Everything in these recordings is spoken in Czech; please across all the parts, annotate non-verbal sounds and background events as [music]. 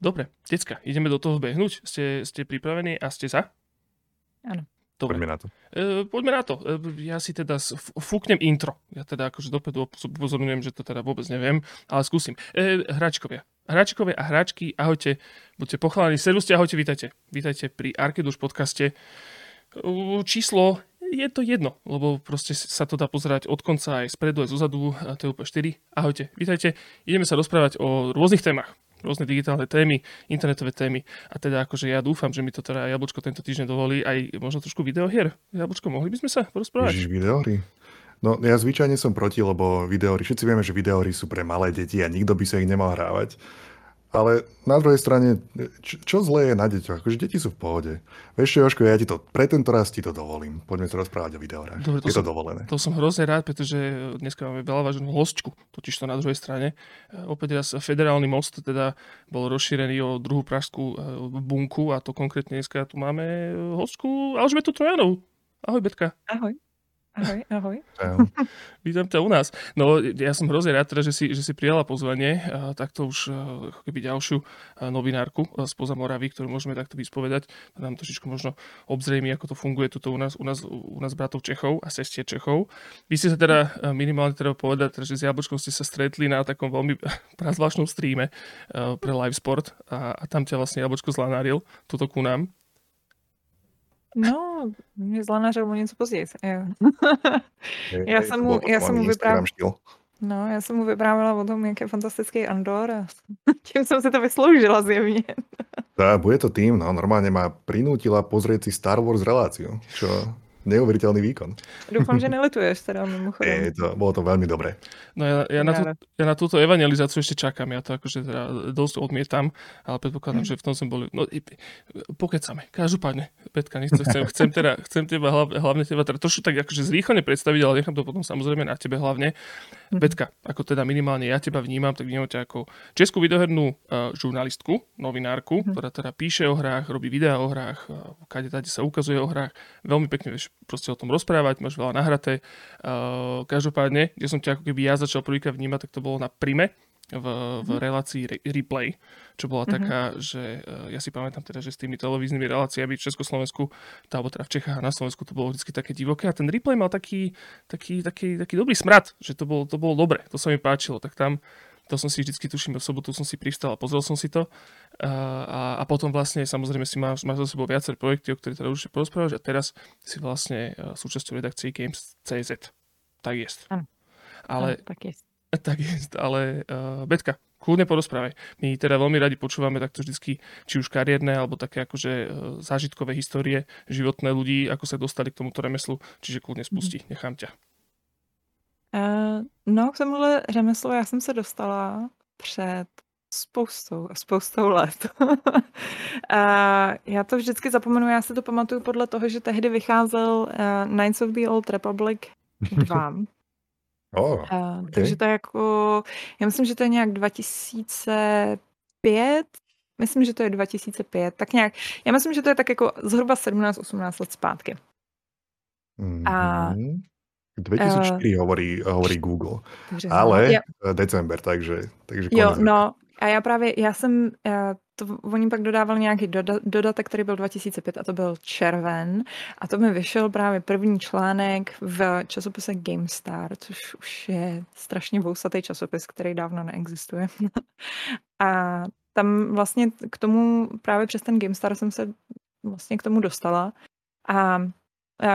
Dobre, decka, ideme do toho behnúť. Ste, ste pripravení a ste za? Áno. Dobre. Poďme na to. E, poďme na to. E, ja si teda fúknem intro. Ja teda akože dopredu upozorňujem, že to teda vôbec neviem, ale skúsim. E, hráčkovia. Hráčkovia a hráčky, ahojte, buďte pochválení. Servuste, ahojte, vítajte. Vítajte pri Arkeduš podcaste. E, číslo je to jedno, lebo proste sa to dá pozerať od konca aj spredu, aj zozadu, a to je úplne 4. Ahojte, vítajte. Ideme sa rozprávať o rôznych témach rôzne digitálne témy, internetové témy. A teda akože ja dúfam, že mi to teda Jablčko tento týždeň dovolí aj možno trošku videohier. Jablčko, mohli by sme sa porozprávať? Ježiš, videohry. No ja zvyčajne som proti, lebo videohry, všetci vieme, že videohry sú pre malé deti a nikto by sa ich nemal hrávať. Ale na druhej strane, čo, čo zlé je na deťoch? Akože deti sú v pohode. Vieš čo, Jožko, ja ti to, pre tento raz ti to dovolím. Poďme sa rozprávať o videohrách. Dobre, to je to som- dovolené. To som hrozne rád, pretože dneska máme veľa váženú hostku, totiž to na druhej strane. E, Opäť raz federálny most teda bol rozšírený o druhú pražskú e, bunku a to konkrétne dneska tu máme hostku Alžbetu Trojanov. Ahoj Betka. Ahoj. Ahoj, ahoj. [laughs] Vítam ťa u nás. No, ja som hrozne rád, teda, že, si, že si prijala pozvanie, a takto už a, ako keby ďalšiu a, novinárku a, spoza Moravy, ktorú môžeme takto vyspovedať. To nám trošičku možno obzrejmi, ako to funguje tuto u nás, u nás, u nás bratov Čechov a sestier Čechov. Vy ste sa teda minimálne treba povedať, teda, že s Jablčkom ste sa stretli na takom veľmi [laughs] prazvláštnom streame pre live sport a, a tam ťa vlastne Jablčko zlanáril tuto ku nám. No, mě zlanařil o něco později. Jo. Já jsem mu- já jsem mu Instagram vypráv- štýl. No, já jsem mu vyprávěla o tom, jak je fantastický Andor a [laughs] tím jsem si to vysloužila zjevně. Tá, bude to tým, no normálne ma prinútila pozrieť si Star Wars reláciu, čo neuveriteľný výkon. Doufám, že nelituješ teda mimochodem. Je, to, bolo to veľmi dobré. No ja, ja, na tú, Ráda. ja na túto evangelizáciu ešte čakám, ja to akože teda dosť odmietam, ale predpokladám, že v tom sme boli, no pokecame, každopádne, Petka, nechcem, chcem, chcem, teda, chcem teba, hlav, hlavne teba teda trošku tak akože zrýchlene predstaviť, ale nechám to potom samozrejme na tebe hlavne. Mhm. Petka, ako teda minimálne ja teba vnímam, tak vnímam ťa ako českú videohernú uh, žurnalistku, novinárku, Mhm. ktorá teda píše o hrách, robí videá o hrách, uh, kade tade sa ukazuje o hrách, veľmi pekne vieš proste o tom rozprávať, máš veľa nahraté. Uh, každopádne, kde som ťa ako keby ja začal prvýkrát vnímať, tak to bolo na Prime, v, v Mhm. relácii re, Replay, čo bola Mhm. taká, že uh, ja si pamätám teda, že s tými televíznymi reláciami v Československu, tá, alebo teda v Čechách a na Slovensku to bolo vždy také divoké a ten Replay mal taký, taký, taký, taký dobrý smrad, že to bolo, to bolo dobre, to sa mi páčilo, tak tam to som si vždycky tuším, v sobotu som si pristal a pozrel som si to a, a, a potom vlastne samozrejme si máš, máš za sebou viaceré projekty, o ktorých teda určite porozprávaš a teraz si vlastne uh, súčasťou redakcie Games.cz. Tak jest. Áno. Ale No, tak je. [laughs] tak je, ale uh, Betka, kľudne porozprávaj. My teda veľmi radi počúvame takto vždycky, či už kariérne, alebo také akože uh, zážitkové histórie životné ľudí, ako sa dostali k tomuto remeslu, čiže kľudne spusti, nechám ťa. Uh, no, k tomuhle řemeslu já jsem se dostala před spoustou, spoustou let. [laughs] a já to vždycky zapomenu, já si to pamatuju podle toho, že tehdy vycházel uh, Knights of the Old Republic 2. Oh, Uh, Takže to je jako, já myslím, že to je nějak 2005, myslím, že to je 2005, tak nějak, já myslím, že to je tak jako zhruba 17-18 let zpátky. A- mhm. 2004 hovorí, hovorí Google. Takže Ale já, eh, december, takže, takže jo, no, a já právě, já jsem, eh, to, oni pak dodávali nějaký doda, dodatek, který byl 2005 a to byl červen a to mi vyšel právě první článek v časopise GameStar, což už je strašně vousatý časopis, který dávno neexistuje. [laughs] a tam vlastně k tomu, právě přes ten GameStar jsem se vlastně k tomu dostala a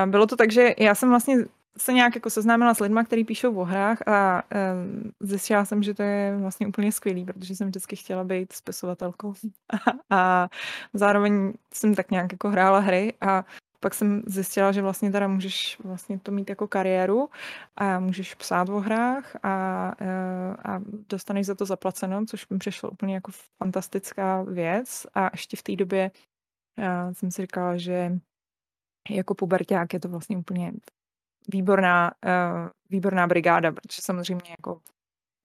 bylo to tak, že já jsem vlastně se nějak jako seznámila s lidma, kteří píšou o hrách a um, zjistila jsem, že to je vlastně úplně skvělý, protože jsem vždycky chtěla být spisovatelkou. A, [laughs] a zároveň jsem tak nějak jako hrála hry a pak jsem zjistila, že vlastně teda můžeš vlastně to mít jako kariéru a můžeš psát o hrách a, eh, a dostaneš za to zaplaceno, což mi přišlo úplně jako fantastická věc. A ještě v té době já jsem si říkala, že jako puberták je to vlastně úplně výborná, uh, výborná brigáda, protože samozřejmě jako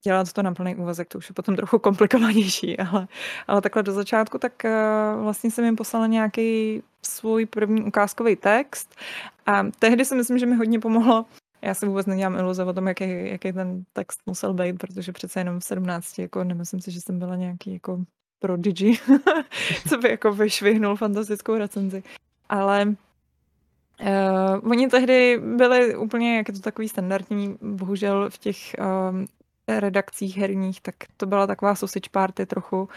dělat to na plný úvazek, to už je potom trochu komplikovanější, [laughs] ale, ale takhle do začátku, tak uh, vlastně jsem jim poslala nějaký svůj první ukázkový text a tehdy si myslím, že mi hodně pomohlo já si vůbec nedělám iluze o tom, jaký, jaký ten text musel být, protože přece jenom v 17, jako nemyslím si, že jsem byla nějaký jako prodigy, [laughs] co by jako vyšvihnul fantastickou recenzi. Ale Uh, oni tehdy byli úplně, jak je to takový standardní, bohužel v těch um, redakcích herních, tak to byla taková sausage party trochu.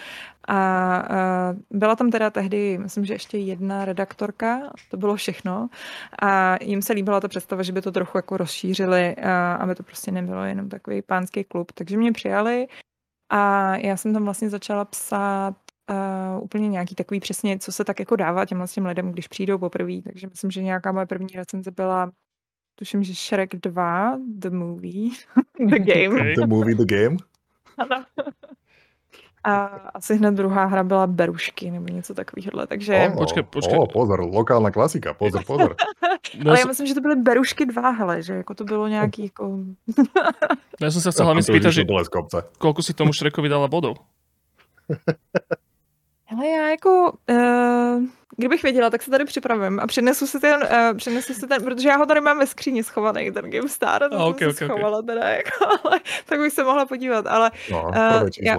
A uh, byla tam teda tehdy, myslím, že ještě jedna redaktorka, to bylo všechno. A jim se líbila ta představa, že by to trochu jako rozšířili, uh, aby to prostě nebylo jenom takový pánský klub. Takže mě přijali a já jsem tam vlastně začala psát uh, úplně nějaký takový přesně, co se tak jako dává těm těm lidem, když přijdou poprvé. Takže myslím, že nějaká moje první recenze byla tuším, že Shrek 2, The Movie, [laughs] The Game. Okay. The Movie, The Game? Ano. A asi hned druhá hra byla Berušky nebo něco takového. Takže... Oh, počkej, počkej. Oh, pozor, lokálna klasika, pozor, pozor. No, Ale já myslím, že to byly Berušky 2, hele, že jako to bylo nějaký jako... no, já jsem se chcel hlavně spýtať, že koľko si tomu Šrekovi dala bodov? [laughs] Ale já jako, uh, kdybych věděla, tak se tady připravím a přinesu si ten, uh, přinesu si ten, protože já ho tady mám ve skříni schovaný, ten GameStar, to okay, jsem okay, schovala okay. teda, [laughs] jako, ale, tak bych se mohla podívat, ale no, uh, já,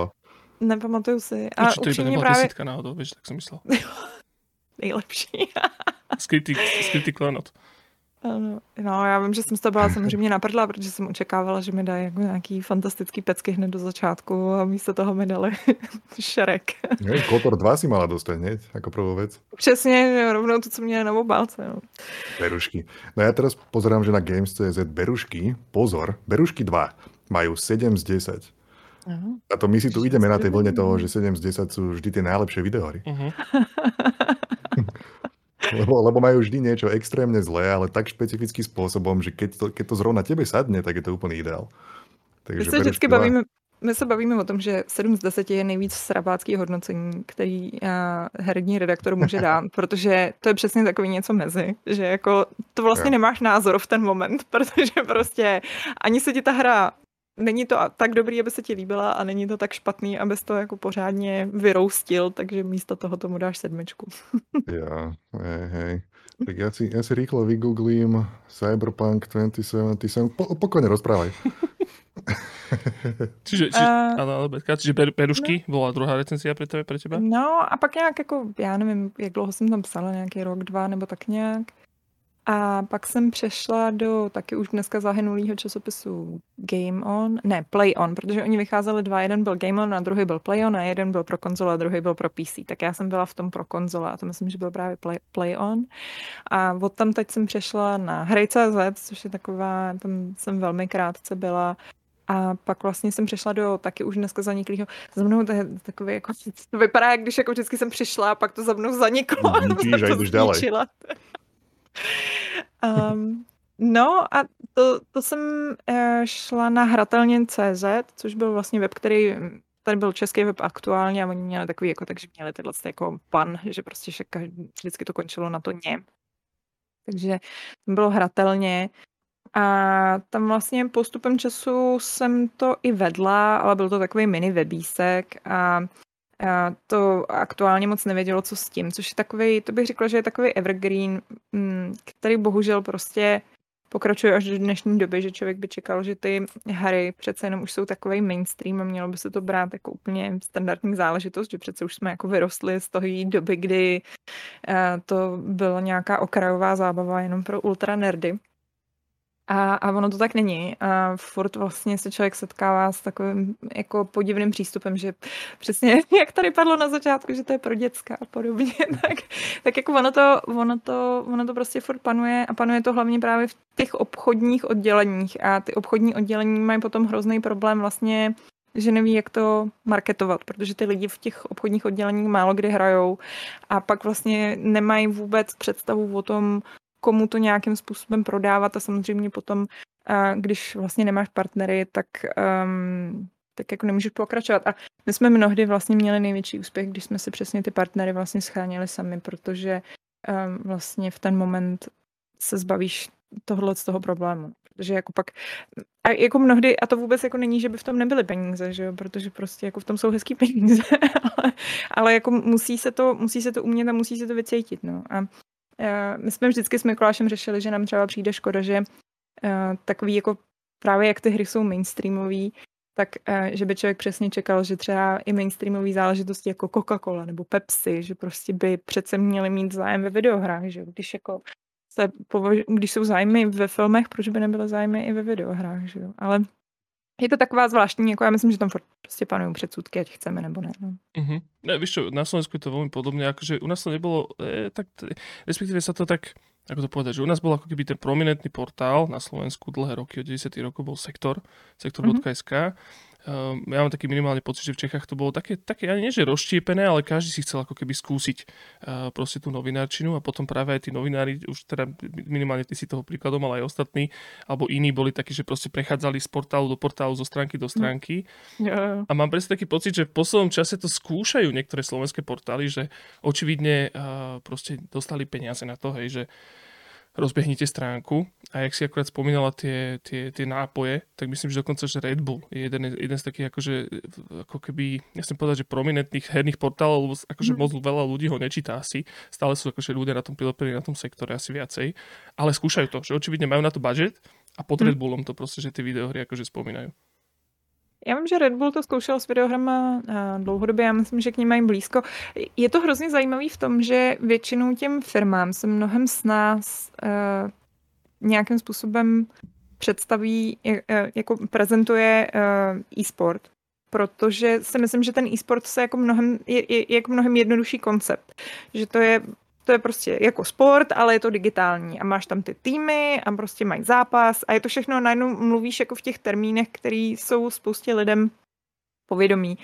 nepamatuju si. A Určitě to právě... desítka náhodou, víš, tak jsem myslel. [laughs] Nejlepší. skrytý, skrytý klonot. No, já vím, že jsem z toho byla samozřejmě naprdla, protože jsem očekávala, že mi dají jako nějaký fantastický pecky hned do začátku a místo toho mi dali [laughs] šerek. No, Kotor 2 si mala dostat hned, jako prvou věc. Přesně, rovnou to, co měli na obálce. No. Berušky. No já teraz pozerám, že na Games.cz Berušky, pozor, Berušky 2 majú 7 z 10. Uh-huh. A to my si tu ideme na tej vlne toho, že 7 z 10 sú vždy tie najlepšie videohry. Uh-huh. [laughs] [laughs] Lebo, lebo majú vždy niečo extrémne zlé, ale tak špecifickým spôsobom, že keď to, keď to zrovna tebe sadne, tak je to úplný ideál. Takže my se vždycky bavíme, my se bavíme o tom, že 7 z 10 je nejvíc srabácký hodnocení, který uh, herní redaktor může [laughs] dát, protože to je přesně takový něco mezi, že jako to vlastně jo. nemáš názor v ten moment, [laughs] protože prostě ani se ti ta hra není to tak dobrý, aby se ti líbila a není to tak špatný, abys to jako pořádně vyroustil, takže místo toho tomu dáš sedmičku. [laughs] ja, hej, hej. Tak ja si, ja si rýchlo vygooglím Cyberpunk 2077. Po, pokojne rozprávaj. [laughs] čiže, čiže, uh, ano, Betka, čiže ber, Berušky no. byla druhá recenzia pre tebe, pre teba? No a pak nějak jako, já nevím, jak dlouho jsem tam psala, nějaký rok, dva nebo tak nějak. A pak jsem přešla do taky už dneska zahynulého časopisu Game On, ne, Play On, protože oni vycházeli dva, jeden byl Game On a druhý byl Play On a jeden byl pro konzole a druhý byl pro PC. Tak já jsem byla v tom pro konzole a to myslím, že byl právě Play, Play On. A od tam teď jsem přešla na Hry.cz, což je taková, tam jsem velmi krátce byla a pak vlastně jsem přišla do taky už dneska zaniklého. Za mnou to je takový, jako, to vypadá, jak když jako vždycky jsem přišla a pak to za mnou zaniklo. Vidíš, a jdeš [laughs] dále. Um, no a to, to jsem uh, šla na hratelně CZ, což byl vlastně web, který tady byl český web aktuálně a oni měli takový, jako, takže měli tyhle jako pan, že prostě že každý, vždycky to končilo na to ně. Takže to bylo hratelně. A tam vlastně postupem času jsem to i vedla, ale byl to takový mini webísek a to aktuálně moc nevědělo, co s tím, což je takový, to bych řekla, že je takový evergreen, mm, který bohužel prostě pokračuje až do dnešní doby, že člověk by čekal, že ty hry přece jenom už jsou takový mainstream a mělo by se to brát jako úplně standardní záležitost, že přece už jsme jako vyrostli z toho doby, kdy eh, to byla nějaká okrajová zábava jenom pro ultra nerdy. A, a ono to tak není. A furt vlastně se člověk setkává s takovým jako podivným přístupem, že přesně [laughs] jak tady padlo na začátku, že to je pro děcka a podobně, [laughs] tak, tak jako ono to, ono, to, ono to prostě furt panuje a panuje to hlavně právě v těch obchodních odděleních a ty obchodní oddělení mají potom hrozný problém vlastně že neví, jak to marketovat, protože ty lidi v těch obchodních odděleních málo kdy hrajou a pak vlastně nemají vůbec představu o tom, komu to nějakým způsobem prodávat a samozřejmě potom, když vlastně nemáš partnery, tak um, tak jako nemůžeš pokračovat. A my jsme mnohdy vlastně měli největší úspěch, když jsme si přesně ty partnery vlastně schránili sami, protože um, vlastně v ten moment se zbavíš tohle z toho problému. Protože jako pak, a jako mnohdy, a to vůbec jako není, že by v tom nebyly peníze, že jo, protože prostě jako v tom jsou hezký [laughs] peníze, ale, ale jako musí se to, musí se to umět a musí se to vycítit, no. A Eh, my jsme vždycky s Mikulášem řešili, že nám třeba přijde škoda, že eh, takový jako právě jak ty hry jsou mainstreamový, tak uh, že by člověk přesně čekal, že třeba i mainstreamové záležitosti jako Coca-Cola nebo Pepsi, že prostě by přece měli mít zájem ve videohrách, že když jako se považ- když jsou zájmy ve filmech, proč by nebyly zájmy i ve videohrách, že jo? Ale je to taková zvláštní, jako já myslím, že tam prostě panují předsudky, ať chceme nebo ne. No. Uh-huh. Ne, víš čo, na Slovensku je to veľmi podobné, akože u nás to nebolo, e, tak, respektíve sa to tak, ako to povedať, že u nás bol ako keby ten prominentný portál na Slovensku dlhé roky, od 90. rokov bol Sektor, sektor.sk, uh-huh. Um, ja mám taký minimálny pocit, že v Čechách to bolo také, také ani nie že rozštiepené, ale každý si chcel ako keby skúsiť uh, proste tú novinárčinu a potom práve aj tí novinári, už teda minimálne ty si toho príkladom, ale aj ostatní, alebo iní boli takí, že proste prechádzali z portálu do portálu, zo stránky do stránky. Mm. A mám presne taký pocit, že v poslednom čase to skúšajú niektoré slovenské portály, že očividne uh, proste dostali peniaze na to, hej, že rozbehnite stránku a jak si akurát spomínala tie, tie, tie nápoje, tak myslím, že dokonca, že Red Bull je jeden, jeden z takých akože, ako keby, ja chcem povedať, že prominentných herných portálov, lebo akože mm. moc veľa ľudí ho nečíta asi, stále sú akože ľudia na tom prilepení, na tom sektore asi viacej, ale skúšajú to, že očividne majú na to budget a pod mm. Red Bullom to proste, že tie videohry akože spomínajú. Já vím, že Red Bull to zkoušel s videohrama dlouhodobě, já myslím, že k ním mají blízko. Je to hrozně zajímavý v tom, že většinou těm firmám se mnohem s nás uh, nějakým způsobem představí, uh, jako prezentuje e-sport, protože si myslím, že ten e-sport se jako mnohem, je, je jako mnohem jednodušší koncept. Že to je to je prostě jako sport, ale je to digitální a máš tam ty týmy a prostě mají zápas a je to všechno, najednou mluvíš jako v těch termínech, které jsou spoustě lidem povědomí.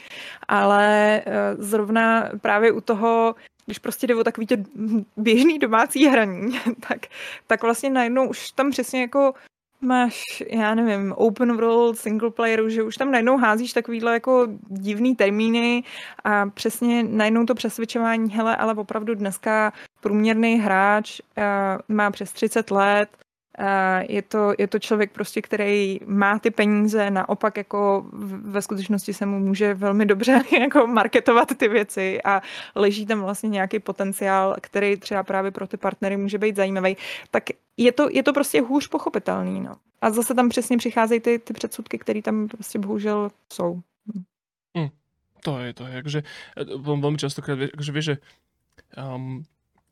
Ale eh, zrovna právě u toho, když prostě jde o takový tě běžný domácí hraní, [laughs] tak, tak vlastně najednou už tam přesně jako máš, já nevím, open world, single playeru, že už tam najednou házíš takovýhle jako divný termíny a přesně najednou to přesvědčování, hele, ale opravdu dneska průměrný hráč uh, má přes 30 let, je to, je to člověk prostě, který má ty peníze, naopak jako ve skutečnosti se mu může velmi dobře [laughs] jako marketovat ty věci a leží tam vlastně nějaký potenciál, který třeba právě pro ty partnery může být zajímavý, tak je to, je to prostě hůř pochopitelný. No. A zase tam přesně přicházejí ty, ty předsudky, které tam prostě bohužel jsou. Hmm. To je, to je, akože veľmi častokrát, vieš, že um,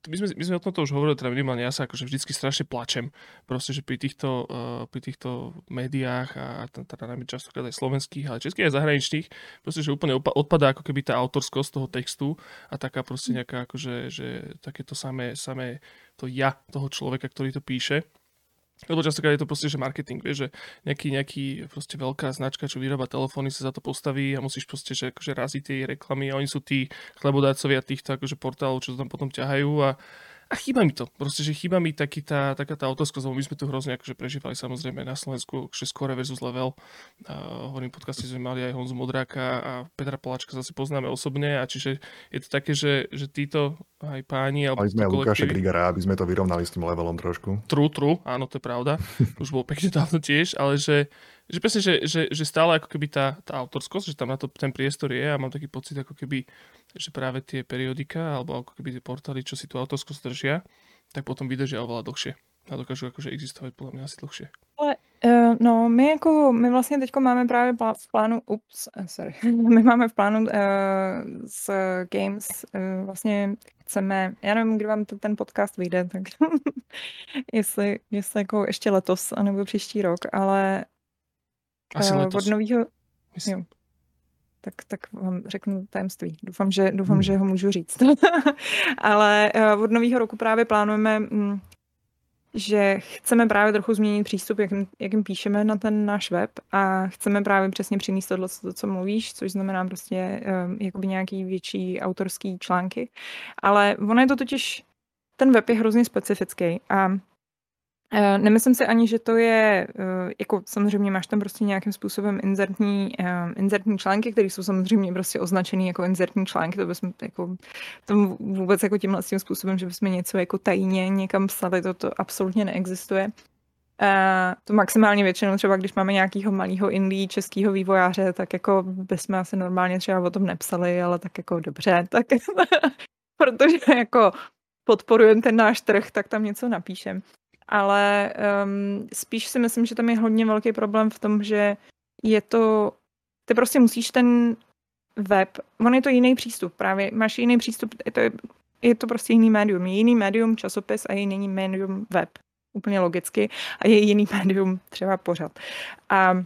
my sme, my sme o tomto už hovorili, teda minimálne ja sa akože vždycky strašne plačem, proste, že pri týchto, uh, pri týchto médiách a teda najmä častokrát aj slovenských, ale českých aj zahraničných, proste, že úplne odpadá ako keby tá autorskosť toho textu a taká proste nejaká akože, že takéto samé, samé to ja toho človeka, ktorý to píše. Lebo častokrát je to proste, že marketing, vieš, že nejaký, nejaký proste veľká značka, čo vyrába telefóny, sa za to postaví a musíš proste, že akože raziť tie reklamy a oni sú tí chlebodácovia týchto akože portálov, čo to tam potom ťahajú a a chýba mi to. Proste, že chýba mi taký tá, taká tá autorskosť, lebo my sme tu hrozne akože prežívali samozrejme na Slovensku, že skore versus level. Uh, hovorím, podcasty sme mali aj Honzu Modráka a Petra Poláčka zase poznáme osobne a čiže je to také, že, že títo aj páni... Alebo Mali sme aj Lukáša Grigara, aby sme to vyrovnali s tým levelom trošku. True, true, áno, to je pravda. [laughs] Už bol pekne dávno tiež, ale že, že presne, že, že, že stále ako keby tá, tá autorskosť, že tam na to ten priestor je a mám taký pocit ako keby že práve tie periodika alebo ako keby tie portály, čo si tú autorskosť držia, tak potom vydržia oveľa dlhšie a dokážu akože existovať podľa mňa asi dlhšie. Ale uh, no, my jako, my vlastně teď máme právě v plánu, ups, uh, sorry, [laughs] my máme v plánu uh, s Games, uh, vlastně chceme, já nevím, kdy vám ten podcast vyjde, tak [laughs] jestli, jestli jako ještě letos, anebo příští rok, ale Asi uh, letos. od nového, jo, tak, tak vám řeknu tajemství. Doufám, že, doufám, hmm. že ho můžu říct. [laughs] Ale uh, od nového roku právě plánujeme, um, že chceme právě trochu změnit přístup, jak, jak jim píšeme na ten náš web a chceme právě přesně přinést tohle, to, co mluvíš, což znamená prostě um, jakoby nějaký větší autorský články. Ale ono je to totiž, ten web je hrozně specifický a Eh, nemyslím si ani, že to je, eh, jako samozřejmě máš tam prostě nějakým způsobem inzertní, eh, inzertní články, které jsou samozřejmě prostě označený jako inzertní články, to bychom jako, to vůbec jako tímhle tím způsobem, že bychom něco jako tajně někam psali, to, to absolutně neexistuje. Uh, to maximálně většinou třeba, když máme nějakého malého indie českého vývojáře, tak jako bychom asi normálně třeba o tom nepsali, ale tak jako dobře, tak [laughs] protože jako podporujeme ten náš trh, tak tam něco napíšem ale um, spíš si myslím, že tam je hodně velký problém v tom, že je to ty prostě musíš ten web, on je to jiný přístup právě, máš jiný přístup, je to, je to prostě jiný médium, je jiný médium časopis a jiný médium web, úplně logicky, a je jiný [laughs] médium třeba pořad. A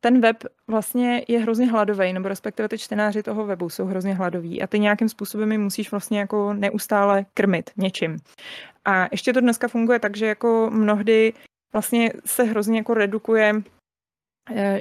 ten web vlastně je hrozně hladový, nebo respektive ty čtenáři toho webu jsou hrozně hladoví a ty nějakým způsobem jim musíš vlastně jako neustále krmit něčím. A ještě to dneska funguje tak, že jako mnohdy vlastně se hrozně jako redukuje Eh,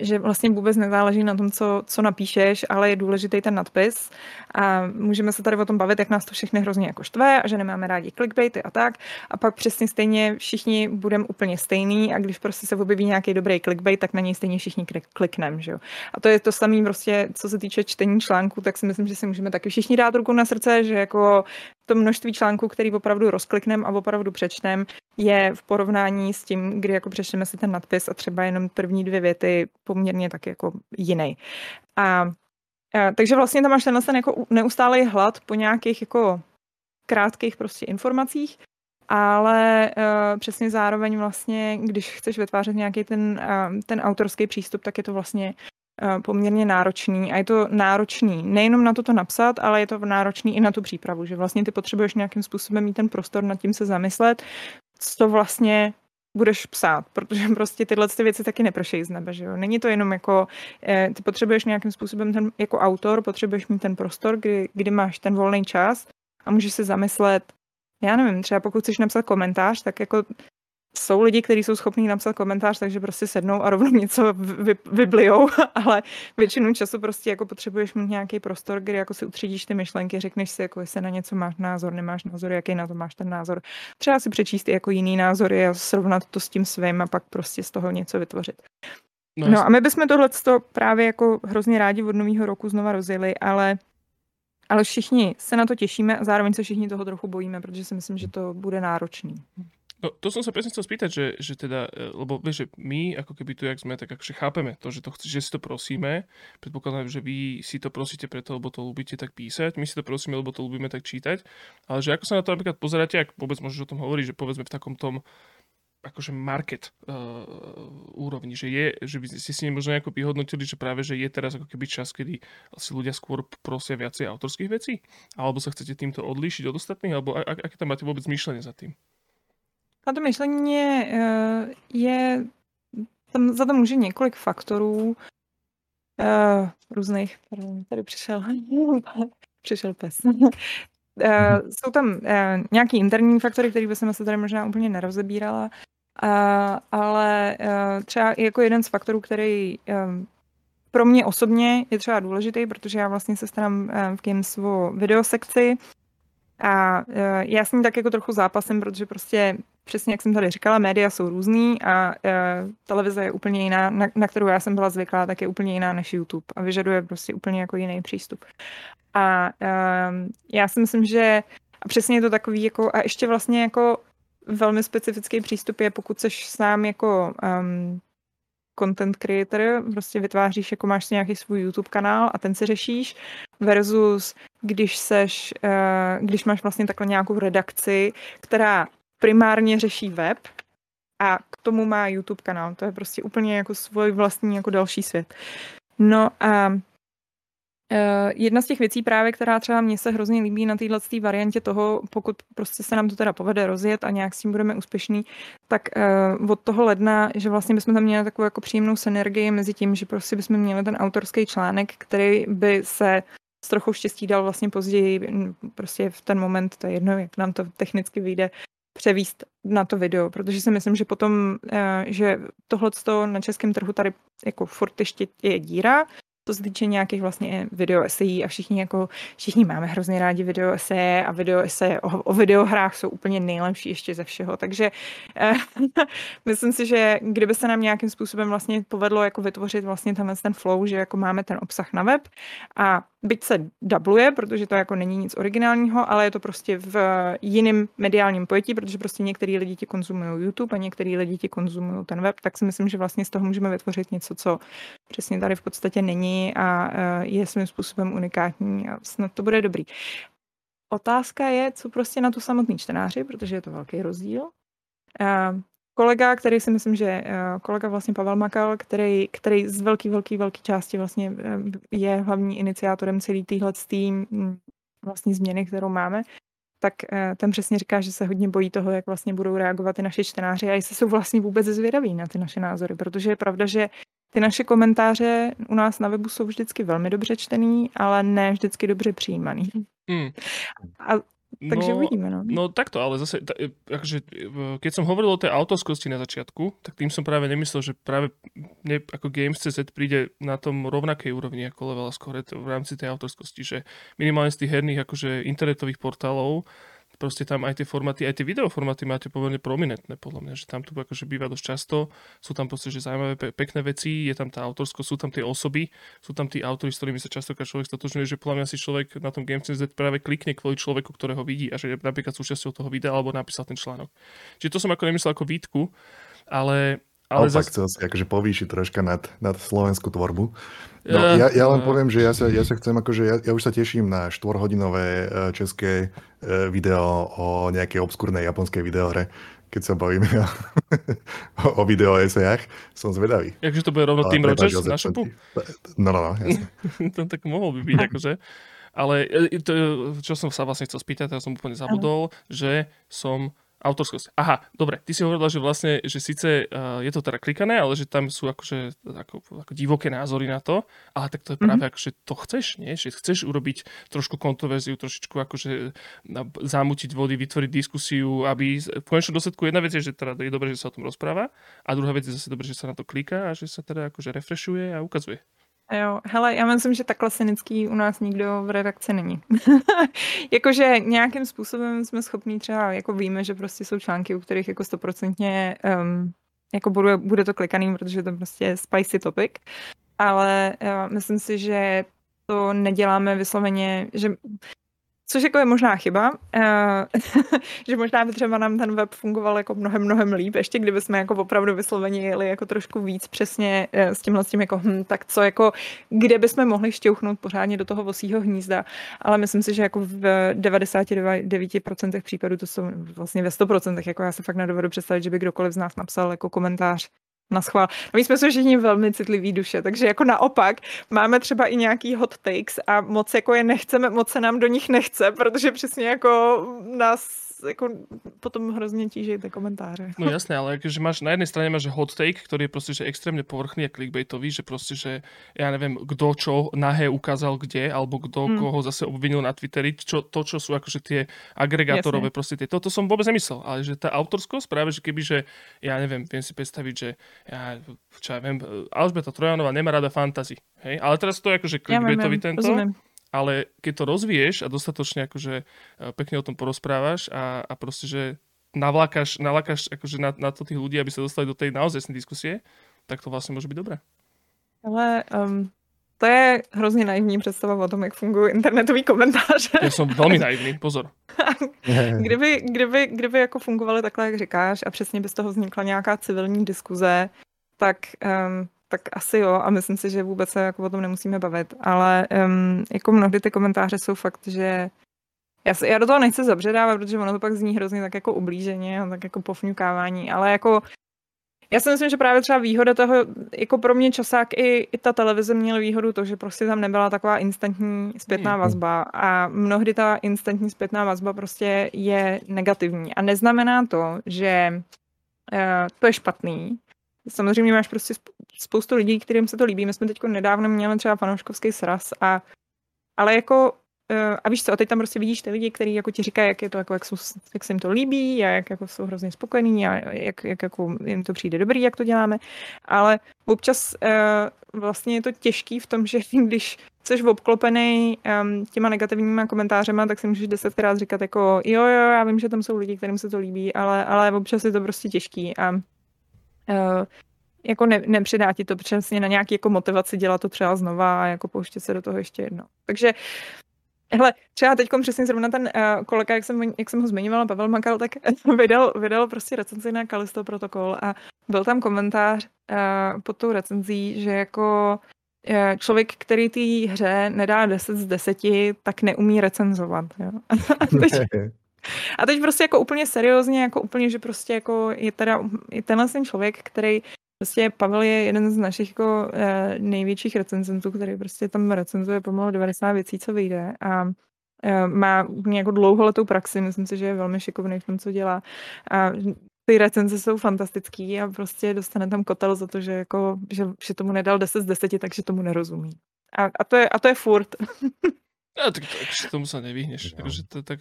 že vlastně vůbec nezáleží na tom, co, co napíšeš, ale je důležitý ten nadpis. A můžeme se tady o tom bavit, jak nás to všechny hrozně jako štve a že nemáme rádi clickbaity a tak. A pak přesně stejně všichni budeme úplně stejný a když prostě se objeví nějaký dobrý clickbait, tak na něj stejně všichni klikneme. Že? A to je to samé prostě, co se týče čtení článku, tak si myslím, že si můžeme taky všichni dát ruku na srdce, že jako to množství článků, který opravdu rozklikneme a opravdu přečtem, je v porovnání s tím, kdy jako přečteme si ten nadpis a třeba jenom první dvě věty poměrně tak jako jiný. A, a takže vlastně tam máš tenhle ten jako neustálý hlad po nějakých jako krátkých prostě informacích, ale uh, přesně zároveň vlastně, když chceš vytvářet nějaký ten, uh, ten autorský přístup, tak je to vlastně poměrně náročný a je to náročný nejenom na to to napsat, ale je to náročný i na tu přípravu, že vlastně ty potřebuješ nějakým způsobem mít ten prostor nad tím se zamyslet, co vlastně budeš psát, protože [laughs] prostě tyhle ty věci taky neprošejí z nebe, že jo. Není to jenom jako, eh, ty potřebuješ nějakým způsobem ten, jako autor, potřebuješ mít ten prostor, kdy, kdy máš ten volný čas a můžeš se zamyslet, já nevím, třeba pokud chceš napsat komentář, tak jako jsou lidi, kteří jsou schopní napsat komentář, takže prostě sednou a rovnou něco vy, vyblijou, [laughs] ale většinu času prostě jako potřebuješ mít nějaký prostor, kde jako si utřídíš ty myšlenky, řekneš si, jako jestli na něco máš názor, nemáš názor, jaký na to máš ten názor. Třeba si přečíst jako jiný názory a srovnat to s tím svým a pak prostě z toho něco vytvořit. No, no a my bychom tohle právě jako hrozně rádi od nového roku znova rozjeli, ale ale všichni se na to těšíme a zároveň se všichni toho trochu bojíme, protože si myslím, že to bude náročný. No, to som sa presne chcel spýtať, že, že teda, e, lebo vieš, že my, ako keby tu, jak sme, tak akože chápeme to, že, to, že si to prosíme. Predpokladám, že vy si to prosíte preto, lebo to ľúbite tak písať. My si to prosíme, lebo to ľúbime tak čítať. Ale že ako sa na to napríklad pozeráte, ak vôbec môžeš o tom hovoriť, že povedzme v takom tom akože market uh, úrovni, že je, že by ste si možno nejako vyhodnotili, že práve, že je teraz ako keby čas, kedy si ľudia skôr prosia viacej autorských vecí? Alebo sa chcete týmto odlíšiť od ostatných? Alebo aké tam máte vôbec myšlenie za tým? Na to myšlení je, eh, je tam za to může několik faktorů uh, různých. Tady přišel, [laughs] přišel pes. Uh, jsou tam uh, nějaký interní faktory, které bychom se tady možná úplně nerozebírala, uh, ale uh, třeba jako jeden z faktorů, který um, pro mě osobně je třeba důležitý, protože já vlastně se starám v Games o videosekci a já s ní tak jako trochu zápasem, protože prostě přesně jak jsem tady říkala, média jsou různý a e, televize je úplně jiná, na, na kterou já jsem byla zvyklá, tak je úplně jiná než YouTube a vyžaduje prostě úplně jako jiný přístup. A e, já si myslím, že a přesně je to takový jako, a ještě vlastně jako velmi specifický přístup je, pokud seš sám jako um, content creator, prostě vytváříš, jako máš si nějaký svůj YouTube kanál a ten si řešíš, versus když seš, uh, když máš vlastně takhle nějakou redakci, která primárně řeší web a k tomu má YouTube kanál. To je prostě úplně jako svůj vlastní jako další svět. No a uh, jedna z těch věcí právě, která třeba mně se hrozně líbí na této variantě toho, pokud prostě se nám to teda povede rozjet a nějak s tím budeme úspěšný, tak uh, od toho ledna, že vlastně bychom tam měli takovou jako příjemnou synergii mezi tím, že prostě bychom měli ten autorský článek, který by se s trochou štěstí dal vlastně později, prostě v ten moment, to je jedno, jak nám to technicky vyjde, převíst na to video, protože si myslím, že potom, eh, že tohle na českém trhu tady jako furt ještě je díra, to se týče nějakých vlastně video esejí a všichni jako, všichni máme hrozně rádi video eseje a video eseje o, o videohrách jsou úplně nejlepší ještě ze všeho, takže eh, [laughs] myslím si, že kdyby se nám nějakým způsobem vlastně povedlo jako vytvořit vlastně tenhle ten flow, že jako máme ten obsah na web a byť se dubluje, protože to jako není nic originálního, ale je to prostě v jiném mediálním pojetí, protože prostě některý lidi ti konzumují YouTube a některý lidi ti konzumují ten web, tak si myslím, že vlastně z toho můžeme vytvořit něco, co přesně tady v podstatě není a e, je svým způsobem unikátní a snad to bude dobrý. Otázka je, co prostě na tu samotný čtenáři, protože je to velký rozdíl. Kolega, který si myslím, že uh, kolega vlastně Pavel Makal, který, který z velký, velký, velký části vlastně uh, je hlavní iniciátorem celý týhle tým mm, vlastní změny, kterou máme, tak uh, ten přesně říká, že se hodně bojí toho, jak vlastně budou reagovat i naši čtenáři a jestli jsou vlastně vůbec zvědaví na ty naše názory, protože je pravda, že ty naše komentáře u nás na webu jsou vždycky velmi dobře čtený, ale ne vždycky dobře přijímaný. Hmm. A takže no, uvidíme, no. No takto, ale zase, ta, e, akože, e, keď som hovoril o tej autorskosti na začiatku, tak tým som práve nemyslel, že práve ne, ako Games.cz príde na tom rovnakej úrovni ako Level Score v rámci tej autorskosti, že minimálne z tých herných akože internetových portálov proste tam aj tie formáty, aj tie videoformáty máte pomerne prominentné, podľa mňa, že tam to akože býva dosť často, sú tam proste, že zaujímavé, pe- pekné veci, je tam tá autorsko, sú tam tie osoby, sú tam tí autory, s ktorými sa častokrát človek stotožňuje, že podľa mňa si človek na tom Games.cz práve klikne kvôli človeku, ktorého vidí a že je napríklad súčasťou toho videa alebo napísal ten článok. Čiže to som ako nemyslel ako výtku, ale ale zas... chcel si akože povýšiť troška nad, nad slovenskú tvorbu. No, ja, ja len poviem, že ja sa, ja sa chcem, akože ja, ja už sa teším na štvorhodinové e, české video o nejakej obskúrnej japonskej videohre, keď sa bavíme [laughs] o, o video esejach. Som zvedavý. Jakže to bude rovno Team Rogers na šopu? No, no, no, jasne. [laughs] to tak mohol by byť, akože. Ale to, čo som sa vlastne chcel spýtať, teraz som úplne zabudol, že som Autorskosť. Aha, dobre, ty si hovorila, že vlastne, že síce uh, je to teda klikané, ale že tam sú akože ako, ako divoké názory na to, ale tak to je práve mm-hmm. akože to chceš, nie? Že chceš urobiť trošku kontroverziu, trošičku akože zamutiť vody, vytvoriť diskusiu, aby v konečnom dôsledku jedna vec je, že teda je dobré, že sa o tom rozpráva a druhá vec je zase dobré, že sa na to kliká a že sa teda akože refreshuje a ukazuje. Jo, hele, já myslím, že takhle cynický u nás nikdo v redakci není. [laughs] Jakože nějakým způsobem jsme schopní třeba, jako víme, že prostě jsou články, u kterých jako stoprocentně um, jako bude, bude to klikaný, protože to prostě je spicy topic, ale uh, myslím si, že to neděláme vysloveně, že Což jako je možná chyba, uh, [laughs] že možná by třeba nám ten web fungoval jako mnohem, mnohem líp, ještě kdyby jsme jako opravdu vysloveně jeli jako trošku víc přesně uh, s tímhle s tím jako hm, tak co jako, kde bychom mohli šťouchnout pořádně do toho vosího hnízda, ale myslím si, že jako v 99% případů to jsou vlastně ve 100%, jako já se fakt nedovedu představit, že by kdokoliv z nás napsal jako komentář na schvál. A my jsme se všichni velmi citlivý duše, takže jako naopak máme třeba i nějaký hot takes a moc jako je nechceme, moc se nám do nich nechce, protože přesně jako nás jako potom hrozně tíží ty komentáře. No jasné, ale že máš, na jednej strane máš hot take, ktorý je proste že extrémne povrchný a clickbaitový, že proste, že ja neviem, kto čo nahé ukázal kde, alebo kto hmm. koho zase obvinil na Twitteri, čo, to, čo sú akože tie agregátorové jasné. proste tie, toto som vôbec nemyslel, ale že tá autorskosť práve, že keby, že ja neviem, viem si predstaviť, že ja, čo ja viem, Alžbeta Trojanová nemá rada fantasy, hej, ale teraz to je akože clickbaitový tento. Rozumiem ale keď to rozvieš a dostatočne akože e, pekne o tom porozprávaš a, a proste, že navlákaš, navlákaš akože na, na to tých ľudí, aby sa dostali do tej naozaj diskusie, tak to vlastne môže byť dobré. Ale um, to je hrozně naivní představa o tom, jak fungují internetový komentáře. Já jsem velmi naivní, [laughs] pozor. kdyby, kdyby, kdyby jako fungovaly takhle, jak říkáš, a přesně by z toho vznikla nějaká civilní diskuze, tak um, tak asi jo a myslím si, že vůbec se jako o tom nemusíme bavit, ale um, jako mnohdy ty komentáře jsou fakt, že já, se, já do toho nechci zabředávat, protože ono to pak zní hrozně tak jako ublíženě tak jako pofňukávání, ale jako já si myslím, že právě třeba výhoda toho, jako pro mě časák i, i ta televize měla výhodu to, že prostě tam nebyla taková instantní zpětná vazba a mnohdy ta instantní zpětná vazba prostě je negativní a neznamená to, že uh, to je špatný, Samozřejmě máš prostě spoustu lidí, kterým se to líbí. My jsme teď nedávno měli třeba fanouškovský sraz a ale jako eh, a víš co, a teď tam prostě vidíš ty lidi, kteří jako ti říkají, jak je to, jako, jak, jsou, jak se jim to líbí a jak jako jsou hrozně spokojení a jak, jak jako jim to přijde dobrý, jak to děláme. Ale občas uh, vlastně je to těžký v tom, že [laughs] když jsi obklopený um, těma negativníma komentářema, tak si můžeš desetkrát říkat jako jo, jo, já vím, že tam jsou lidi, kterým se to líbí, ale, ale občas je to prostě těžký a jako ne, nepřidá ti to přesně na nějaký jako motivaci dělat to třeba znova a jako pouštět se do toho ještě jedno. Takže Hele, třeba teď přesně zrovna ten uh, kolega, jak jsem, jak jsem ho zmiňovala, Pavel Makal, tak [laughs] vydal, vydal prostě recenzi na Kalisto protokol a byl tam komentář uh, pod tou recenzí, že jako uh, člověk, který té hře nedá 10 z 10, tak neumí recenzovat. Jo? [laughs] A teď, [laughs] a teď prostě jako úplně seriózně, jako úplně, že prostě jako je teda je tenhle ten člověk, který Prostě Pavel je jeden z našich jako eh, největších recenzentů, který prostě tam recenzuje pomalu 90 věcí, co vyjde a eh, má jako dlouholetou praxi, myslím si, že je velmi šikovný v tom, co dělá. A ty recenze jsou fantastický a prostě dostane tam kotel za to, že, jako, že, že tomu nedal 10 z 10, takže tomu nerozumí. A, a, to, je, a to je furt. [laughs] Ja, tak, tak tomu se nevyhneš. No. Takže to je tak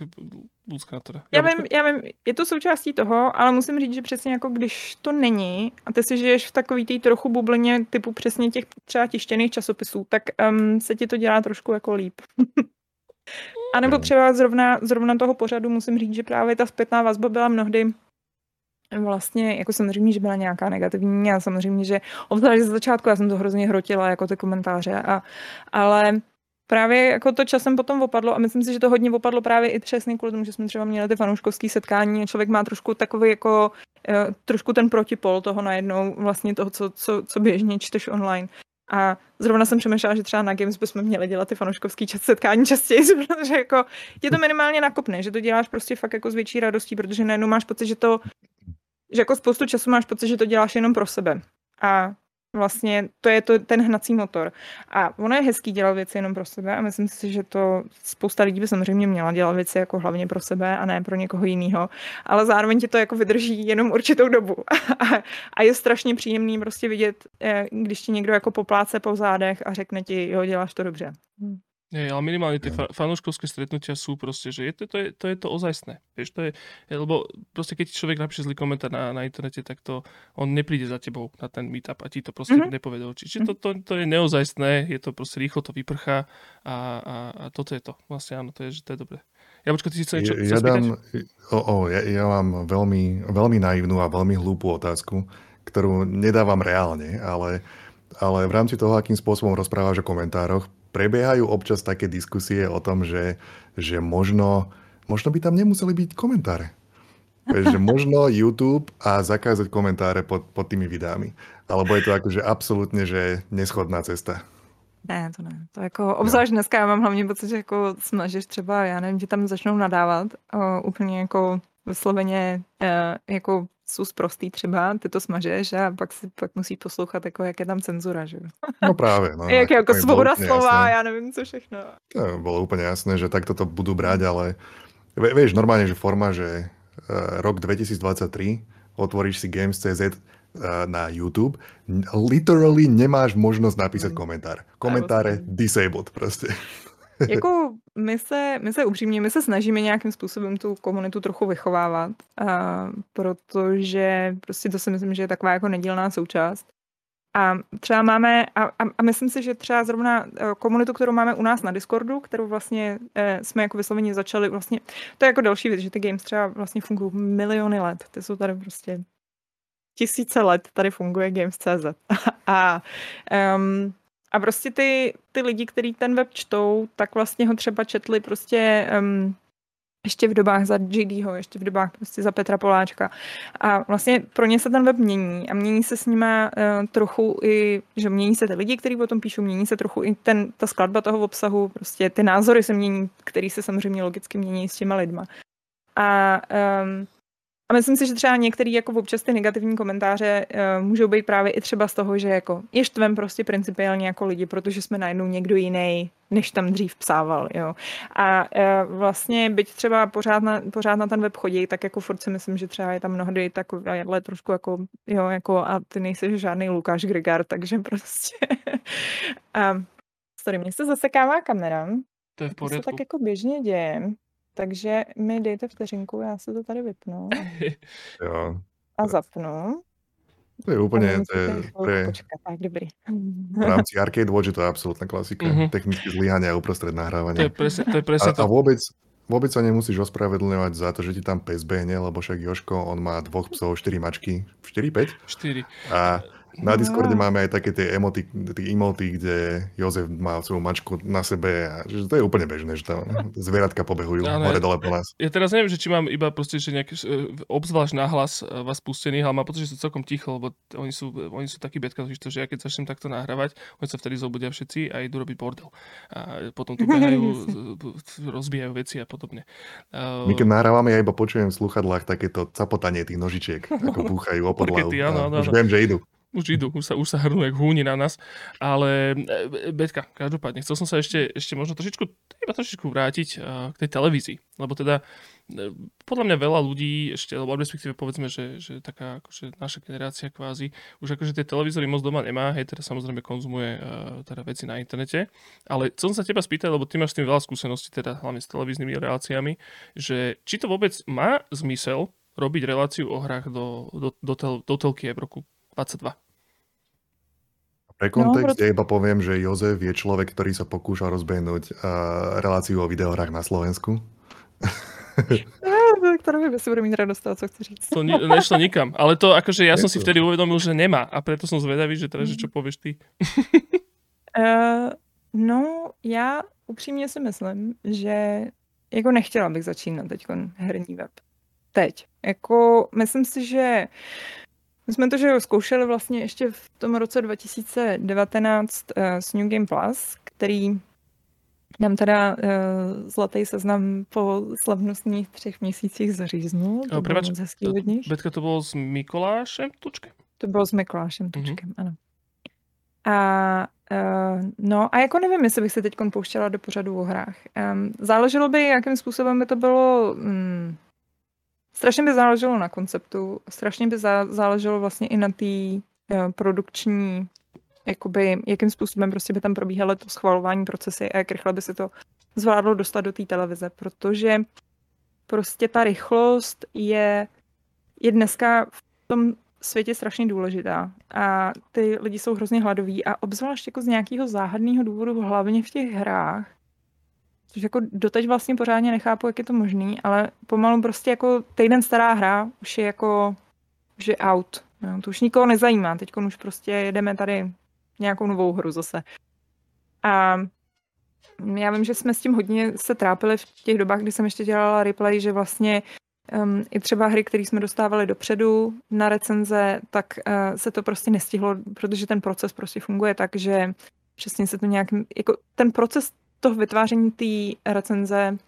ľudská teda. Já vím, já vím, je to součástí toho, ale musím říct, že přesně jako když to není a ty si žiješ v takový té trochu bublině typu přesně těch třeba tištěných časopisů, tak um, se ti to dělá trošku jako líp. [laughs] a nebo třeba zrovna, zrovna toho pořadu musím říct, že právě ta zpětná vazba byla mnohdy vlastně, jako samozřejmě, že byla nějaká negativní a samozřejmě, že obzvlášť ze začátku já jsem to hrozně hrotila jako ty komentáře, a, ale právě jako to časem potom opadlo a myslím si, že to hodně opadlo právě i přesně kvůli tomu, že jsme třeba měli ty fanouškovské setkání a člověk má trošku takový jako uh, trošku ten protipol toho najednou vlastně toho, co, co, co běžně čteš online. A zrovna jsem přemýšlela, že třeba na Games bychom měli dělat ty fanouškovský čas setkání častěji, [laughs] protože jako tě to minimálně nakopne, že to děláš prostě fakt jako s větší radostí, protože najednou máš pocit, že to, že jako spoustu času máš pocit, že to děláš jenom pro sebe. A vlastně to je to, ten hnací motor. A ono je hezký dělat věci jenom pro sebe a myslím si, že to spousta lidí by samozřejmě měla dělat věci jako hlavně pro sebe a ne pro někoho jiného, ale zároveň ti to jako vydrží jenom určitou dobu. [laughs] a, a je strašně příjemný prostě vidět, eh, když ti někdo jako popláce po zádech a řekne ti, jo, děláš to dobře. Hmm. Nie, ale minimálne tie fa- fanúškovské stretnutia sú proste, že je to, to, je, to je to ozajstné. Vieš, to je, lebo proste keď človek napíše zlý komentár na, na internete, tak to on nepríde za tebou na ten meetup a ti to proste mm-hmm. nepovie do očí. Čiže to, to, to je neozajstné, je to proste rýchlo to vyprchá a, a, a toto je to. Vlastne áno, to je, že to je dobré. Ja počkaj, ty si chcel niečo ja, ja, dám, o, o, ja, ja mám veľmi, veľmi naivnú a veľmi hlúpu otázku, ktorú nedávam reálne, ale, ale v rámci toho, akým spôsobom rozprávaš o komentároch, prebiehajú občas také diskusie o tom, že, že možno, možno by tam nemuseli byť komentáre. že možno [laughs] YouTube a zakázať komentáre pod, pod tými videami. Alebo je to akože absolútne, že neschodná cesta. Ne, to ne. To jako, obzvlášť dneska já mám hlavně pocit, že jako snažíš třeba, já nevím, že tam začnou nadávat o, úplně jako vysloveně e, jako jsou zprostý třeba, ty to smažeš a pak si pak musí poslouchat, jako, jak je tam cenzura, že No právě. No, [laughs] jak, jako svoboda slova, já nevím, co všechno. To bylo úplně jasné, že takto to budú brať, ale vieš, normálne, že forma, že uh, rok 2023 otvoríš si Games.cz uh, na YouTube, literally nemáš možnosť napísať komentár. Komentáre disabled prostě. Jako my se, my se upřímně, my se snažíme nějakým způsobem tu komunitu trochu vychovávat, a, protože prostě to si myslím, že je taková jako nedílná součást. A třeba máme, a, a, a myslím si, že třeba zrovna e, komunitu, kterou máme u nás na Discordu, kterou vlastně e, jsme jako vysloveně začali, vlastně, to je jako další věc, že ty games třeba vlastně fungují miliony let, ty jsou tady prostě tisíce let tady funguje Games.cz. [laughs] a um, a prostě ty, ty lidi, kteří ten web čtou, tak vlastně ho třeba četli prostě um, ještě v dobách za JDho, ještě v dobách prostě za Petra Poláčka. A vlastně pro ně se ten web mění a mění se s nima uh, trochu i, že mění se ty lidi, kteří o tom píšou, mění se trochu i ten, ta skladba toho obsahu, prostě ty názory se mění, který se samozřejmě logicky mění s těma lidma. A um, a myslím si, že třeba některý jako občas ty negativní komentáře uh, můžou být právě i třeba z toho, že jako je štvem prostě principiálně jako lidi, protože jsme najednou někdo jiný, než tam dřív psával, jo. A uh, vlastně byť třeba pořád na, pořád na ten web chodí, tak jako furt si myslím, že třeba je tam mnohdy takové trošku jako, jo, jako a ty nejsi žádný Lukáš Grigar, takže prostě. [laughs] a, sorry, mě se zasekává kamera. To je v pořádku. To se tak jako běžně děje. Takže mi dejte vteřinku, já se to tady vypnu. [laughs] jo. A zapnu. To je úplně, to je, to je počkat, tak dobrý. v [laughs] rámci Arcade Watch to je absolútna klasika. Mm-hmm. Technické zlyhania uprostred nahrávania. To je presne, to. Je presne a, to. a vôbec, vôbec sa nemusíš ospravedlňovať za to, že ti tam pes behne, lebo však Joško, on má dvoch psov, štyri mačky. 4, 5? 4. A, Na Discorde máme aj také tie emoty, tie emoty, kde Jozef má svoju mačku na sebe a že to je úplne bežné, že tam [laughs] zvieratka pobehujú ano, hore dole po nás. Ja teraz neviem, že či mám iba proste, že nejaký e, obzvlášť nahlas e, vás pustený, ale mám pocit, že sú celkom ticho, lebo oni sú, oni sú takí betka, že ja keď začnem takto nahrávať, oni sa vtedy zobudia všetci a idú robiť bordel. A potom tu behajú, [laughs] rozbijajú veci a podobne. My keď nahrávame, ja iba počujem v sluchadlách takéto capotanie tých nožičiek, ako [laughs] búchajú o podlahu. Už viem, že idú. Už idú, už sa, už sa hrnú jak húni na nás. Ale e, Betka, každopádne, chcel som sa ešte, ešte možno trošičku, iba trošičku vrátiť k tej televízii. Lebo teda e, podľa mňa veľa ľudí ešte, alebo respektíve povedzme, že, že taká akože naša generácia kvázi, už akože tie televízory moc doma nemá, hej, teda samozrejme konzumuje teda veci na internete. Ale chcel som sa teba spýtať, lebo ty máš s tým veľa skúseností, teda hlavne s televíznymi reláciami, že či to vôbec má zmysel robiť reláciu o hrách do, do, do, tel, do telky v roku 22. Pre kontext no, ja iba poviem, že Jozef je človek, ktorý sa pokúša rozbehnúť uh, reláciu o videohrách na Slovensku. ktoré by si bude mít radost toho, co chci říct. To ne, nešlo nikam. Ale to akože ja som si vtedy uvedomil, že nemá. A preto som zvedavý, že teda, že čo povieš ty. uh, [laughs] no, já upřímně si myslím, že jako nechtěla bych začínat teď herní web. Teď. Jako, myslím si, že my jsme to, že zkoušeli vlastně ještě v tom roce 2019 uh, s New Game Plus, který nám teda uh, zlatý seznam po slavnostních třech měsících zaříznul. To bylo moc hezký to, Betka, to bylo s Mikolášem Tučkem? To bylo s Mikolášem mhm. Tučkem, mm-hmm. ano. A uh, no a jako nevím, jestli bych se teď pouštěla do pořadu o hrách. Um, záleželo by, jakým způsobem by to bylo um, Strašně by záleželo na konceptu, strašně by záleželo vlastně i na té uh, produkční, jakoby, jakým způsobem prostě by tam probíhaly to schvalování procesy a jak rychle by se to zvládlo dostat do té televize, protože prostě ta rychlost je, je dneska v tom světě strašně důležitá a ty lidi jsou hrozně hladoví a obzvlášť jako z nějakého záhadného důvodu, hlavně v těch hrách, Což jako doteď vlastně pořádně nechápu, jak je to možný, ale pomalu prostě jako týden stará hra už je jako, už je out. No, to už nikoho nezajímá. Teď už prostě jedeme tady nějakou novou hru zase. A já vím, že jsme s tím hodně se trápili v těch dobách, kdy jsem ještě dělala replay, že vlastně um, i třeba hry, které jsme dostávali dopředu na recenze, tak uh, se to prostě nestihlo, protože ten proces prostě funguje tak, že přesně se to nějak, jako ten proces toho vytváření té recenze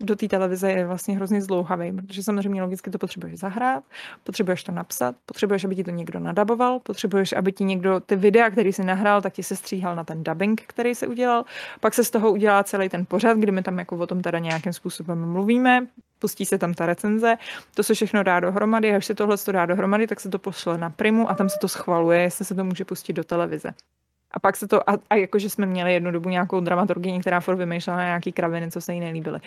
do té televize je vlastně hrozně zdlouhavý, protože samozřejmě logicky to potřebuješ zahrát, potřebuješ to napsat, potřebuješ, aby ti to někdo nadaboval, potřebuješ, aby ti někdo ty videa, který si nahrál, tak ti se stříhal na ten dubbing, který se udělal, pak se z toho udělá celý ten pořad, kdy my tam jako o tom teda nějakým způsobem mluvíme, pustí se tam ta recenze, to se všechno dá dohromady, až se tohle dá dohromady, tak se to pošle na primu a tam se to schvaluje, jestli se to může pustit do televize. A pak se to, a, a jakože jsme měli jednu dobu nějakou dramaturgii, která furt vymýšlela nějaký kraviny, co se jí nelíbily.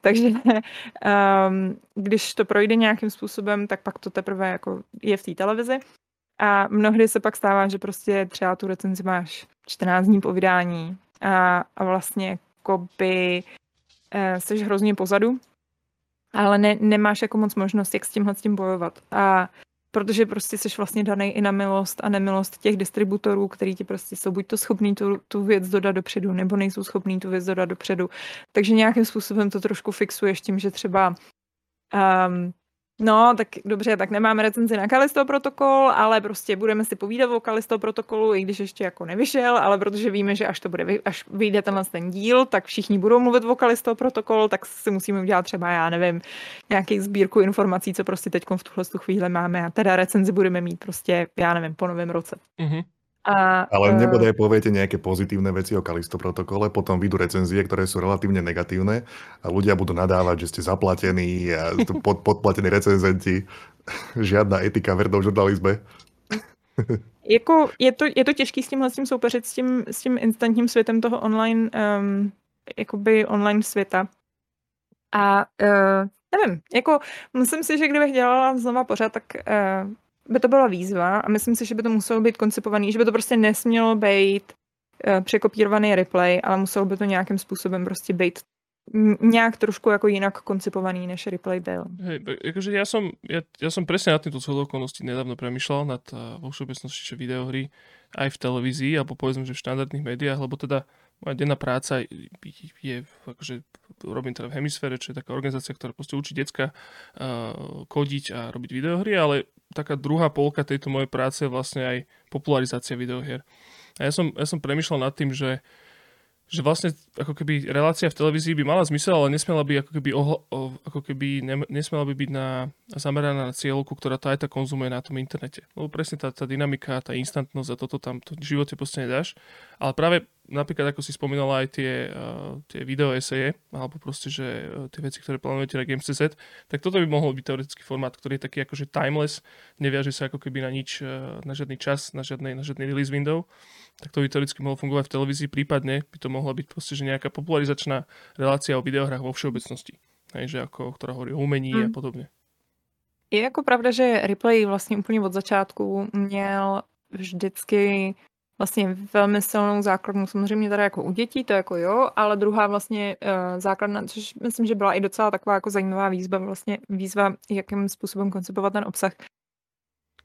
Takže um, [laughs] když to projde nějakým způsobem, tak pak to teprve jako je v té televizi. A mnohdy se pak stává, že prostě třeba tu recenzi máš 14 dní po vydání a, a vlastně by e, jsi hrozně pozadu, ale ne, nemáš jako moc možnost, jak s tímhle s tím bojovat. A protože prostě jsi vlastně daný i na milost a nemilost těch distributorů, který ti prostě jsou buď to schopný tu, tu věc dodat dopředu, nebo nejsou schopný tu věc dodat dopředu. Takže nějakým způsobem to trošku fixuješ tím, že třeba um, No, tak dobře, tak nemáme recenzi na Kalisto protokol, ale prostě budeme si povídat o Kalisto protokolu, i když ještě jako nevyšel, ale protože víme, že až to bude, až vyjde tenhle ten díl, tak všichni budou mluvit o Kalisto protokol, tak si musíme udělat třeba, já nevím, nějaký sbírku informací, co prostě teď v tuhle chvíli máme a teda recenzi budeme mít prostě, já nevím, po novém roce. Mm-hmm. A, Ale uh, nebodaj poviete nejaké pozitívne veci o Kalisto protokole, potom vyjdú recenzie, ktoré sú relatívne negatívne a ľudia budú nadávať, že ste zaplatení a [laughs] pod, podplatení recenzenti. Žiadna etika v hrdom žurnalizme. jako je to, je to těžký s tímhle s tím soupeřit s tím, s tím instantním světem toho online, um, jakoby online světa. A uh, nevím, jako myslím si, že kdybych dělala znova pořád, tak uh, by to byla výzva a myslím si, že by to muselo být koncipovaný, že by to prostě nesmělo být uh, překopírovaný replay, ale muselo by to nějakým způsobem prostě být nějak trošku jako jinak koncipovaný, než replay byl. Hej, akože ja som, ja, ja som presne nad týmto okolností nedávno premyšľal nad uh, vo všeobecnosti že videohry aj v televízii, alebo povedzme, že v štandardných médiách, lebo teda moja denná práca je, akože robím teda v Hemisfére, čo je taká organizácia, ktorá proste učí decka uh, kodiť a robiť videohry, ale taká druhá polka tejto mojej práce je vlastne aj popularizácia videohier. A ja som, ja som premyšľal nad tým, že že vlastne ako keby relácia v televízii by mala zmysel, ale nesmela by ako keby, ohla, o, ako keby ne, nesmela by byť na, zameraná na cieľovku, ktorá to aj tak konzumuje na tom internete. Lebo presne tá, tá dynamika, tá instantnosť a toto tam to v živote proste nedáš. Ale práve napríklad, ako si spomínala aj tie, uh, tie video eseje, alebo proste, že uh, tie veci, ktoré plánujete na Games.cz, tak toto by mohol byť teoretický formát, ktorý je taký akože timeless, neviaže sa ako keby na nič, uh, na žiadny čas, na, žiadnej, na žiadny release window, tak to by teoreticky mohlo fungovať v televízii, prípadne by to mohla byť proste, že nejaká popularizačná relácia o videohrách vo všeobecnosti, hej, že ako, ktorá hovorí o umení hmm. a podobne. Je jako pravda, že Replay vlastně úplně od začátku měl vždycky vlastně velmi silnou základnu, samozřejmě tady jako u dětí, to jako jo, ale druhá vlastně uh, základna, což myslím, že byla i docela taková jako zajímavá výzva, vlastně výzva, jakým způsobem koncipovat ten obsah.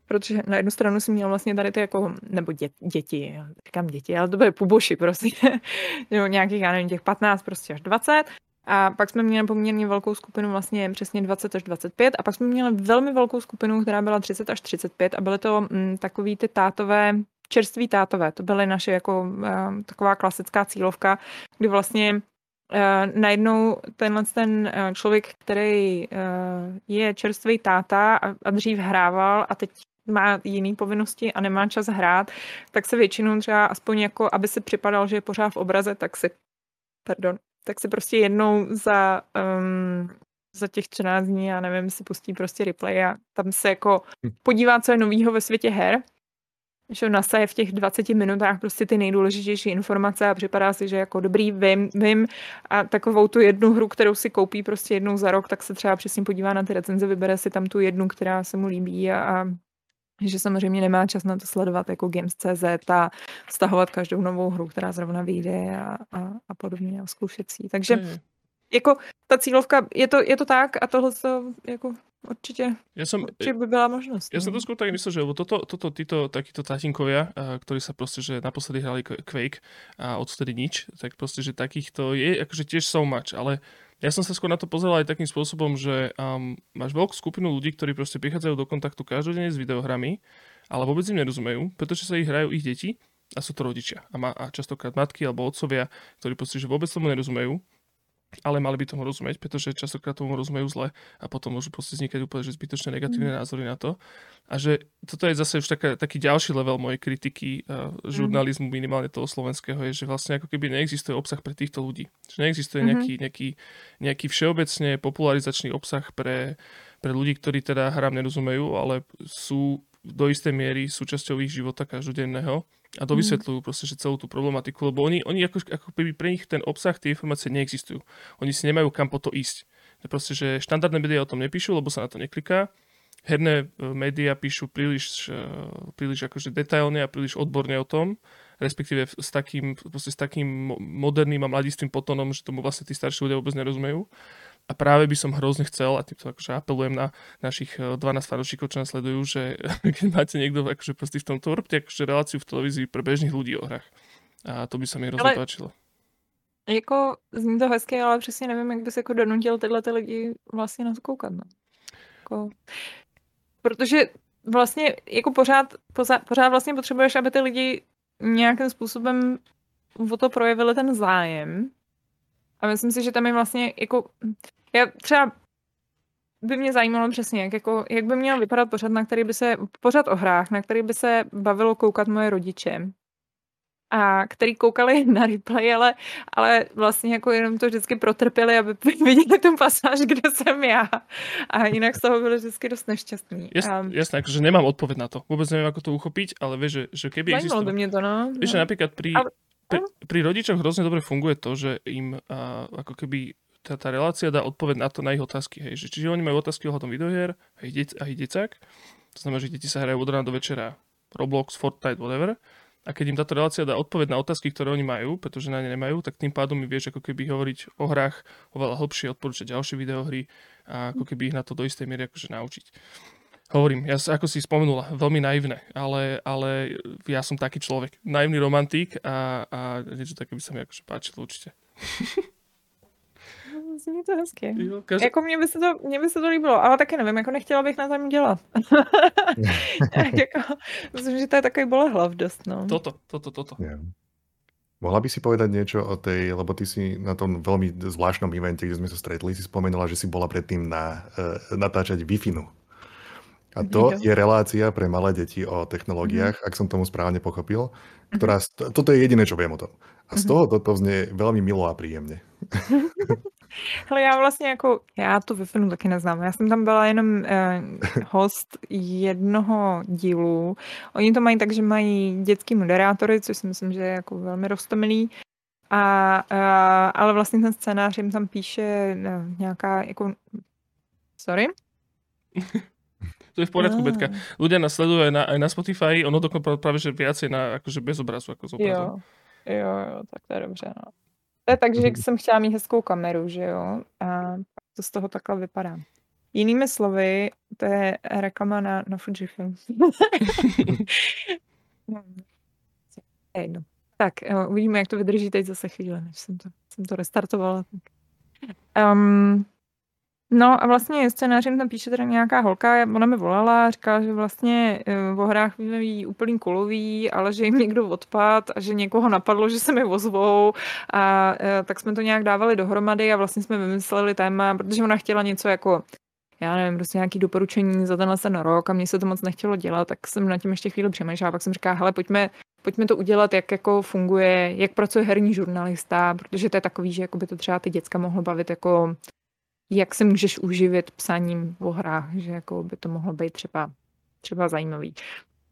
Protože na jednu stranu si měl vlastně tady ty jako, nebo dě, děti, říkám děti, ale to byly puboši prostě, [laughs] nebo nějakých, já nevím, těch 15 prostě až 20. A pak jsme měli poměrně velkou skupinu, vlastně přesně 20 až 25, a pak jsme měli velmi velkou skupinu, která byla 30 až 35 a byly to mm, takový ty tátové čerství tátové. To byly naše jako uh, taková klasická cílovka, kdy vlastně uh, najednou tenhle ten uh, člověk, který uh, je čerstvý táta a, a dřív hrával a teď má jiné povinnosti a nemá čas hrát, tak se většinou třeba aspoň jako, aby si připadal, že je pořád v obraze, tak si, pardon, tak si prostě jednou za, um, za těch 14 dní, já nevím, si pustí prostě replay a tam se jako hm. podívá, co je novýho ve světě her že nasaje v těch 20 minutách prostě ty nejdůležitější informace a připadá si, že jako dobrý, vím, vím a takovou tu jednu hru, kterou si koupí prostě jednou za rok, tak se třeba přesně podívá na ty recenze, vybere si tam tu jednu, která se mu líbí a, a že samozřejmě nemá čas na to sledovat jako Games.cz a stahovat každou novou hru, která zrovna vyjde a, a, a podobně a zkoušet si. Takže hmm. jako ta cílovka, je to, je to tak a tohle to jako Určite. Ja som, Určite by bola možnosť. Ja som no. to skôr tak myslel, že lebo toto, toto títo takíto tatinkovia, ktorí sa proste, že naposledy hrali Quake a odtedy nič, tak proste, že takýchto je akože tiež so much, ale ja som sa skôr na to pozeral aj takým spôsobom, že um, máš veľkú skupinu ľudí, ktorí proste prichádzajú do kontaktu každodenne s videohrami, ale vôbec im nerozumejú, pretože sa ich hrajú ich deti a sú to rodičia. A, má, a častokrát matky alebo otcovia, ktorí proste, že vôbec tomu nerozumejú ale mali by tomu rozumieť, pretože častokrát tomu rozumejú zle a potom môžu proste vznikať úplne že zbytočné negatívne mm. názory na to. A že toto je zase už taká, taký ďalší level mojej kritiky uh, žurnalizmu, minimálne toho slovenského, je, že vlastne ako keby neexistuje obsah pre týchto ľudí. Že neexistuje mm-hmm. nejaký, nejaký, nejaký všeobecne popularizačný obsah pre, pre ľudí, ktorí teda hrám nerozumejú, ale sú do istej miery súčasťou ich života každodenného a to mhm. vysvetľujú proste, že celú tú problematiku, lebo oni, oni ako, ako keby pre nich ten obsah, tie informácie neexistujú. Oni si nemajú kam po to ísť. Proste, že štandardné médiá o tom nepíšu, lebo sa na to nekliká. Herné e, médiá píšu príliš, e, príliš akože detailne a príliš odborne o tom, respektíve s takým, s takým moderným a mladistým potonom, že tomu vlastne tí starší ľudia vôbec nerozumejú. A práve by som hrozne chcel, a týmto akože apelujem na našich 12 eh, fanúšikov, čo nás sledujú, že [laughs] keď máte niekto akože proste v tomto, robte akože reláciu v televízii pre bežných ľudí o hrách. A to by sa mi hrozně páčilo. Jako zní to hezky, ale přesně nevím, jak bys jako donutil tyhle ty lidi vlastně na to koukat. No. Jako, protože vlastně jako pořád, pořád, pořád vlastně potřebuješ, aby ty lidi nějakým způsobem o to projevili ten zájem. A myslím si, že tam je vlastně jako já třeba by mě zajímalo přesně, jak, jako, jak by měl vypadat pořad, na který by se, pořad o hrách, na který by se bavilo koukat moje rodiče. A který koukali [laughs] na replay, ale, ale vlastně jako jenom to vždycky protrpěli, aby [laughs] viděli tu pasáž, kde jsem já. A jinak z toho byli vždycky dost nešťastní. Jas, um, jasné, akože nemám odpověď na to. Vůbec nevím, ako to uchopiť, ale vieš, že, že keby existovalo... by mě to, no. Vieš, no. že napríklad pri, ale, pri, pri rodičoch hrozne dobre funguje to, že im uh, ako keby tá, tá relácia dá odpoveď na to, na ich otázky. Hej. Že, čiže oni majú otázky ohľadom videohier a ich, a ich decák. To znamená, že deti sa hrajú od rána do večera Roblox, Fortnite, whatever. a keď im táto relácia dá odpoveď na otázky, ktoré oni majú, pretože na ne nemajú, tak tým pádom mi vieš ako keby hovoriť o hrách oveľa hlbšie, odporúčať ďalšie videohry a ako keby ich na to do istej miery akože naučiť. Hovorím, ja ako si spomenula, veľmi naivné, ale, ale ja som taký človek. Naivný romantík a, a niečo také by sa mi akože páčilo určite. Zní to hezky. Jo, každý... Jako mně by, se to, mně by se to líbilo, ale taky nevím, jako nechtěla bych na tom dělat. [laughs] jako, myslím, že to je takový bolehlav dost, no. Toto, toto, toto. Nie. Mohla by si povedať niečo o tej, lebo ty si na tom veľmi zvláštnom evente, kde sme sa stretli, si spomenula, že si bola predtým na, uh, natáčať wi A to Jo. je relácia pre malé deti o technológiách, ak som tomu správne pochopil, ktorá, st- toto je jediné, čo viem o tom. A z Mhm. toho toto znie veľmi milo a príjemne. [laughs] Hele, já vlastně jako, já tu wi taky neznám. Já jsem tam byla jenom eh, host jednoho dílu. Oni to mají tak, že mají dětský moderátory, což si myslím, že je jako velmi roztomilý. A, a, ale vlastně ten scénář jim tam píše eh, nějaká jako... Sorry? [laughs] To je v poriadku, Ah. Betka. Ľudia nás sledujú aj na, aj na Spotify, ono dokonca práve, že viacej na, akože bez obrazu, ako s obrazom. Jo, jo, jo, tak to je dobře, no. To je tak, že jsem chtěla mít hezkou kameru, že jo, a pak to z toho takhle vypadá. Jinými slovy, to je reklama na, na Fujifilm. [laughs] No, jedno. Tak, uvidíme, jak to vydrží teď zase chvíli, než jsem to, jsem to restartovala. Um, no a vlastně scénářem tam píše teda nějaká holka, ona mi volala, říkala, že vlastně eh, o hrách ví úplný kulový, ale že jim někdo odpad a že někoho napadlo, že se mi ozvou. A eh, tak jsme to nějak dávali dohromady a vlastně jsme vymysleli téma, protože ona chtěla něco jako já nevím, prostě nějaký doporučení za tenhle ten rok a mně se to moc nechtělo dělat, tak jsem na tím ještě chvíli přemýšlela, pak jsem říkala, hele, pojďme, pojďme to udělat, jak jako funguje, jak pracuje herní žurnalista, protože to je takový, že jako by to třeba ty děcka mohlo bavit jako jak se můžeš uživit psaním o hrách, že jako by to mohlo být třeba, třeba zajímavý.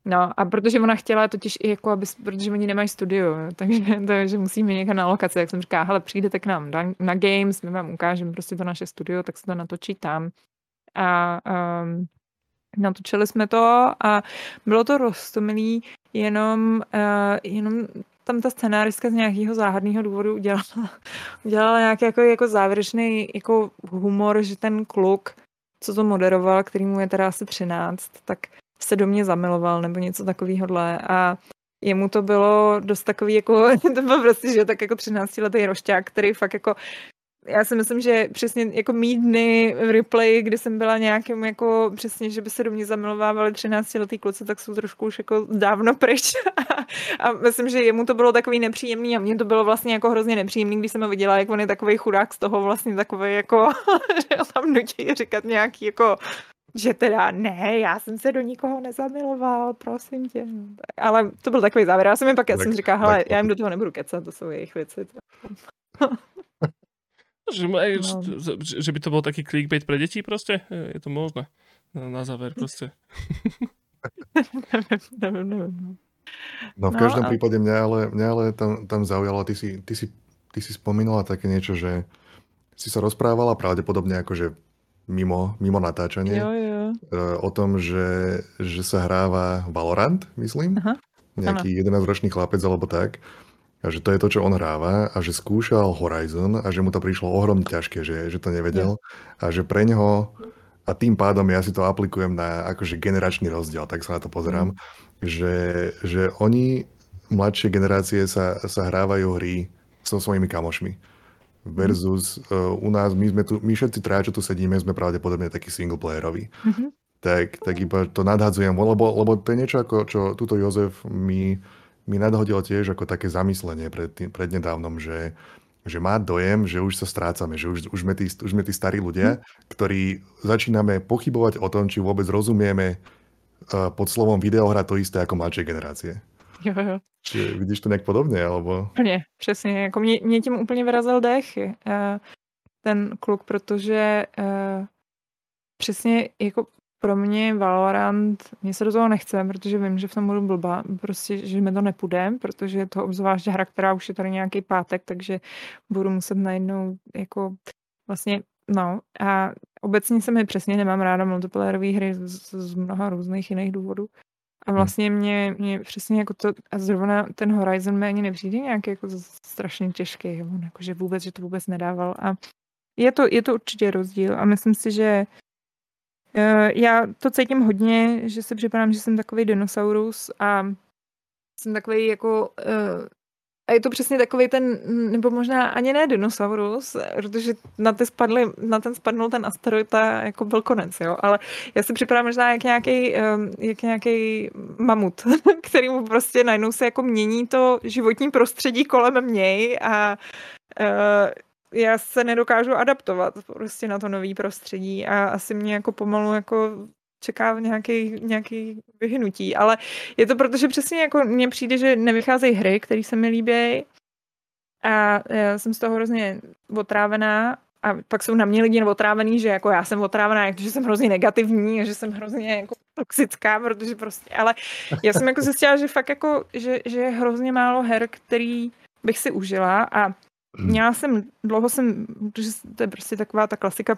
No a protože ona chtěla totiž i jako, aby, protože oni nemají studio, takže, [laughs] takže musíme někam na lokaci, jak jsem říkala, hele, přijdete k nám na, na Games, my vám ukážeme prostě to naše studio, tak se to natočí tam. A um, natočili jsme to a bylo to roztomilý, jenom, uh, jenom tam ta scenáristka z nějakého záhadného důvodu udělala, [laughs] udělala nějaký jako, jako závěrečný jako humor, že ten kluk, co to moderoval, který mu je teda asi 13, tak se do mě zamiloval nebo něco takového a jemu to bylo dost takový jako, [laughs] to byl prostě, že tak jako 13 letý rošťák, který fakt jako já si myslím, že přesně jako mý dny v replay, kdy jsem byla nějakým jako přesně, že by se do mě zamilovávali 13 letý kluci, tak jsou trošku už jako dávno pryč. [laughs] a myslím, že jemu to bylo takový nepříjemný a mně to bylo vlastně jako hrozně nepříjemný, když jsem ho viděla, jak on je takový chudák z toho vlastně takový jako, [laughs] že tam nutí říkat nějaký jako že teda ne, já jsem se do nikoho nezamiloval, prosím tě. Ale to byl takový závěr. Já jsem jim pak, já Tak- jsem říkala, hele, tak- já jim do toho nebudu kecat, to jsou jejich věci. Že, aj, No. že, že by to bol taký clickbait pre deti proste? Je to možné. Na, na záver proste. [laughs] nevím, nevím, nevím. no. No v No každom a- prípade mňa ale, mňa ale tam, tam zaujalo, ty si, ty, si, ty si spomínala také niečo, že si sa rozprávala pravdepodobne akože mimo, mimo natáčanie Jo, jo. e, o tom, že, že sa hráva Valorant, myslím. Aha, Nejaký 11-ročný chlapec alebo tak. A že to je to, čo on hráva a že skúšal Horizon a že mu to prišlo ohromne ťažké, že, že to nevedel. A že pre ňoho a tým pádom ja si to aplikujem na akože generačný rozdiel, tak sa na to pozerám, že, že oni, mladšie generácie sa, sa hrávajú hry so svojimi kamošmi. Versus uh, u nás, my sme tu, my všetci traja, čo tu sedíme, sme pravdepodobne takí singleplayerovi Mhm. tak, tak iba to nadhadzujem, lebo, lebo to je niečo ako, čo tuto Jozef mi, mi nadhodil tiež ako také zamyslenie pred, tým, prednedávnom, že, že má dojem, že už sa strácame, že už, už, sme tí, už sme tí starí ľudia, ktorí začíname pochybovať o tom, či vôbec rozumieme uh, pod slovom videohra to isté ako mladšie generácie. Jo, jo. Čiže vidíš to nejak podobne, alebo... Úplně, přesně. Jako mě, mě tím úplně vyrazil dech, eh, ten kluk, protože eh, přesně jako pro mě Valorant, mě se do toho nechce, protože vím, že v tom budu blbá, prostě, že mi to nepůjde, protože je to obzvlášť hra, která už je tady nějaký pátek, takže budu muset najednou jako vlastně, no a obecně se mi přesně nemám ráda multiplayerové hry z, z mnoha různých jiných důvodů. A vlastně mě, mě přesně jako to, a zrovna ten Horizon mi ani nepřijde nějaký jako strašně těžký, on jakože vůbec, že to vůbec nedával a je to, je to určitě rozdíl a myslím si, že já to cítím hodně, že se připadám, že jsem takový dinosaurus a jsem takový jako uh, a je to přesně takový ten, nebo možná ani ne dinosaurus, protože na, ty spadly, na ten spadnul ten asteroid a jako byl konec, jo. Ale já si připadám možná jak nějaký, jak nějaký mamut, [laughs] který mu prostě najednou se jako mění to životní prostředí kolem něj a já se nedokážu adaptovat prostě na to nový prostředí a asi mě jako pomalu jako čeká nějaký, nějaký vyhnutí, ale je to proto, že přesně jako mně přijde, že nevycházejí hry, které se mi líbí a já jsem z toho hrozně otrávená a pak jsou na mě lidi otrávený, že jako já jsem otrávená, že jsem hrozně negativní že jsem hrozně jako toxická, protože prostě, ale já jsem jako zjistila, že fakt jako, že, že je hrozně málo her, který bych si užila a. měla jsem, dlouho jsem, protože to je prostě taková ta klasika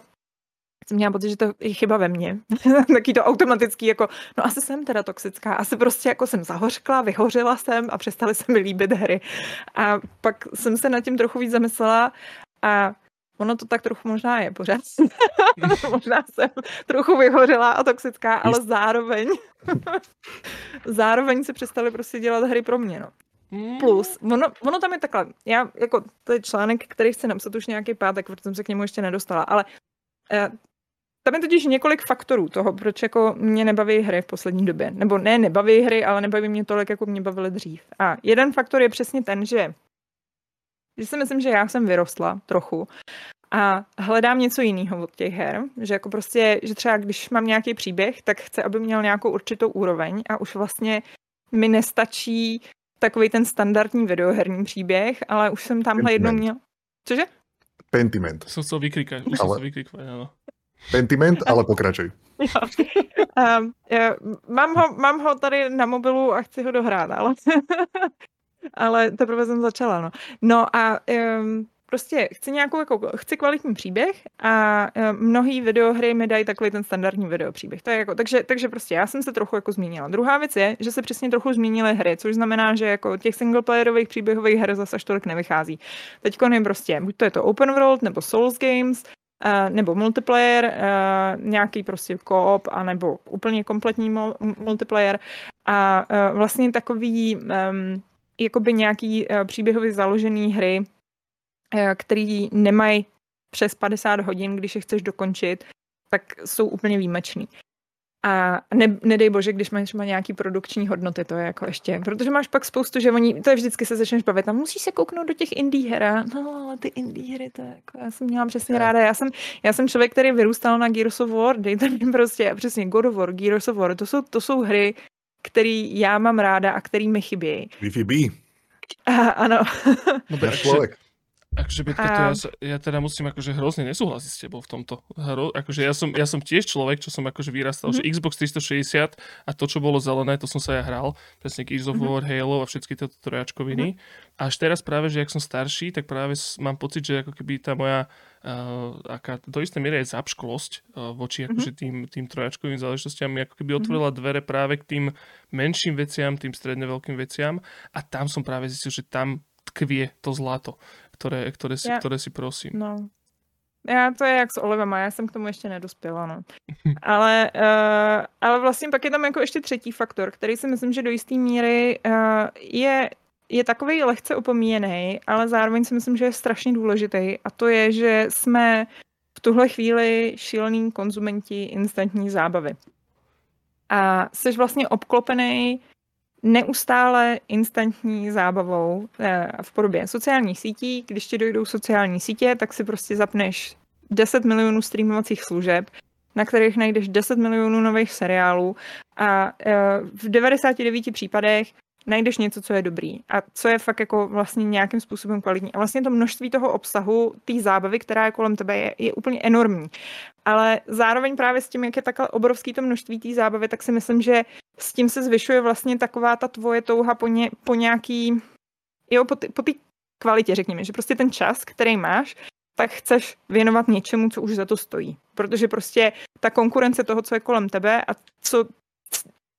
jsem měla pocit, že to je chyba ve mně. [laughs] Taky to automatický, jako, no asi jsem teda toxická, asi prostě jako jsem zahořkla, vyhořela jsem a přestaly se mi líbit hry. A pak jsem se nad tím trochu víc zamyslela a ono to tak trochu možná je pořád. [laughs] možná jsem trochu vyhořela a toxická, ale zároveň [laughs] zároveň se přestaly prostě dělat hry pro mě, no. Hmm. Plus, ono, ono tam je takhle, já, jako, to je článek, který chci napsat už nějaký pátek, protože jsem se k němu ještě nedostala, ale eh, tam je totiž několik faktorů toho, proč jako mě nebaví hry v poslední době. Nebo ne, nebaví hry, ale nebaví mě tolik, jako mě bavily dřív. A jeden faktor je přesně ten, že, že si myslím, že já jsem vyrostla trochu a hledám něco jiného od těch her, že jako prostě, že třeba když mám nějaký příběh, tak chci, aby měl nějakou určitou úroveň a už vlastně mi nestačí takový ten standardní videoherní příběh, ale už jsem tamhle jednou měl. Cože? Pentiment. Jsem chcel vykrikat, už ale... jsem vykrikat, ano. Pentiment, ale pokračuj. um, [laughs] ja, mám, ho, mám ho tady na mobilu a chci ho dohrát, ale, [laughs] ale teprve jsem začala. No, no a um, prostě chci nějakou, jako, chci kvalitní příběh a um, mnohý videohry mi dají takový ten standardní videopříběh. To je jako, takže, takže prostě já jsem se trochu jako zmínila. Druhá věc je, že se přesně trochu zmínily hry, což znamená, že jako těch singleplayerových příběhových her zase až tolik nevychází. Teď je prostě, buď to je to open world, nebo Souls Games, Uh, nebo multiplayer, uh, nějaký prostě koop, anebo úplně kompletní multiplayer. A uh, vlastně takový um, jakoby nějaký příběhově založený hry, který nemají přes 50 hodin, když je chceš dokončit, tak jsou úplně výjimečný. A ne, nedej bože, když máš má nějaký produkční hodnoty, to je jako ještě, protože máš pak spoustu, že oni, to je vždycky se začneš bavit, tam musíš se kouknout do těch indie her, no ty indie hry, to je jako, já jsem měla přesně ráda, já jsem, já jsem člověk, který vyrůstal na Gears of War, dejte mi [laughs] prostě, přesně God of War, Gears of War, to jsou, to jsou hry, které já mám ráda a které mi chybějí. Wi-Fi B. [laughs] ano. No, člověk. Akože Betka, to ja, ja teda musím akože hrozne nesúhlasiť s tebou v tomto. Hro, akože ja som, ja som tiež človek, čo som akože vyrastal, mm-hmm. že Xbox 360 a to, čo bolo zelené, to som sa ja hral. Presne Gears of mhm. War, mm-hmm. Halo a všetky tieto trojačkoviny. Mm-hmm. A až teraz práve, že jak som starší, tak práve mám pocit, že ako keby tá moja uh, aká do isté miery je zapškolosť uh, voči mm-hmm. akože tým, tým trojačkovým záležitostiam ako keby mhm. otvorila mm-hmm. dvere práve k tým menším veciam, tým stredne veľkým veciam a tam som práve zistil, že tam tkvie to zlato které, které, si, já, které si prosím. No. Já to je jak s olivama, já jsem k tomu ještě nedospěla, no. [laughs] ale, uh, ale vlastně pak je tam jako ještě třetí faktor, který si myslím, že do jisté míry uh, je, je takový lehce opomíjený, ale zároveň si myslím, že je strašně důležitý a to je, že jsme v tuhle chvíli šílený konzumenti instantní zábavy. A jsi vlastně obklopený neustále instantní zábavou eh, v podobě sociálních sítí. Když ti dojdou sociální sítě, tak si prostě zapneš 10 milionů streamovacích služeb, na kterých najdeš 10 milionů nových seriálů a eh, v 99 případech najdeš něco, co je dobrý a co je fakt jako vlastně nějakým způsobem kvalitní. A vlastně to množství toho obsahu, té zábavy, která je kolem tebe, je, je úplně enormní. Ale zároveň právě s tím, jak je takhle obrovský to množství té zábavy, tak si myslím, že s tím se zvyšuje vlastně taková ta tvoje touha po, ně, po nějaký, jo, po, po té kvalitě, řekněme, že prostě ten čas, který máš, tak chceš věnovat něčemu, co už za to stojí. Protože prostě ta konkurence toho, co je kolem tebe a co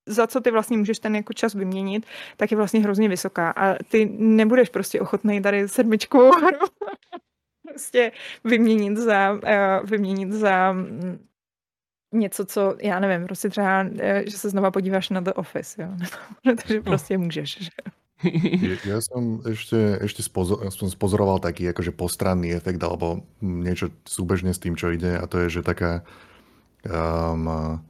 za co ty vlastně můžeš ten jako čas vyměnit, tak je vlastně hrozně vysoká. A ty nebudeš prostě ochotný tady sedmičkovou hru [laughs] prostě vyměnit za, uh, vyměnit za mm, něco, co, já nevím, prostě třeba, eh, že se znova podíváš na The Office, jo. [laughs] Takže no. prostě můžeš, že [laughs] Ja som ešte, ešte spozor, som spozoroval taký akože postranný efekt alebo niečo súbežne s tým, čo ide a to je, že taká, um,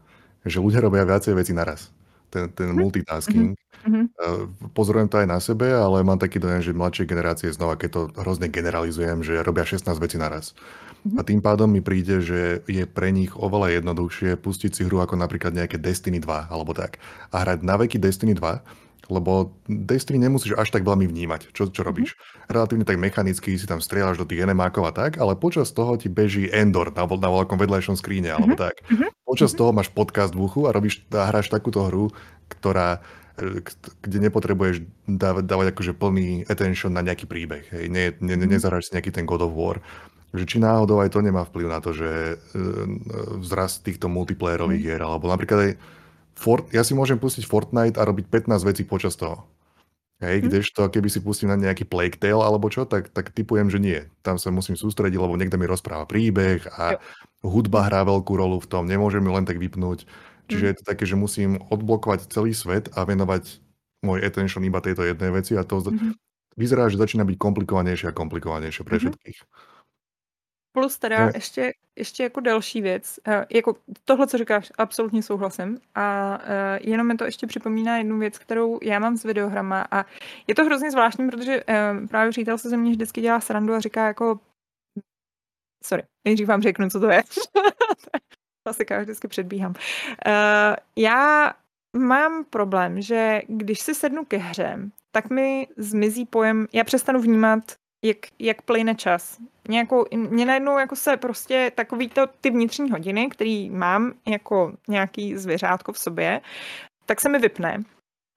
že ľudia robia viacej veci naraz. Ten, ten mhm. multitasking. Mm-hmm. Pozorujem to aj na sebe, ale mám taký dojem, že mladšie generácie znova, keď to hrozne generalizujem, že robia 16 vecí naraz. Mm-hmm. A tým pádom mi príde, že je pre nich oveľa jednoduchšie pustiť si hru ako napríklad nejaké Destiny 2 alebo tak. A hrať na veky Destiny 2 lebo Destiny nemusíš až tak veľmi vnímať, čo, čo robíš. Mm-hmm. Relatívne tak mechanicky si tam strieľaš do tých enemákov a tak, ale počas toho ti beží Endor na, na veľkom vedľajšom skríne, alebo tak. Mm-hmm. Počas toho máš podcast v uchu a, robíš, a hráš takúto hru, ktorá e, kde nepotrebuješ dávať, dávať akože plný attention na nejaký príbeh. Hej. Ne, ne, ne, mhm. nezahráš si nejaký ten God of War. Že či náhodou aj to nemá vplyv na to, že e, vzrast týchto multiplayerových hier, alebo napríklad aj Fort, ja si môžem pustiť Fortnite a robiť 15 vecí počas toho. Hej, hm. kdežto keby si pustím na nejaký Plague Tale alebo čo, tak, tak typujem, že nie. Tam sa musím sústrediť, lebo niekto mi rozpráva príbeh a hudba hrá veľkú rolu v tom, nemôžem ju len tak vypnúť. Čiže hm. je to také, že musím odblokovať celý svet a venovať môj attention iba tejto jednej veci a to mm-hmm. vyzerá, že začína byť komplikovanejšie a komplikovanejšie pre mm-hmm. všetkých. Plus teda ne. ještě, ještě jako další věc, uh, jako tohle, co říkáš, absolutně souhlasím a uh, jenom mi to ještě připomíná jednu věc, kterou já mám s videohrama a je to hrozně zvláštní, protože uh, právě přítel se ze mě vždycky dělá srandu a říká jako sorry, nejdřív vám řeknu, co to je. [laughs] Klasika, vždycky předbíhám. Uh, já mám problém, že když si sednu ke hře, tak mi zmizí pojem, já přestanu vnímat jak, jak plyne čas. Mě, jako, mě najednou jako se prostě takový to, ty vnitřní hodiny, který mám jako nějaký zvěřátko v sobě, tak se mi vypne.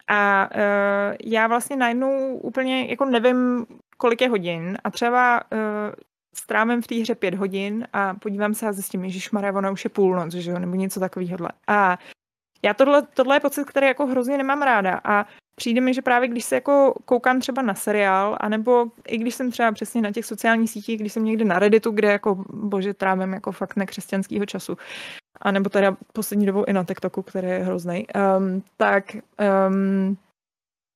A uh, já vlastně najednou úplně jako nevím, kolik je hodin a třeba uh, strávím v té hře pět hodin a podívám se a zjistím, že šmaré, ona už je půlnoc, že jo, nebo něco takového. A já tohle, tohle je pocit, který jako hrozně nemám ráda a přijde mi, že právě když se jako koukám třeba na seriál, anebo i když jsem třeba přesně na těch sociálních sítích, když jsem někde na Redditu, kde jako bože trávím jako fakt nekřesťanského času, a nebo teda poslední dobou i na TikToku, který je hrozný, um, tak, um,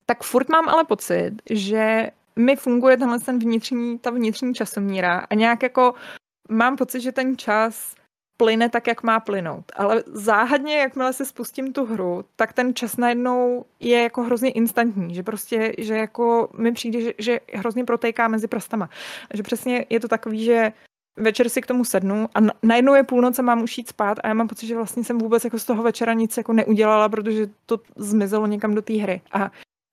tak furt mám ale pocit, že mi funguje tenhle ten vnitřní, ta vnitřní časomíra a nějak jako mám pocit, že ten čas plyne tak, jak má plynout. Ale záhadně, jakmile se spustím tu hru, tak ten čas najednou je jako hrozně instantní, že prostě, že jako mi přijde, že, že hrozně protéká mezi prstama. Že přesně je to takový, že večer si k tomu sednu a najednou je půlnoc a mám už jít spát a já mám pocit, že vlastně jsem vůbec jako z toho večera nic jako neudělala, protože to zmizelo někam do té hry. A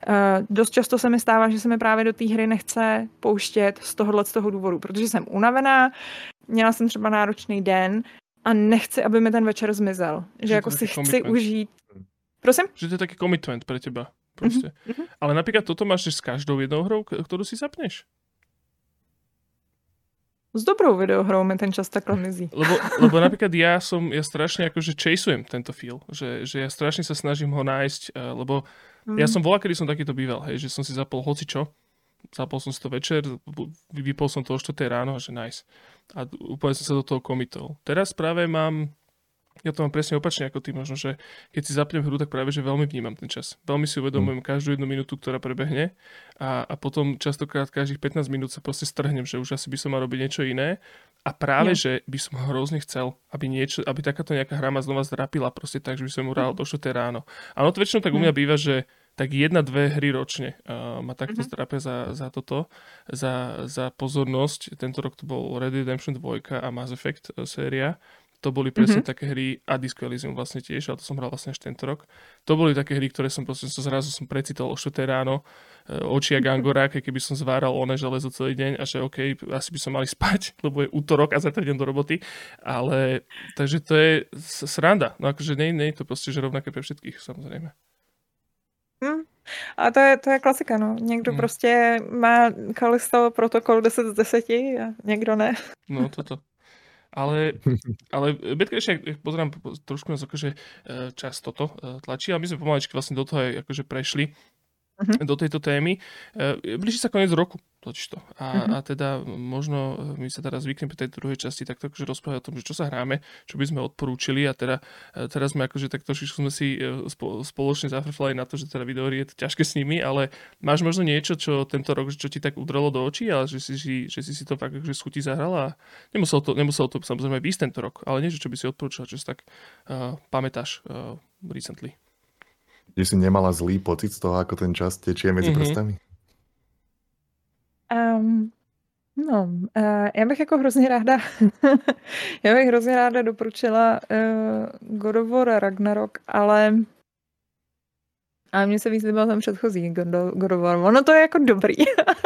Uh, dost často se mi stává, že se mi právě do té hry nechce pouštět z tohohle z toho důvodu, protože jsem unavená, měla jsem třeba náročný den a nechci, aby mi ten večer zmizel. Že, že jako si chci commitment. užít. Prosím? Že to je taký commitment pre teba. Proste. Mm-hmm. Ale napríklad toto máš s každou jednou hrou, ktorú si zapneš? S dobrou videohrou mi ten čas takhle mizí. Lebo, lebo napríklad ja som, ja strašne akože chaseujem tento feel, že, že ja strašne sa snažím ho nájsť, eh, lebo mm. ja som volá, kedy som takýto býval, hej, že som si zapol hoci čo, zapol som si to večer, vypol som to o 4 ráno a že nice a úplne som sa do toho komitol. Teraz práve mám, ja to mám presne opačne ako ty možno, že keď si zapnem hru, tak práve, že veľmi vnímam ten čas. Veľmi si uvedomujem mm. každú jednu minútu, ktorá prebehne a, a potom častokrát každých 15 minút sa proste strhnem, že už asi by som mal robiť niečo iné a práve, ja. že by som hrozne chcel, aby, niečo, aby takáto nejaká hra ma znova zdrapila proste tak, že by som mu hral mm. do 4 ráno. A ono to väčšinou tak u mňa býva, že tak jedna, dve hry ročne uh, ma takto mm-hmm. zdrape za, za toto, za, za pozornosť. Tento rok to bol Red Redemption 2 a Mass Effect uh, séria. To boli presne mm-hmm. také hry a Disco Elysium vlastne tiež, ale to som hral vlastne až tento rok. To boli také hry, ktoré som proste zrazu som precitol o 4 ráno, uh, oči a Gangora, keby som zváral one železo celý deň a že OK, asi by som mali spať, [laughs] lebo je útorok a zajtra idem do roboty. Ale takže to je sranda. No akože nie, nie je to proste že rovnaké pre všetkých, samozrejme. A to je, to je klasika, no. Někdo hmm. prostě má Kalisto protokol 10 z 10 a někdo ne. No toto. Ale, ale Betka ešte, pozerám, trošku nás akože e, čas toto e, tlačí, a my sme pomaličky vlastne do toho aj akože prešli uh-huh. do tejto témy. E, blíži sa koniec roku, totižto. A, uh-huh. a teda možno my sa teraz zvykneme pri tej druhej časti takto akože rozprávať o tom, že čo sa hráme, čo by sme odporúčili a teda teraz sme akože tak trošičku sme si spoločne zafrflali na to, že teda videóry je to ťažké s nimi, ale máš možno niečo, čo tento rok, čo ti tak udrelo do očí, ale že si, že si si to fakt akože schutí zahrala a nemuselo to, nemuselo to samozrejme výsť tento rok, ale niečo, čo by si odporúčal, čo si tak uh, pamätáš uh, recently. Že si nemala zlý pocit z toho, ako ten čas tečie medzi mm-hmm. prstami? Um, no, uh, já bych jako hrozně ráda, [laughs] já bych hrozně ráda doporučila uh, God of War Ragnarok, ale ale mně se víc líbil ten předchozí God of War. Ono to je jako dobrý.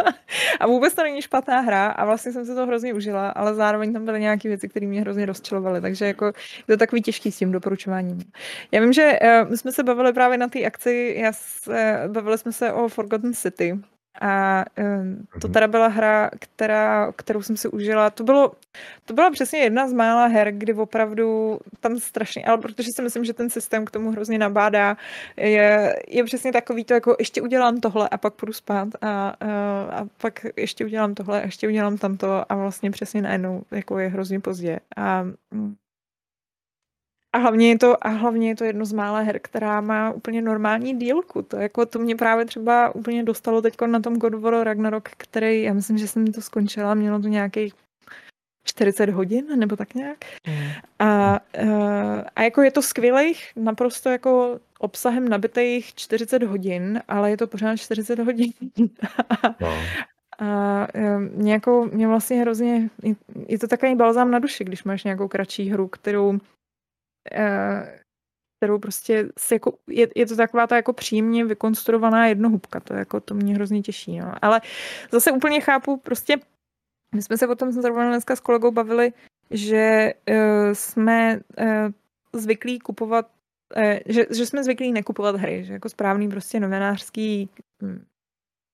[laughs] a vůbec to není špatná hra a vlastně jsem se to hrozně užila, ale zároveň tam byly nějaké věci, které mě hrozně rozčilovaly, takže jako je to takový těžký s tím doporučováním. Já vím, že uh, my jsme se bavili právě na té akci, já se, bavili jsme se o Forgotten City, a to mhm. teda byla hra, která, kterou jsem si užila. To, bylo, to byla přesně jedna z mála her, kdy opravdu tam strašně, ale protože si myslím, že ten systém k tomu hrozně nabádá, je, je přesně takový to, jako ještě udělám tohle a pak půjdu spát a, a, a pak ještě udělám tohle a ještě udělám tamto a vlastně přesně najednou jako je hrozně pozdě. A mm, a hlavně, je to, a hlavně je to jedno z mála her, která má úplně normální dílku. To, jako, to mě právě třeba úplně dostalo teď na tom God of War Ragnarok, který, já myslím, že jsem to skončila, mělo to nějakých 40 hodin, nebo tak nějak. Mm. A, a jako je to skvělých, naprosto jako obsahem nabitých 40 hodin, ale je to pořád 40 hodin. no. A mě, jako, mě vlastně hrozně, je to takový balzám na duši, když máš nějakou kratší hru, kterou Eh, kterou prostě se jako, je, je to taková ta jako příjemně vykonstruovaná jednohubka, to jako to mě hrozně těší, no. Ale zase úplně chápu, prostě my jsme se o tom zrovna dneska s kolegou bavili, že uh, jsme uh, zvyklí kupovat, uh, že, že jsme zvyklí nekupovat hry, že jako správný prostě novinářský hm,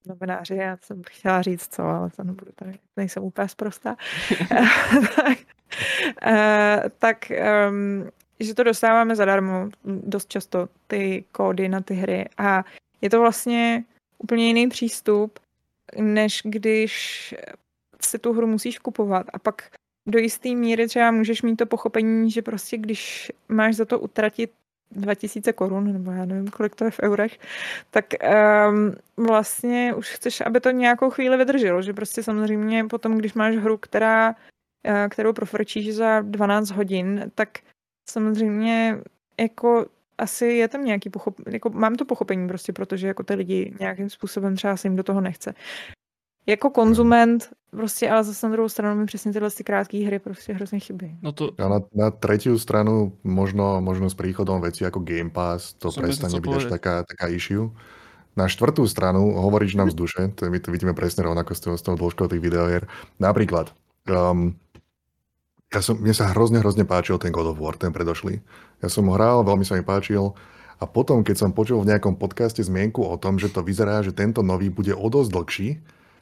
novináři, já jsem chtěla říct co, ale to nebudu tady, nejsem úplně zprostá. [laughs] [laughs] tak, uh, tak um, že to dostáváme zadarmo dost často, ty kódy na ty hry. A je to vlastně úplně jiný přístup, než když si tu hru musíš kupovat a pak do jisté míry třeba můžeš mít to pochopení, že prostě když máš za to utratit 2000 korun, nebo já nevím, kolik to je v eurech, tak um, vlastně už chceš, aby to nějakou chvíli vydrželo, že prostě samozřejmě potom, když máš hru, která, uh, kterou profrčíš za 12 hodin, tak samozřejmě jako asi je tam nějaký pochopení, jako mám to pochopení prostě, protože jako ty lidi nějakým způsobem třeba se jim do toho nechce. Jako konzument prostě, ale zase na druhou stranu mi přesně tyhle ty krátké hry prostě hrozně chybí. No to... A na, na třetí stranu možno, možno s príchodom veci jako Game Pass to prestane byť až taká, taká issue. Na štvrtú stranu hovoríš nám z duše, to my to vidíme presne rovnako s tou, s tou dĺžkou tých videohier. Napríklad, um, ja som, mne sa hrozne, hrozne páčil ten God of War, ten predošlý. Ja som ho hral, veľmi sa mi páčil. A potom, keď som počul v nejakom podcaste zmienku o tom, že to vyzerá, že tento nový bude o dosť dlhší,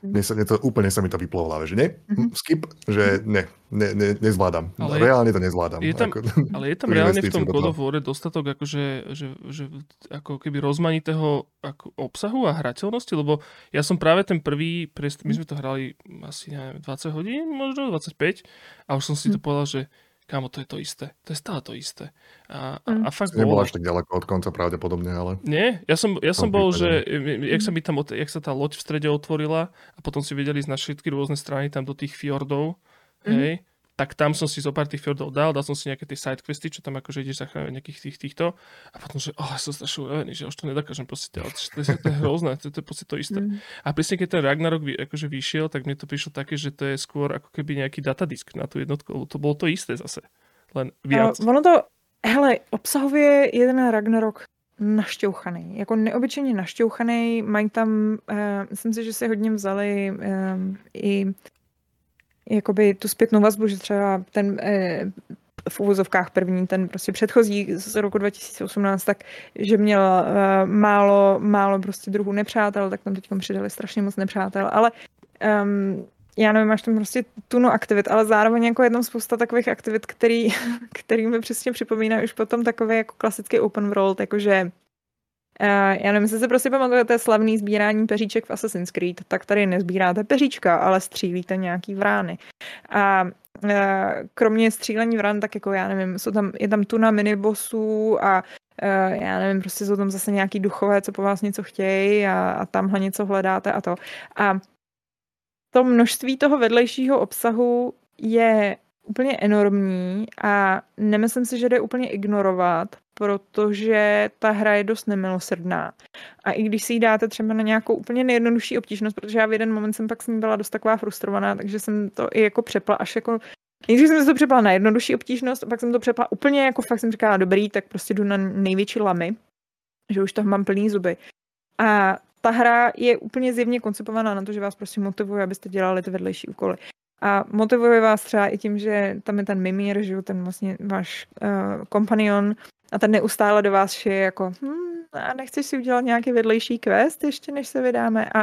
mne sa, mne to, úplne sa mi to vyplo v hlave, že nie, mm-hmm. skip, že ne, ne, ne nezvládam. Ale reálne to nezvládam. Je tam, ako, ale je tam [laughs] reálne v tom God of War dostatok akože, že, že, ako keby rozmanitého ako obsahu a hrateľnosti, lebo ja som práve ten prvý, my sme to hrali asi neviem, 20 hodín, možno 25 a už som si to mhm. povedal, že Kámo, to je to isté. To je stále to isté. A, mm. a fakt Nebol až tak ďaleko od konca pravdepodobne, ale... Nie, ja som, ja som bol, že jak sa, mi tam, jak sa tá loď v strede otvorila a potom si vedeli ísť na všetky rôzne strany tam do tých fjordov, mm. hej, tak tam som si zo pár tých fjordov dal, dal som si nejaké tie sidequesty, čo tam akože ideš zachrániť nejakých tých týchto a potom, že oh, som strašne unavený, že už to nedokážem proste, ale to, je, to je hrozné, to, to je proste to isté. Mm. A presne keď ten Ragnarok vy, akože vyšiel, tak mne to prišlo také, že to je skôr ako keby nejaký datadisk na tú jednotku, lebo to bolo to isté zase, len viac. Uh, ono to, hele, obsahově je ten Ragnarok našťouchaný, jako neobyčejně našťouchaný, mají tam, uh, myslím si, že si hodně vzali um, i jakoby tu zpětnou vazbu, že třeba ten eh, v uvozovkách první, ten prostě předchozí z roku 2018, tak že měl uh, málo, málo prostě druhů nepřátel, tak tam teď přidali strašně moc nepřátel, ale um, já nevím, máš tam prostě tunu aktivit, ale zároveň jako je tam spousta takových aktivit, který, [laughs] který mi přesně připomínají už potom takový jako klasický open world, jakože já nevím, jestli se prostě pamatujete slavný sbírání peříček v Assassin's Creed, tak tady nezbíráte peříčka, ale střílíte nějaký vrány. A uh, kromě střílení vrán, tak jako já nevím, jsou tam, je tam tuna minibosů a uh, já nevím, prostě jsou tam zase nějaký duchové, co po vás něco chtějí a, a tamhle něco hledáte a to. A to množství toho vedlejšího obsahu je úplně enormní a nemyslím si, že jde úplně ignorovat, protože ta hra je dost nemilosrdná. A i když si ji dáte třeba na nějakou úplně nejjednodušší obtížnost, protože já v jeden moment jsem pak s ní byla dost taková frustrovaná, takže jsem to i jako přepla až jako Nejdřív jsem to přepla na jednodušší obtížnost, a pak jsem to přepla úplně jako fakt jsem říkala, dobrý, tak prostě jdu na největší lamy, že už toho mám plný zuby. A ta hra je úplně zjevně koncipovaná na to, že vás prostě motivuje, abyste dělali ty vedlejší úkoly. A motivuje vás třeba i tím, že tam je ten mimír, že ten vlastně váš uh, kompanion a ten neustále do vás šije jako hm, a nechceš si udělat nějaký vedlejší quest ještě, než se vydáme. A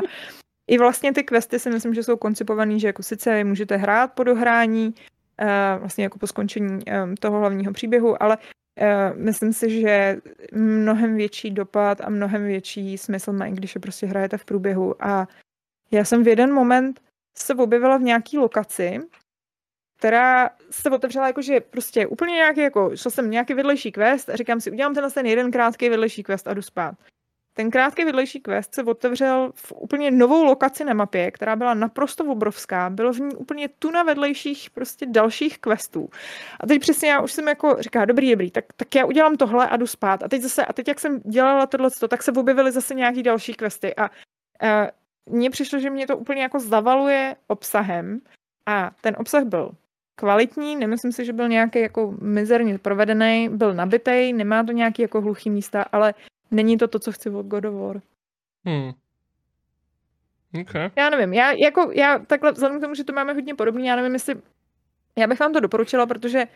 i vlastně ty questy si myslím, že jsou koncipované, že jako sice vy můžete hrát po dohrání, uh, vlastně jako po skončení um, toho hlavního příběhu, ale Uh, myslím si, že mnohem větší dopad a mnohem větší smysl má, když je prostě hrajete v průběhu. A já jsem v jeden moment se objevila v nějaký lokaci, která se otevřela jakože prostě úplně nějaký, jako šel jsem nějaký vedlejší quest a říkám si, udělám ten ten jeden krátký vedlejší quest a jdu spát. Ten krátký vedlejší quest se otevřel v úplně novou lokaci na mapě, která byla naprosto obrovská. Bylo v ní úplně tuna vedlejších prostě dalších questů. A teď přesně já už jsem jako říká, dobrý, dobrý, tak, tak já udělám tohle a jdu spát. A teď zase, a teď jak jsem dělala tohle, tak se objevily zase nějaký další questy. A, a mně přišlo, že mě to úplně jako zavaluje obsahem. A ten obsah byl kvalitní, nemyslím si, že byl nějaký jako mizerně provedený, byl nabitej, nemá to nějaký jako hluchý místa, ale není to to, co chci od God of War. Hmm. Okay. Já nevím, já, jako, já takhle, vzhledem k tomu, že to máme hodně podobný, já nevím, jestli, já bych vám to doporučila, protože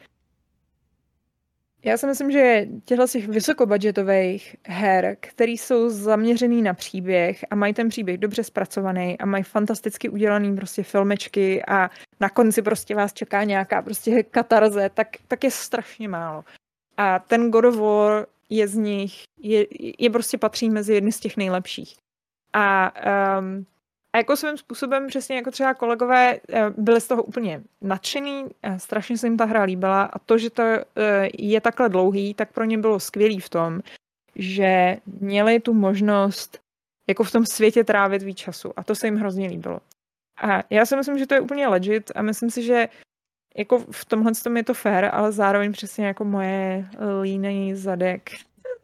já si myslím, že těchto těch vysokobudgetových her, které jsou zaměřený na příběh a mají ten příběh dobře zpracovaný a mají fantasticky udělaný prostě filmečky a na konci prostě vás čeká nějaká prostě katarze, tak, tak je strašně málo. A ten God of War je z nich, je, je prostě patří mezi jedny z těch nejlepších. A um, a jako svým způsobem přesně jako třeba kolegové eh, byli z toho úplně nadšený, strašně se jim ta hra líbila a to, že to eh, je takhle dlouhý, tak pro ně bylo skvělý v tom, že měli tu možnost jako v tom světě trávit víc času a to se jim hrozně líbilo. A já si myslím, že to je úplně legit a myslím si, že jako v tomhle tom je to fair, ale zároveň přesně jako moje línej zadek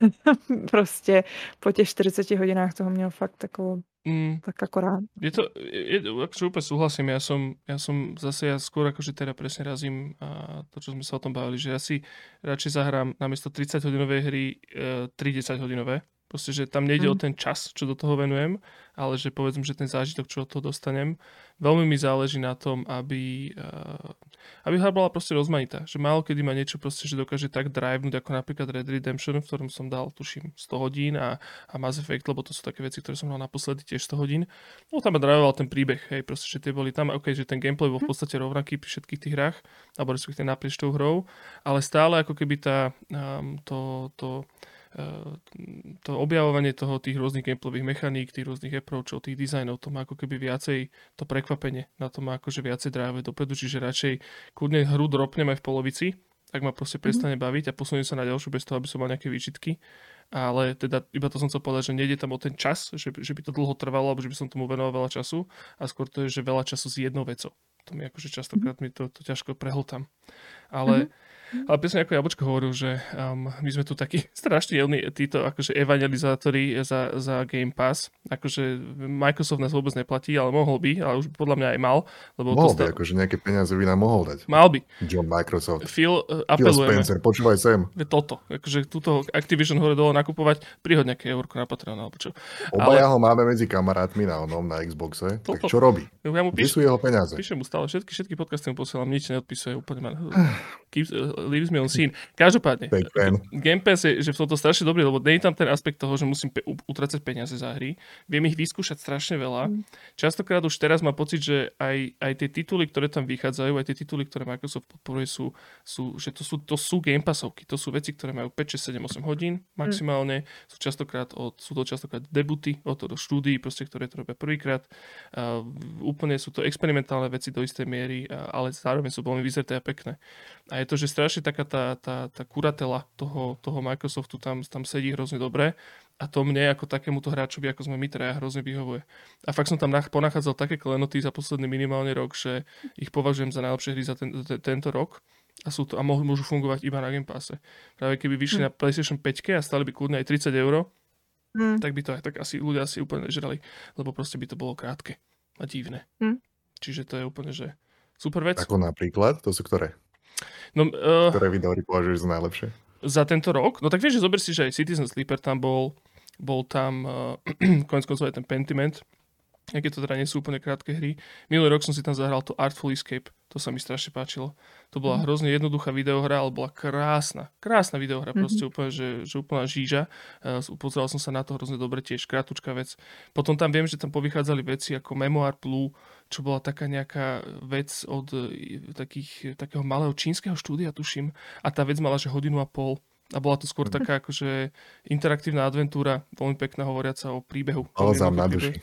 [laughs] prostě po těch 40 hodinách toho měl fakt takovou Mm. Tak akorát. Je to, je, akože úplne súhlasím, ja som, ja som zase, ja skôr akože teda presne razím a to, čo sme sa o tom bavili, že ja si radšej zahrám namiesto 30 hodinovej hry e, 30 hodinové, proste, že tam nejde mm. o ten čas, čo do toho venujem, ale že povedzme, že ten zážitok, čo od toho dostanem, veľmi mi záleží na tom, aby, uh, aby hra bola proste rozmanitá. Že málo kedy ma niečo proste, že dokáže tak drivenúť, ako napríklad Red Redemption, v ktorom som dal, tuším, 100 hodín a, a Mass Effect, lebo to sú také veci, ktoré som mal naposledy tiež 100 hodín. No tam ma drivoval ten príbeh, hej, proste, že tie boli tam, ok, že ten gameplay bol v podstate rovnaký pri všetkých tých hrách, alebo respektíve naprieč tou hrou, ale stále ako keby tá, um, to, to, to objavovanie toho, tých rôznych gameplayových mechaník, tých rôznych approachov, tých dizajnov, to má ako keby viacej to prekvapenie, na to má akože viacej drive dopredu, čiže radšej kľudne hru dropnem aj v polovici, tak ma proste mhm. prestane mm-hmm. baviť a posuniem sa na ďalšiu bez toho, aby som mal nejaké výčitky. Ale teda iba to som chcel povedať, že nejde tam o ten čas, že, že by to dlho trvalo, alebo že by som tomu venoval veľa času a skôr to je, že veľa času s jednou vecou. To mi akože častokrát mi to, to ťažko prehltám. Ale mm-hmm ale presne ako Jabočko hovoril, že um, my sme tu takí [laughs] strašne jelní títo akože evangelizátori za, za Game Pass. Akože Microsoft nás vôbec neplatí, ale mohol by, ale už podľa mňa aj mal. Lebo mohol to by, akože nejaké peniaze by nám mohol dať. Mal by. John Microsoft. Phil, uh, apelujeme. Phil Spencer, počúvaj sem. Toto, akože túto Activision hore dole nakupovať, prihod nejaké eurko na Patreon alebo čo. Obaja ale... ho máme medzi kamarátmi na onom, na Xboxe. Toto. Tak čo robí? Ja mu píš, sú jeho peniaze? Píšem mu stále všetky, všetky podcasty mu posielam, nič neodpisuje, úplne ma... [sighs] uh, leaves me on scene. Každopádne, Big fan. Game Pass je že v tomto strašne dobrý, lebo nie je tam ten aspekt toho, že musím pe- utracať peniaze za hry. Viem ich vyskúšať strašne veľa. Mm. Častokrát už teraz mám pocit, že aj, aj tie tituly, ktoré tam vychádzajú, aj tie tituly, ktoré Microsoft podporuje, sú, sú že to sú, to sú Game Passovky. To sú veci, ktoré majú 5, 6, 7, 8 hodín maximálne. Sú častokrát od, sú to častokrát debuty od do štúdií, proste, ktoré to robia prvýkrát. Uh, úplne sú to experimentálne veci do istej miery, a- ale zároveň sú veľmi vyzreté a pekné. A je to, že strašne taká tá, tá, tá kuratela toho, toho Microsoftu tam, tam sedí hrozne dobre a to mne ako takémuto hráčovi, ako sme my traja, hrozne vyhovuje. A fakt som tam nach- ponachádzal také klenoty za posledný minimálne rok, že ich považujem za najlepšie hry za ten, te, tento rok a, sú to, a mohli, môžu fungovať iba na Game Passe. Práve keby vyšli Hm. na PlayStation 5 a stali by kľudne aj 30 eur, Hm. tak by to aj tak asi ľudia asi úplne nežrali, lebo proste by to bolo krátke a divné. Hm. Čiže to je úplne, že super vec. Ako napríklad, to sú ktoré? No, uh, Ktoré videohry považuješ za najlepšie? za tento rok, no tak vieš, že zober si, že aj Citizen Sleeper tam bol, bol tam uh, [clears throat] konec koncov aj ten Pentiment, aké to teda nie sú úplne krátke hry. Minulý rok som si tam zahral to Artful Escape, to sa mi strašne páčilo. To bola Mhm. hrozne jednoduchá videohra, ale bola krásna, krásna videohra, proste úplne, že, že úplná žíža. Uh, pozeral som sa na to hrozne dobre tiež, krátučká vec. Potom tam viem, že tam povychádzali veci ako Memoir Blue, čo bola taká nejaká vec od eh, takých, takého malého čínskeho štúdia, tuším. A tá vec mala, že hodinu a pol. A bola to skôr taká akože interaktívna adventúra, veľmi pekná hovoriaca o príbehu. Ale na duši.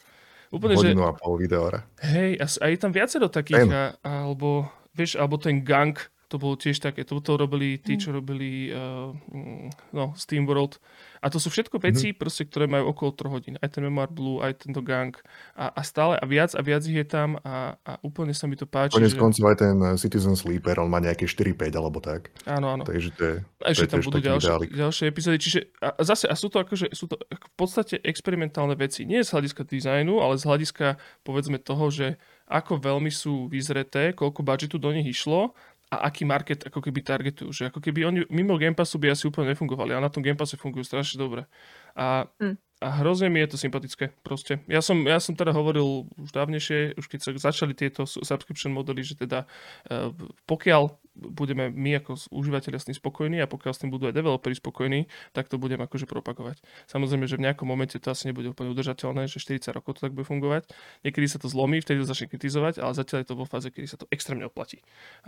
Úplne, že Hodinu a pol videohra. hej, a, a je tam viacero takých, Ten. a, alebo, vieš, alebo ten gang, to bolo tiež také, to, to robili tí, čo robili uh, mm, no, SteamWorld. A to sú všetko veci, mm-hmm. proste, ktoré majú okolo 3 hodín. Aj ten Memoir Blue, aj tento gang. A, a stále, a viac a viac ich je tam a, a úplne sa mi to páči. Konec že... koncov aj ten eh, Citizen Sleeper, on má nejaké 4-5 alebo tak. Áno, áno. Takže to je, A ešte tam budú ďalšie, ideálik. ďalšie epizódy. Čiže a a zase, a sú to akože, sú to v podstate experimentálne veci. Nie z hľadiska dizajnu, ale z hľadiska, povedzme, toho, že ako veľmi sú vyzreté, koľko budžetu do nich išlo a aký market ako keby targetujú. Že ako keby oni mimo Game Passu by asi úplne nefungovali, ale na tom Game Passe fungujú strašne dobre. A, Hm. A hrozne mi je to sympatické proste. Ja som, ja som teda hovoril už dávnejšie, už keď sa začali tieto su- subscription modely, že teda eh, pokiaľ budeme my ako užívateľia s tým spokojní a pokiaľ s tým budú aj developeri spokojní, tak to budem akože propagovať. Samozrejme, že v nejakom momente to asi nebude úplne udržateľné, že 40 rokov to tak bude fungovať. Niekedy sa to zlomí, vtedy to začne kritizovať, ale zatiaľ je to vo fáze, kedy sa to extrémne oplatí.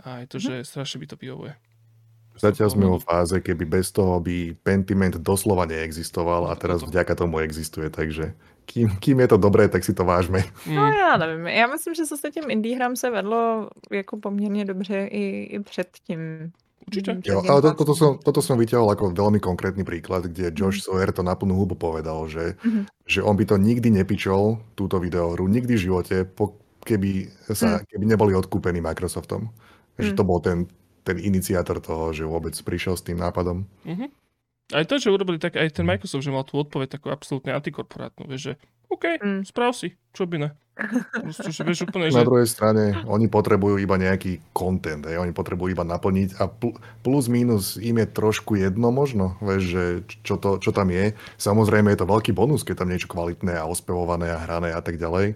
A je to, že strašne by to vyhovuje. Zatiaľ sme vo fáze, keby bez toho by Pentiment doslova neexistoval a teraz vďaka tomu existuje, takže kým, kým je to dobré, tak si to vážme. No Mm, já nevím, já myslím, že se s tím indie hrám se vedlo jako poměrně dobře i, i před tím. určite. Jo, ale to, toto, som, toto som vyťahol ako veľmi konkrétny príklad, kde Josh Sawyer to na plnú hubu povedal, že, Mhm. že on by to nikdy nepičol, túto videohru, nikdy v živote, po, keby, sa, keby neboli odkúpení Microsoftom. Že Mm. to bol ten, ten iniciátor toho, že vôbec prišiel s tým nápadom. Mhm. Aj to, že urobili tak, aj ten Microsoft, že mal tú odpoveď takú absolútne antikorporátnu, vieš, že OK, Mm. správ si, čo by ne. Proste, že vieš úplne, že... Na druhej strane, oni potrebujú iba nejaký content, hej? oni potrebujú iba naplniť a pl- plus minus im je trošku jedno možno, vieš, že čo, to, čo tam je. Samozrejme je to veľký bonus, keď tam niečo kvalitné a ospevované a hrané a tak ďalej,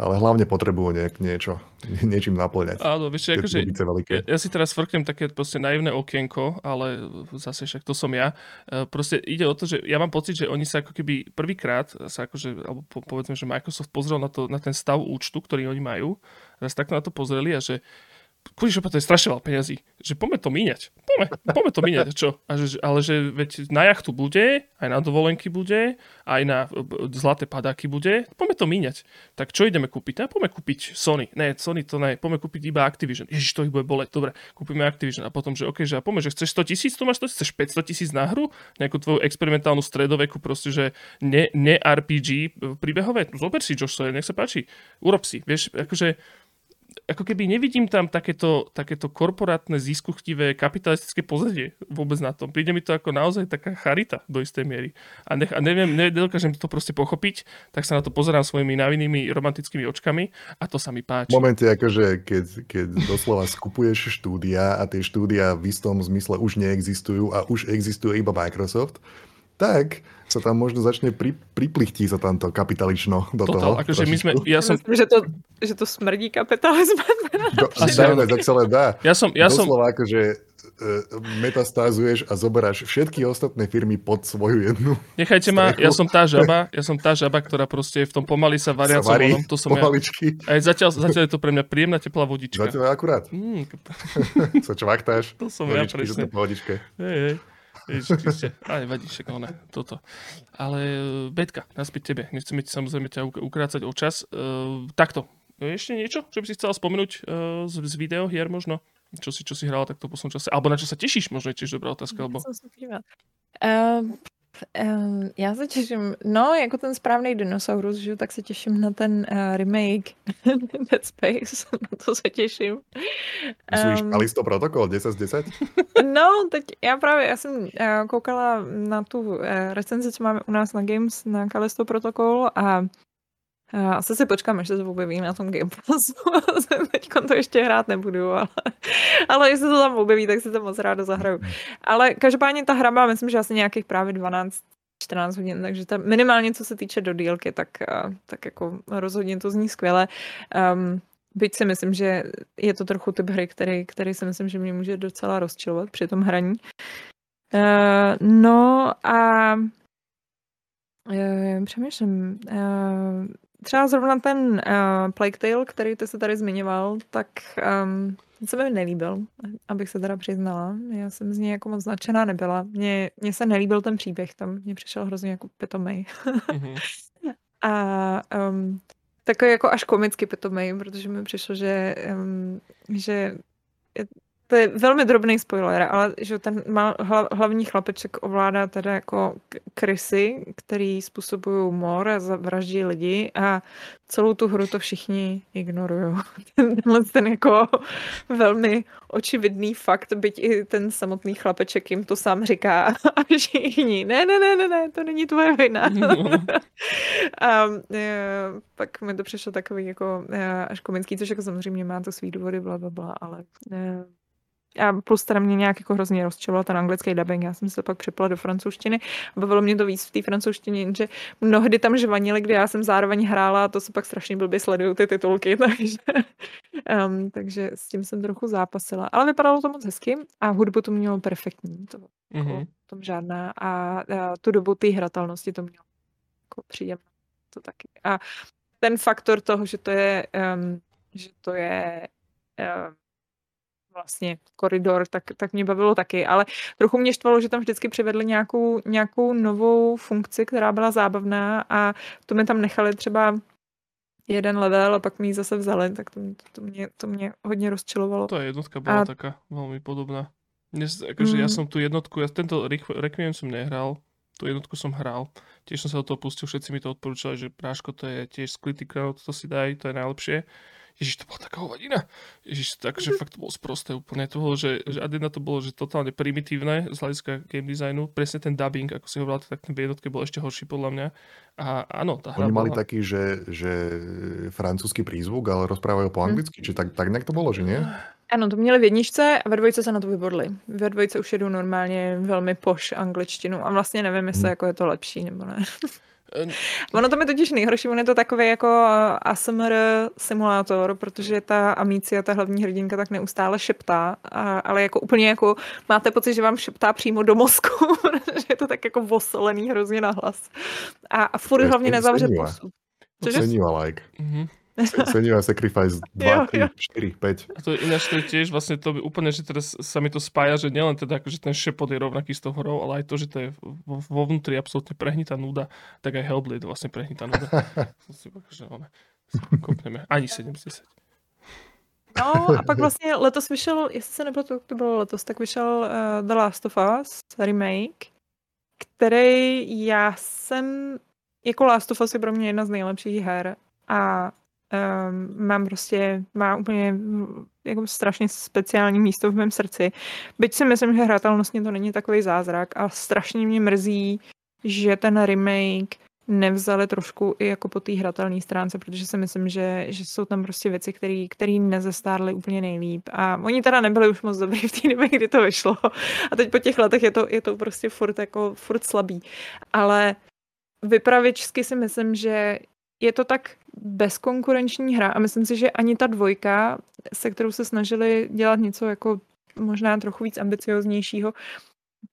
ale hlavne potrebujú nejak niečo, [laughs] niečím naplňať. Áno, vieš, akože, ja, ja si teraz frknem také proste naivné okienko, ale zase však to som ja. E, Proste ide o to, že ja mám pocit, že oni sa ako keby prvýkrát sa akože, alebo po, povedzme, že Microsoft pozrel na, to, na ten stav účtu, ktorý oni majú, raz takto na to pozreli a že To je strašne peňazí. Že poďme to míňať. Poďme, poďme to míňať. Čo? A že, ale že veď na jachtu bude, aj na dovolenky bude, aj na e, b- zlaté padáky bude. Poďme to míňať. Tak čo ideme kúpiť? A poďme kúpiť Sony. Ne, Sony to ne. Poďme kúpiť iba Activision. Ježiš, to ich bude boleť. Dobre, kúpime Activision. A potom, že OK, že a poďme, že chceš 100 tisíc, tu máš to, chceš 500 tisíc na hru? Nejakú tvoju experimentálnu stredoveku, proste, že ne, ne RPG príbehové. Zober si, Josh Sawyer, nech sa páči. Urob si. Vieš, akože ako keby nevidím tam takéto, takéto korporátne, ziskuchtivé, kapitalistické pozadie vôbec na tom. Príde mi to ako naozaj taká charita do istej miery. A, nech, a neviem, nedokážem to proste pochopiť, tak sa na to pozerám svojimi navinnými romantickými očkami a to sa mi páči. V momente, akože, keď, keď doslova skupuješ štúdia a tie štúdia v istom zmysle už neexistujú a už existuje iba Microsoft, tak sa tam možno začne pri, priplichtí sa tam to kapitalično do toho. Total, akože my sme, ja som, Myslím, že to, že to smrdí kapitalismem. Do, Asi dajme, tak sa len dá. ja som, ja som, Doslova akože metastázuješ a zoberáš všetky ostatné firmy pod svoju jednu. Nechajte ma, ja som tá žaba, ja som tá žaba, ktorá proste je v tom pomaly sa variacom Sa varí vonom, to som pomaličky. ja. Aj zatiaľ, zatiaľ je to pre mňa príjemná teplá vodička. Zatiaľ akurát. Mm, [laughs] Sa čvaktáš. to som ja presne. to pohodičke. Hej, hej. Ježiš. Ale vadí však one, toto. Ale e, Betka, naspäť tebe. Nechceme ti samozrejme ťa uk- ukrácať o čas. Uh, takto. Ešte niečo, čo by si chcela spomenúť uh, z, z videohier možno? Čo si, čo si hrala takto v poslednom čase? Alebo na čo sa tešíš? Možno je tiež dobrá otázka. Lebo... Musím se podívat. Ehm, ehm, já se těším, no jako ten správný dinosaurus, že tak se těším na ten uh, remake [laughs] Dead Space, [laughs] na to se těším. Myslíš Ehm, Kalisto protokol 10 z 10? [laughs] No, teď já právě, já jsem uh, koukala na tu uh, recenzi, co máme u nás na Games, na Callisto Protocol a asi si počkám, až se to objeví na tom Game Passu. [laughs] teď to ještě hrát nebudu, ale, ale jestli to tam objeví, tak si to moc ráda zahraju. Ale každopádně ta hra má, myslím, že asi nějakých právě 12 14 hodin, takže ta, minimálně co se týče do dílky, tak, uh, tak jako rozhodně to zní skvěle. Um, byť si myslím, že je to trochu typ hry, který, který si myslím, že mě může docela rozčilovat při tom hraní. Uh, no a uh, přemýšlím, uh, třeba zrovna ten uh, Plague Tale, který ty se tady zmiňoval, tak um, se mi nelíbil, abych se teda přiznala. Já jsem z něj jako moc značená nebyla. Mně, mně se nelíbil ten příběh tam, mně přišel hrozně jako pitomej. Mhm. [laughs] A um, takový jako až komicky pitomej, protože mi přišlo, že, um, že to je velmi drobný spoiler, ale že ten má, hla, hlavní chlapeček ovládá teda jako krysy, který způsobují mor a zavraždí lidi a celou tu hru to všichni ignorují. Ten, [laughs] tenhle ten jako velmi očividný fakt, byť i ten samotný chlapeček jim to sám říká a všichni, ne, ne, ne, ne, ne, to není tvoje vina. [laughs] A e, pak mi to přišlo takový jako e, až komický, což jako samozřejmě má to svý důvody, bla, bla, bla, ale e, a plus teda mě nějak jako hrozně rozčiloval ten anglický dubbing, já jsem se pak přepla do francouzštiny. A bavilo mě to víc v té francouzštině, že mnohdy tam žvanili, kdy já jsem zároveň hrála a to se pak strašně blbě sledují ty titulky, [laughs] takže, um, takže s tím jsem trochu zápasila. Ale vypadalo to moc hezky a hudbu to mělo perfektní, to v tom žádná. A, a tu dobu té hratelnosti to mělo jako příjemné. To taky. A ten faktor toho, že to je, um, že to je um, vlastně koridor, tak, tak mě bavilo taky, ale trochu mě štvalo, že tam vždycky přivedli nějakou, nějakou novou funkci, která byla zábavná a to mi tam nechali třeba jeden level a pak mi ji zase vzali, tak to, to, mě, to mě hodně rozčilovalo. To jednotka bola A- taká veľmi podobná. Dnes, akože ja Mm. som tu jednotku, ja tento Requ- Requiem som nehral, tú jednotku som hral. Tiež som sa do toho pustil, všetci mi to odporúčali, že práško to je tiež sklitý crowd, to si daj, to je najlepšie. Ježiš, to bola taká hovadina. Ježiš, to akože fakt to bolo sprosté úplne. To bolo, že, že ad jedna to bolo, že totálne primitívne z hľadiska game designu. Presne ten dubbing, ako si hovoril, tak ten v jednotke bol ešte horší podľa mňa. A áno, tá hra Oni mali bola... taký, že, že francúzsky prízvuk, ale rozprávajú po anglicky, či tak, tak nejak to bolo, že nie? Ano, to měli v jedničce a ve dvojce se na to vybodli. Ve dvojce už jedu normálně velmi poš angličtinu a vlastně nevím, jestli Hmm. jako je to lepší nebo ne. [laughs] Eh, Ono to mi totiž nejhorší, on je to takový jako ASMR simulátor, protože ta Amicia, ta hlavní hrdinka, tak neustále šeptá, a, ale jako úplně jako máte pocit, že vám šeptá přímo do mozku, [laughs] protože je to tak jako vosolený hrozně nahlas. A, a furt je hlavně nezavře pusu. Cože? Senila like. mhm. Se- Senila Sacrifice [laughs] 2, Jo, jo. 3, 4, 5. A to je ináč to je tiež vlastne to by úplne, že teraz sa mi to spája, že nielen teda akože ten šepot je rovnaký s tou horou, ale aj to, že to je vo, vo vnútri absolútne prehnitá nuda, tak aj Hellblade vlastne prehnitá nuda. [laughs] To kopneme. Ani 7 z 10. No a pak vlastně letos vyšel, jestli se nepletu, jak to bylo letos, tak vyšel uh, The Last of Us remake, který já jsem, jako Last of Us je pro mě jedna z nejlepších her a um, mám prostě, má úplně jako strašně speciální místo v mém srdci. Byť si myslím, že hratelnostně to není takový zázrak a strašně mě mrzí, že ten remake nevzali trošku i jako po té hratelné stránce, protože si myslím, že, že jsou tam prostě věci, které nezestárly úplně nejlíp. A oni teda nebyli už moc dobrý v té době, kdy to vyšlo. A teď po těch letech je to, je to prostě furt, jako, furt slabý. Ale vypravěčsky si myslím, že je to tak bezkonkurenční hra a myslím si, že ani ta dvojka, se kterou se snažili dělat něco jako možná trochu víc ambicioznějšího,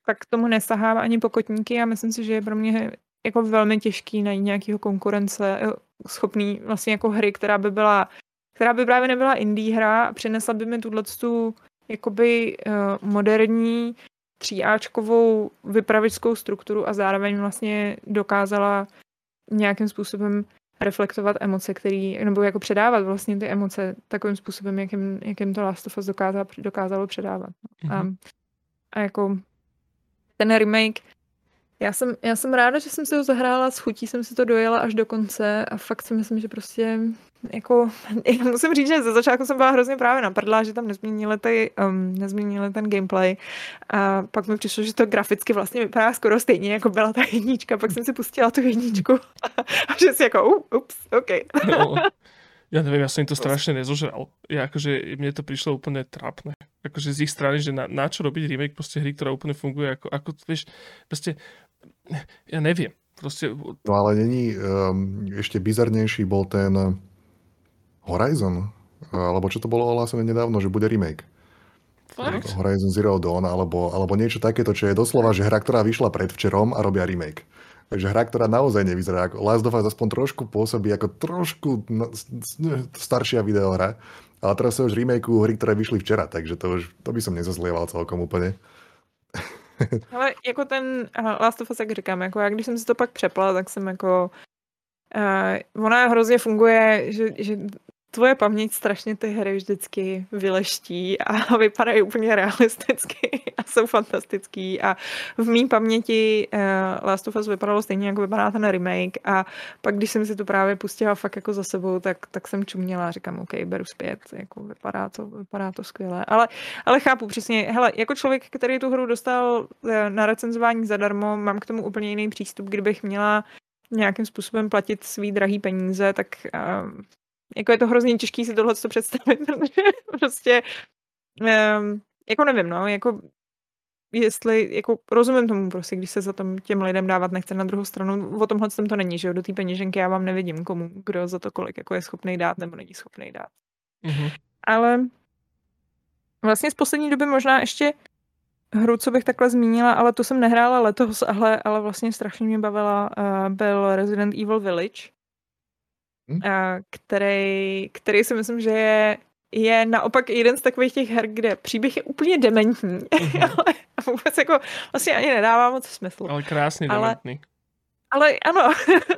tak tomu nesahám ani pokotníky a myslím si, že je pro mě jako velmi těžký najít nějakého konkurence eh, schopný vlastně jako hry, která by byla, která by právě nebyla indie hra a přinesla by mi tuhle tu jakoby uh, moderní tříáčkovou vypravěčskou strukturu a zároveň vlastně dokázala nějakým způsobem reflektovat emoce, který, nebo jako předávat vlastně ty emoce takovým způsobem, jakým, jakým to Last of Us dokázalo, dokázalo předávat. Mm-hmm. A, a jako ten remake já jsem, já jsem ráda, že jsem si ho zahrála, s chutí jsem si to dojela až do konce a fakt si myslím, že prostě jako, [laughs] musím říct, že ze začátku jsem byla hrozně právě naprdla, že tam nezměnili, ty, um, nezměnili ten gameplay a pak mi přišlo, že to graficky vlastně vypadá skoro stejně, jako byla ta jednička, pak jsem si pustila tu jedničku [laughs] a že si jako, ups, OK. No, neviem, ja som im to strašne nezožral. Ja akože, mne to prišlo úplne trápne. Akože z ich strany, že na, na čo robiť remake proste hry, ktorá úplne funguje ako, ako vieš, proste ja neviem. Proste... No ale není, um, ešte bizarnejší bol ten Horizon, alebo čo to bolo ohlásené nedávno, že bude remake. Fakt? Horizon Zero Dawn, alebo, alebo niečo takéto, čo je doslova, že hra, ktorá vyšla predvčerom a robia remake. Takže hra, ktorá naozaj nevyzerá ako Last of Us aspoň trošku pôsobí ako trošku staršia videohra, ale teraz sa už remakeu hry, ktoré vyšli včera, takže to už to by som nezazlieval celkom úplne. [laughs] Ale jako ten Last of Us, jak říkám, jako já když jsem si to pak přepla, tak jsem jako Uh, ona hrozně funguje, že, že tvoje paměť strašně ty hry vždycky vyleští a [laughs] vypadají úplně realisticky a jsou fantastický. A v mý paměti uh, Last of Us vypadalo stejně, jako vypadá ten remake. A pak, když jsem si to právě pustila fakt jako za sebou, tak, tak jsem čuměla a říkám, OK, beru zpět, jako vypadá to, vypadá to skvěle, ale, ale chápu přesně, hele, jako člověk, který tu hru dostal eh, na recenzování zadarmo, mám k tomu úplně jiný přístup, kdybych měla nějakým způsobem platit svý drahý peníze, tak uh, jako je to hrozně těžký si tohle představit, [laughs] protože prostě um, jako nevím, no, jako jestli, jako rozumím tomu prostě, když se za tom těm lidem dávat nechce na druhou stranu, o tomhle to není, že jo, do té peněženky já vám nevidím, komu, kdo za to kolik jako je schopný dát nebo není schopný dát. Mm-hmm. Ale vlastně z poslední doby možná ještě hru, co bych takhle zmínila, ale to jsem nehrála letos, ale, ale vlastně strašně mě bavila, uh, byl Resident Evil Village, hmm? uh, který, který si myslím, že je, je naopak jeden z takových těch her, kde příběh je úplně dementní, mm-hmm. [laughs] ale vůbec jako vlastně ani nedává moc smysl. Ale krásně ale, dementní. Ale ano,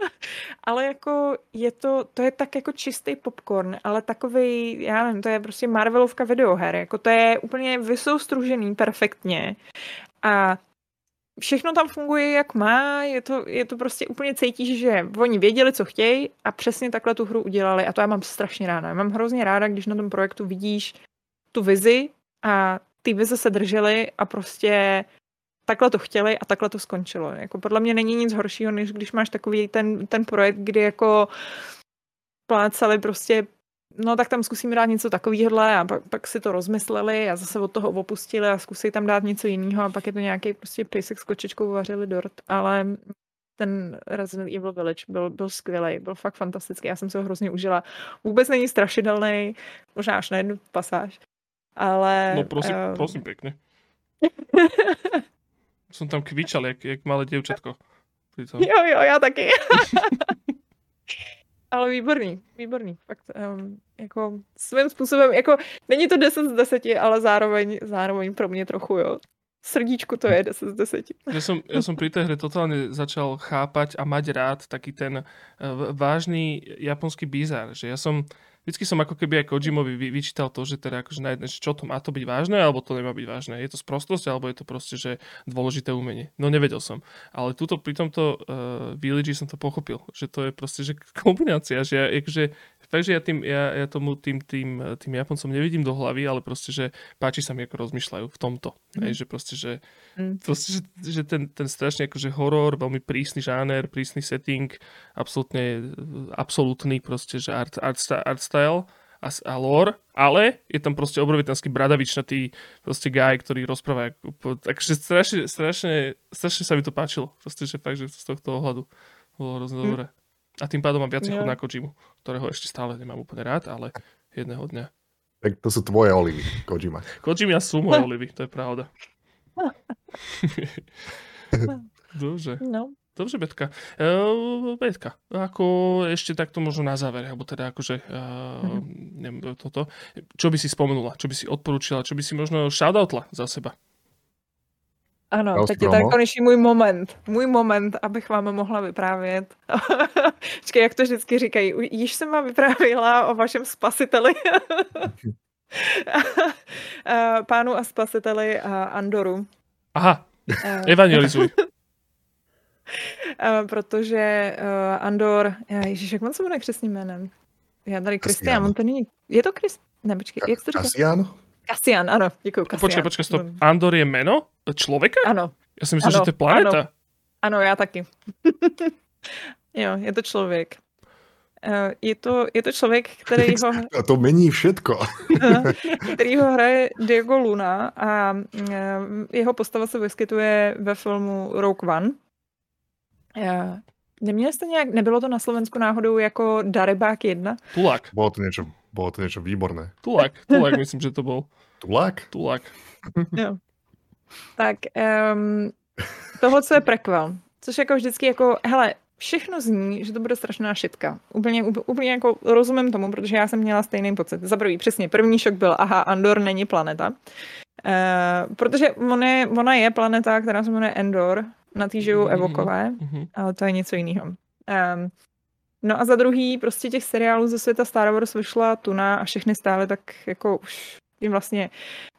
[laughs] ale jako je to, to je tak jako čistý popcorn, ale takový, já nevím, to je prostě Marvelovka videoher, jako to je úplně vysoustružený perfektně a všechno tam funguje jak má, je to, je to prostě úplně cítíš, že oni věděli, co chtějí a přesně takhle tu hru udělali a to já mám strašně ráda. Já mám hrozně ráda, když na tom projektu vidíš tu vizi a ty vize se držely a prostě takhle to chtěli a takhle to skončilo. Jako podle mě není nic horšího, než když máš takový ten, ten projekt, kdy jako plácali prostě no tak tam zkusím dát něco takového a pak, pak si to rozmysleli a zase od toho opustili a zkusí tam dát něco jiného a pak je to nějaký prostě pejsek s kočičkou vařili dort, ale ten Resident Evil Village byl, byl skvělý, byl fakt fantastický, já jsem se ho hrozně užila. Vůbec není strašidelný, možná až na jednu pasáž, ale... No prosím, um... prosím pěkně. [laughs] Som tam kvičal, jak, jak malé děvčatko. Jo, jo, já taky. [laughs] Ale výborný, výborný. Fakt, um, jako svým způsobem, jako není to 10 z 10, ale zároveň, zároveň pro mě trochu, jo. Srdíčku to je 10 z 10. Ja som, ja som pri tej hre totálne začal chápať a mať rád taký ten uh, vážny japonský bizar, že ja som vždycky som ako keby aj Kojimovi vy, vyčítal to, že teda akože na jedne, čo to má to byť vážne, alebo to nemá byť vážne. Je to sprostosť, alebo je to proste, že dôležité umenie. No nevedel som. Ale tuto pri tomto uh, Village som to pochopil, že to je proste, že kombinácia, že ja, Takže ja, tým, ja, ja tomu tým, tým, tým Japoncom nevidím do hlavy, ale proste, že páči sa mi, ako rozmýšľajú v tomto. Mm. Hej, že proste, že, mm. proste, že, že ten, ten strašne akože horor, veľmi prísny žáner, prísny setting, absolútne absolútny proste, že art, art, art style a, a lore, ale je tam proste obrovitanský bradavičnatý proste guy, ktorý rozpráva. Takže strašne, strašne, strašne sa mi to páčilo. Proste, že fakt, že z tohto ohľadu bolo hrozne mm. dobré. A tým pádom mám viac chod na Kojimu, ktorého ešte stále nemám úplne rád, ale jedného dňa Tak to sú tvoje olivy, Kojima. Kojima sú moje olivy, to je pravda. [laughs] Dobře. No. Dobře, Betka. Uh, Betka, ako ešte takto možno na záver, alebo teda akože uh, Mhm. neviem, toto, čo by si spomenula, čo by si odporúčila, čo by si možno shoutoutla za seba? Ano, House teď je tady promo. konečně můj moment. Můj moment, abych vám mohla vyprávět. [laughs] Počkej, jak to vždycky říkají, "U- již jsem vám vyprávěla o vašem spasiteli. [laughs] Eh, Pánu a spasiteli a Andoru. Aha, Eh, evangelizuj. [laughs] eh, protože eh, Andor, eh, ježiš, jak on se jmenuje křesným jménem? Já tady Kristian, Cassian. on to není, je to Krist? Ne, počkej, jak to říká? Kasian? Kasian, ano, děkuji, Kasian. Počkej, počkej, stop. Mm, Andor je meno človeka? Ano, Ja som myslel, Ano, že to je planeta. Ano, já taky. [laughs] jo, je to člověk. Eh, Je to, je to člověk, který [laughs] ho, A to mení všetko. [laughs] který ho hraje Diego Luna a eh, jeho postava se vyskytuje ve filmu Rogue One. Eh, Neměli jste nějak, nebylo to na Slovensku náhodou jako Darebák 1? Tulák, Bolo to niečo, bolo to niečo výborné. tulák, tulák myslím, že to bol. Tulák? Tulák. Jo. Tak um, tohle co je prequel, což jako vždycky jako, hele, všechno zní, že to bude strašná šitka. Úplně, úplně, jako rozumím tomu, protože já jsem měla stejný pocit. Za prvý, přesně, první šok byl, aha, Andor není planeta. Uh, protože on je, ona je planeta, která se jmenuje Endor, na té žijou Mhm. evokové, Mhm. ale to je něco jiného. Um, no a za druhý, prostě těch seriálů ze světa Star Wars vyšla tuna a všechny stály tak jako už tím vlastně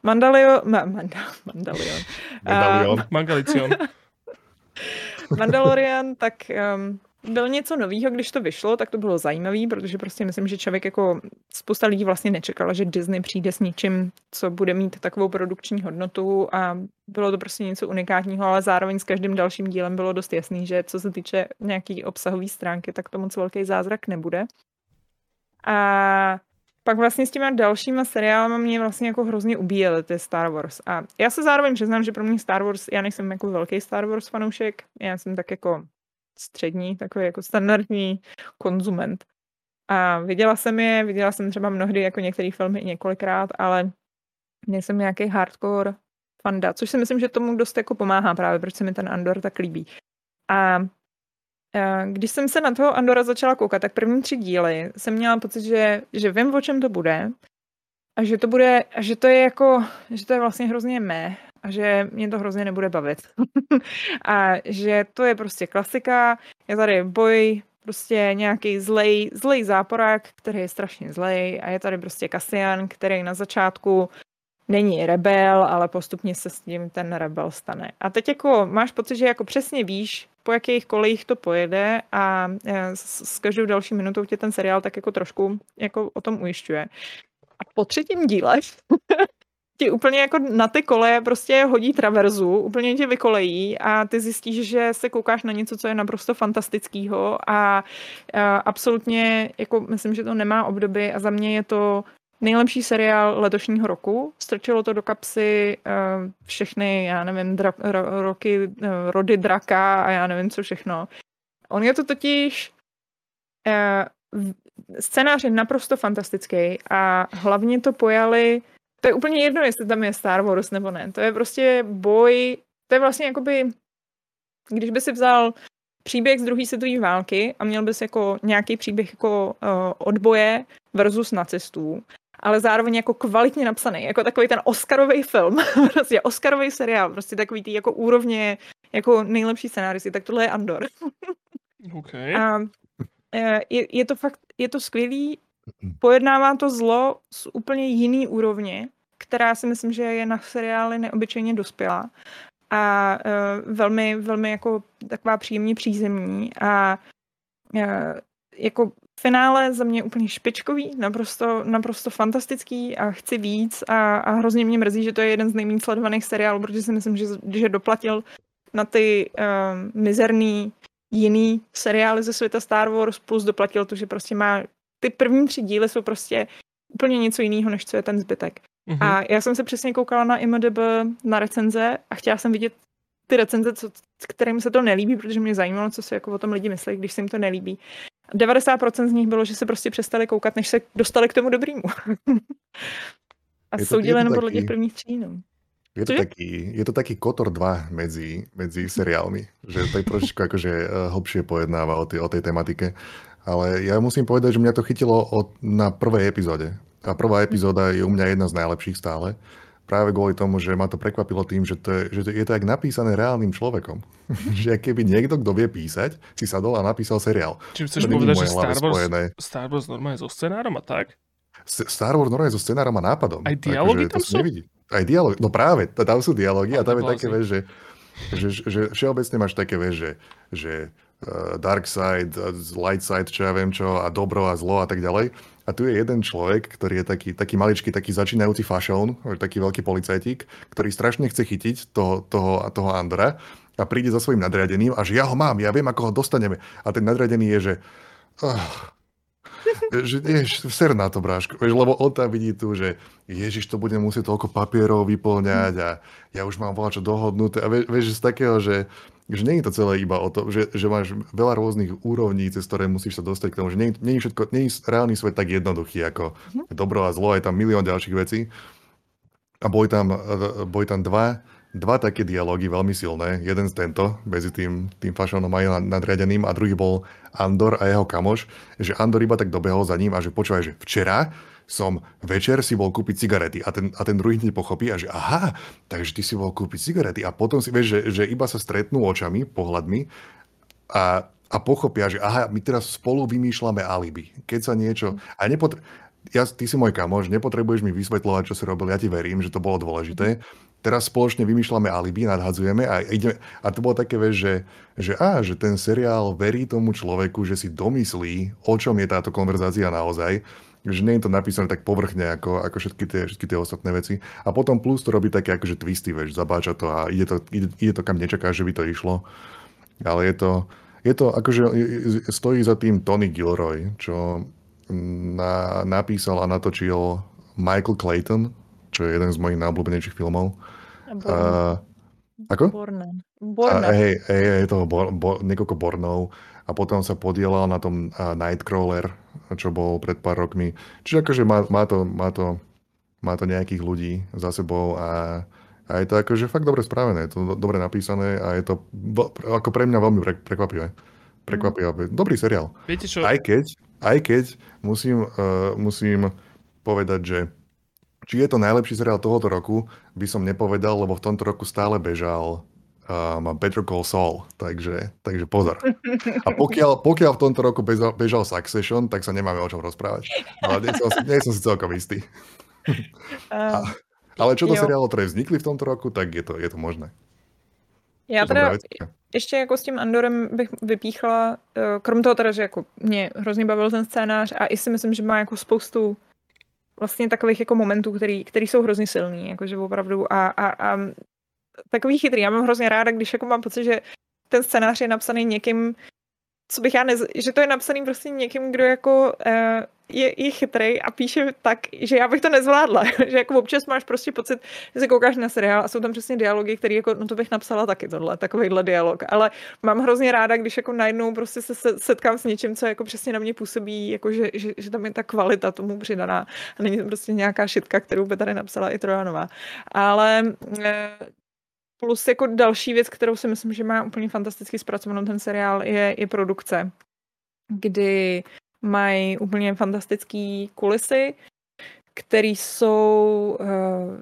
Mandalio, ma, manda, Mandalion. Medalion. Mangalicion. [laughs] Mandalorian, tak um, byl něco nového, když to vyšlo, tak to bylo zajímavé, protože prostě myslím, že člověk jako spousta lidí vlastně nečekala, že Disney přijde s něčím, co bude mít takovou produkční hodnotu a bylo to prostě něco unikátního, ale zároveň s každým dalším dílem bylo dost jasný, že co se týče nějaký obsahové stránky, tak to moc velký zázrak nebude. A pak vlastně s těma dalšíma seriálama mě vlastně jako hrozně ubíjely ty Star Wars. A já se zároveň přiznám, že pro mě Star Wars, já nejsem jako velký Star Wars fanoušek, já jsem tak jako střední, takový jako standardní konzument. A viděla jsem je, viděla jsem třeba mnohdy jako některé filmy i několikrát, ale nejsem nějaký hardcore fanda, což si myslím, že tomu dost jako pomáhá právě, proč se mi ten Andor tak líbí. A když jsem se na toho Andora začala koukat, tak první tři díly jsem měla pocit, že, že vím, o čem to bude a že to bude, a že to je jako, že to je vlastně hrozně mé a že mě to hrozně nebude bavit. [laughs] a že to je prostě klasika, je tady boj, prostě nějaký zlej, zlej záporák, který je strašně zlej a je tady prostě Kasian, který na začátku není rebel, ale postupně se s tím ten rebel stane. A teď jako máš pocit, že jako přesně víš, po jakých kolejích to pojede a eh, s, s každou další minutou tě ten seriál tak jako trošku jako o tom ujišťuje. A po třetím díle ti úplně jako na ty koleje prostě hodí traverzu, úplně tě vykolejí a ty zjistíš, že se koukáš na něco, co je naprosto fantastického a, a absolutně jako myslím, že to nemá obdoby a za mě je to nejlepší seriál letošního roku. Strčilo to do kapsy uh, všechny, já nevím, dra, ro, roky, uh, rody draka a já nevím, co všechno. On je to totiž uh, scénář je naprosto fantastický a hlavně to pojali, to je úplně jedno, jestli tam je Star Wars nebo ne. To je prostě boj, to je vlastně jakoby, když by si vzal příběh z druhé světové války a měl bys jako nějaký příběh jako uh, odboje versus nacistů, ale zároveň jako kvalitně napsaný, jako takový ten Oscarový film, [laughs] prostě Oscarový seriál, prostě takový ty jako úrovně, jako nejlepší scenáristy, tak tohle je Andor. Okay. [laughs] A eh, je, je to fakt, je to skvělý, pojednává to zlo z úplně jiný úrovně, která si myslím, že je na seriály neobyčejně dospělá a uh, velmi, velmi jako taková příjemně přízemní a uh, jako finále za mě úplně špičkový, naprosto, naprosto fantastický a chci víc a, a hrozně mě mrzí, že to je jeden z nejméně sledovaných seriálů, protože si myslím, že, že doplatil na ty uh, mizerný jiný seriály ze světa Star Wars, plus doplatil to, že prostě má ty první tři díly jsou prostě úplně něco jiného, než co je ten zbytek. Mhm. A já jsem se přesně koukala na IMDb na recenze a chtěla jsem vidět ty recenze, co, kterým se to nelíbí, protože mě zajímalo, co si jako o tom lidi myslí, když se jim to nelíbí. 90% z nich bylo, že se prostě přestali koukat, než se dostali k tomu dobrýmu. [laughs] A Je to- soudili je to jenom podle těch prvních tří. No. Je to, taký, je to taký Kotor 2 medzi, medzi seriálmi, že tak trošičku akože eh, hlbšie pojednáva o, tej, o tej tematike. Ale ja musím povedať, že mňa to chytilo od, na prvej epizóde. A prvá epizóda je u mňa jedna z najlepších stále. Práve kvôli tomu, že ma to prekvapilo tým, že to je, že to je to jak napísané reálnym človekom. že keby niekto, kto vie písať, si sadol a napísal seriál. Čiže chceš povedať, že Star Wars, spojené. Star Wars normálne so scenárom a tak? Star Wars normálne so scenárom a nápadom. Aj dialógy tam to sú? Nevidí. Aj dialógy, no práve, tam sú dialógy a tam je také, vieš, že, že, že všeobecne máš také, že, že dark side, uh, light side, čo ja viem čo, a dobro a zlo a tak ďalej. A tu je jeden človek, ktorý je taký, taký maličký, taký začínajúci fašón, taký veľký policajtík, ktorý strašne chce chytiť toho, toho, toho Andora a príde za svojim nadriadeným a že ja ho mám, ja viem, ako ho dostaneme. A ten nadriadený je, že oh, že jež, ser na to, bráško. Vieš, lebo on tam vidí tu, že ježiš, to budem musieť toľko papierov vyplňať a ja už mám čo dohodnuté. A vieš, vieš z takého, že, že nie je to celé iba o to, že, že máš veľa rôznych úrovní, cez ktoré musíš sa dostať k tomu, že nie, nie je všetko, je reálny svet tak jednoduchý ako dobro a zlo, je tam milión ďalších vecí. A boli tam, boli tam dva, dva také dialógy veľmi silné. Jeden z tento, medzi tým, tým fašónom aj nadriadeným a druhý bol Andor a jeho kamoš, že Andor iba tak dobehol za ním a že počúvaj, že včera som večer si bol kúpiť cigarety a ten, a ten druhý hneď pochopí a že aha, takže ty si bol kúpiť cigarety a potom si vieš, že, že iba sa stretnú očami, pohľadmi a, a pochopia, že aha, my teraz spolu vymýšľame alibi. Keď sa niečo... A nepotre... ja, ty si môj kamoš, nepotrebuješ mi vysvetľovať, čo si robil, ja ti verím, že to bolo dôležité. Teraz spoločne vymýšľame alibi, nadhadzujeme a ideme... A to bolo také, vieš, že, že, á, že ten seriál verí tomu človeku, že si domyslí, o čom je táto konverzácia naozaj, že nie je to napísané tak povrchne ako, ako všetky, tie, všetky tie ostatné veci. A potom plus to robí také akože twisty, vieš, zabáča to a ide to, ide, ide to kam nečakáš, že by to išlo. Ale je to, je to akože stojí za tým Tony Gilroy, čo na, napísal a natočil Michael Clayton, čo je jeden z mojich najobľúbenejších filmov. A Born. Uh, ako? Bornen. A, Bornen. hej, hej, je toho bo, bo, niekoľko Bornov a potom sa podielal na tom uh, Nightcrawler, čo bol pred pár rokmi. Čiže akože má, má, to, má, to, má to nejakých ľudí za sebou a, a je to akože fakt dobre spravené, je to do- dobre napísané a je to ako pre mňa veľmi pre, prekvapivé. Prekvapivé. Dobrý seriál. Viete čo? Aj keď, aj keď musím, uh, musím povedať, že či je to najlepší seriál tohoto roku, by som nepovedal, lebo v tomto roku stále bežal um, Better Call Saul, takže, takže pozor. A pokiaľ, pokiaľ v tomto roku bežal, bežal Succession, tak sa nemáme o čom rozprávať. Ale nie som, si- nie som si celkom istý. [laughs] A Ale čo do Jo. seriálov, ktoré vznikli v tomto roku, tak je to, je to možné. já To teda ještě jako s tím Andorem bych vypíchla, eh, krom toho teda, že jako mě hrozně bavil ten scénář a i si myslím, že má jako spoustu vlastně takových jako momentů, který, který jsou hrozně silný, jakože opravdu a, a, a takový chytrý. Já mám hrozně ráda, když jako mám pocit, že ten scénář je napsaný někým, co bych já nez... že to je napsaný prostě někým, kdo jako uh, je, je chytrý a píše tak, že já bych to nezvládla. [laughs] že jako občas máš prostě pocit, že se koukáš na seriál a jsou tam přesně dialogy, které jako, no to bych napsala taky tohle, takovýhle dialog. Ale mám hrozně ráda, když jako najednou prostě se se- setkám s něčím, co jako přesně na mě působí, jako že, že, že tam je ta kvalita tomu přidaná a není to prostě nějaká šitka, kterou by tady napsala i Trojanová. Ale eh, plus jako další věc, kterou si myslím, že má úplně fantasticky zpracovanou ten seriál, je, je produkce, kdy mají úplně fantastické kulisy, které jsou uh,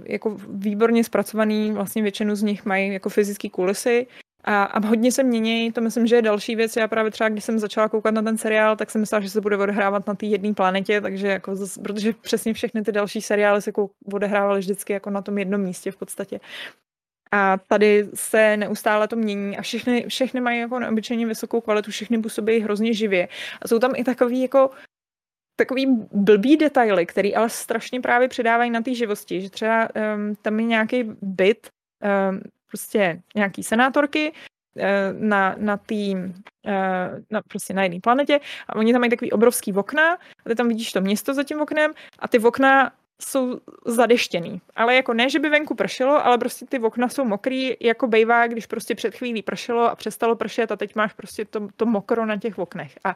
jako výborně zpracovaný, vlastně většinu z nich mají jako fyzické kulisy a, a hodně se mění, to myslím, že je další věc. Já právě třeba, když jsem začala koukat na ten seriál, tak jsem myslela, že se bude odehrávat na té jedné planetě, takže jako zas, protože přesně všechny ty další seriály se odehrávaly vždycky jako na tom jednom místě v podstatě. A tady se neustále to mění a všechny, všechny mají jako neobyčejně vysokou kvalitu, všechny působí hrozně živě. A jsou tam i takový jako takový blbý detaily, který ale strašně právě přidávají na té živosti, že třeba um, tam je nějaký byt, um, prostě nějaký senátorky uh, na, na tý, uh, na, prostě na jedné planetě a oni tam mají takový obrovský okna a ty tam vidíš to město za tím oknem a ty okna jsou zadeštěný. Ale jako ne, že by venku pršelo, ale prostě ty okna jsou mokrý, jako bejvá, když prostě před chvílí pršelo a přestalo pršet a teď máš prostě to, to mokro na těch oknech. A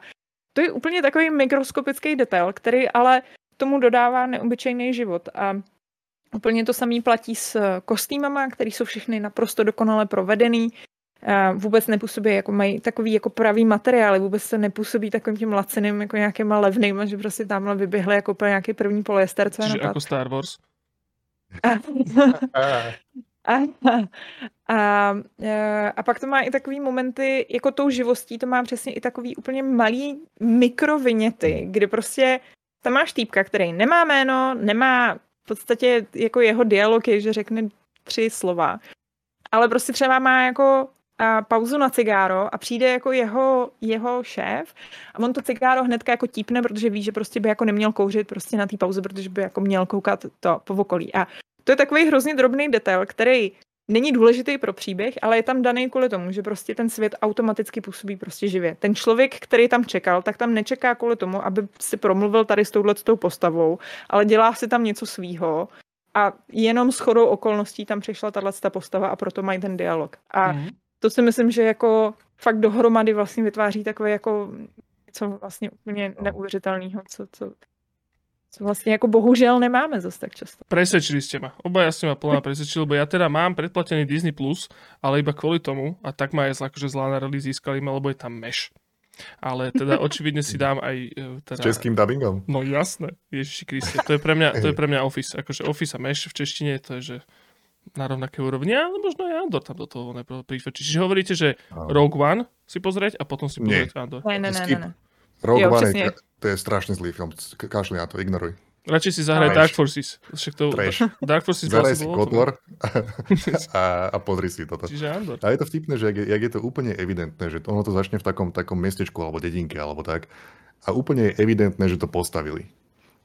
to je úplně takový mikroskopický detail, který ale tomu dodává neobyčejný život. A úplně to samý platí s kostýmama, který jsou všechny naprosto dokonale provedený. A vůbec nepůsobí, jako mají takový jako pravý materiály, vůbec se nepůsobí takovým tím laciným, jako nějakýma levnýma, že prostě tamhle vyběhly jako úplně nějaký první polyester, co je napad. ako Star Wars. A, [laughs] a, e, a pak to má i takový momenty, jako tou živostí, to má přesně i takový úplně malý mikrovinety, kdy prostě tam máš týpka, který nemá jméno, nemá v podstatě jako jeho dialog je, že řekne tři slova, ale prostě třeba má jako a pauzu na cigáro a přijde jako jeho, jeho šéf a on to cigáro hnedka jako típne, protože ví, že prostě by jako neměl kouřit prostě na té pauze, protože by jako měl koukat to po okolí. A to je takový hrozně drobný detail, který není důležitý pro příběh, ale je tam daný kvůli tomu, že prostě ten svět automaticky působí prostě živě. Ten člověk, který tam čekal, tak tam nečeká kvůli tomu, aby si promluvil tady s touhle tou postavou, ale dělá si tam něco svýho a jenom s chodou okolností tam přišla tahle postava a proto mají ten dialog. A Mhm. To si myslím, že jako fakt dohromady vlastně vytváří takové jako něco vlastně úplně neuvěřitelného, co, co, co vlastně jako bohužel nemáme zase tak často. Presvedčili ste ma. Obaja ste ma plná presvedčili, lebo ja teda mám predplatený Disney+, Plus, ale iba kvôli tomu, a tak ma aj akože zlá na rally získali ma, lebo je tam meš. Ale teda očividne si dám aj... e, S Teda, českým dubbingom. No jasné, Ježiši Kriste, to je pre mňa, to je pre mňa Office, akože Office a Mesh v češtine, to je, že na rovnaké úrovni, ale možno aj Andor tam do toho neprišlo. Čiže hovoríte, že. Rogue One si pozrieť a potom si Nie. pozrieť Andor. Ne, ne, ne, ne. Rogue Jo, One, je, to je strašne zlý film. Ka- Kašli na to, ignoruj. Radšej si zahraj. Dark Forces. Však to, Trash. Dark Forces bol si. Kotor [laughs] a, a pozri si toto. Čiže Andor. A je to vtipné, že jak je, jak je to úplne evidentné, že ono to začne v takom, takom mestečku alebo dedinke alebo tak. A úplne je evidentné, že to postavili.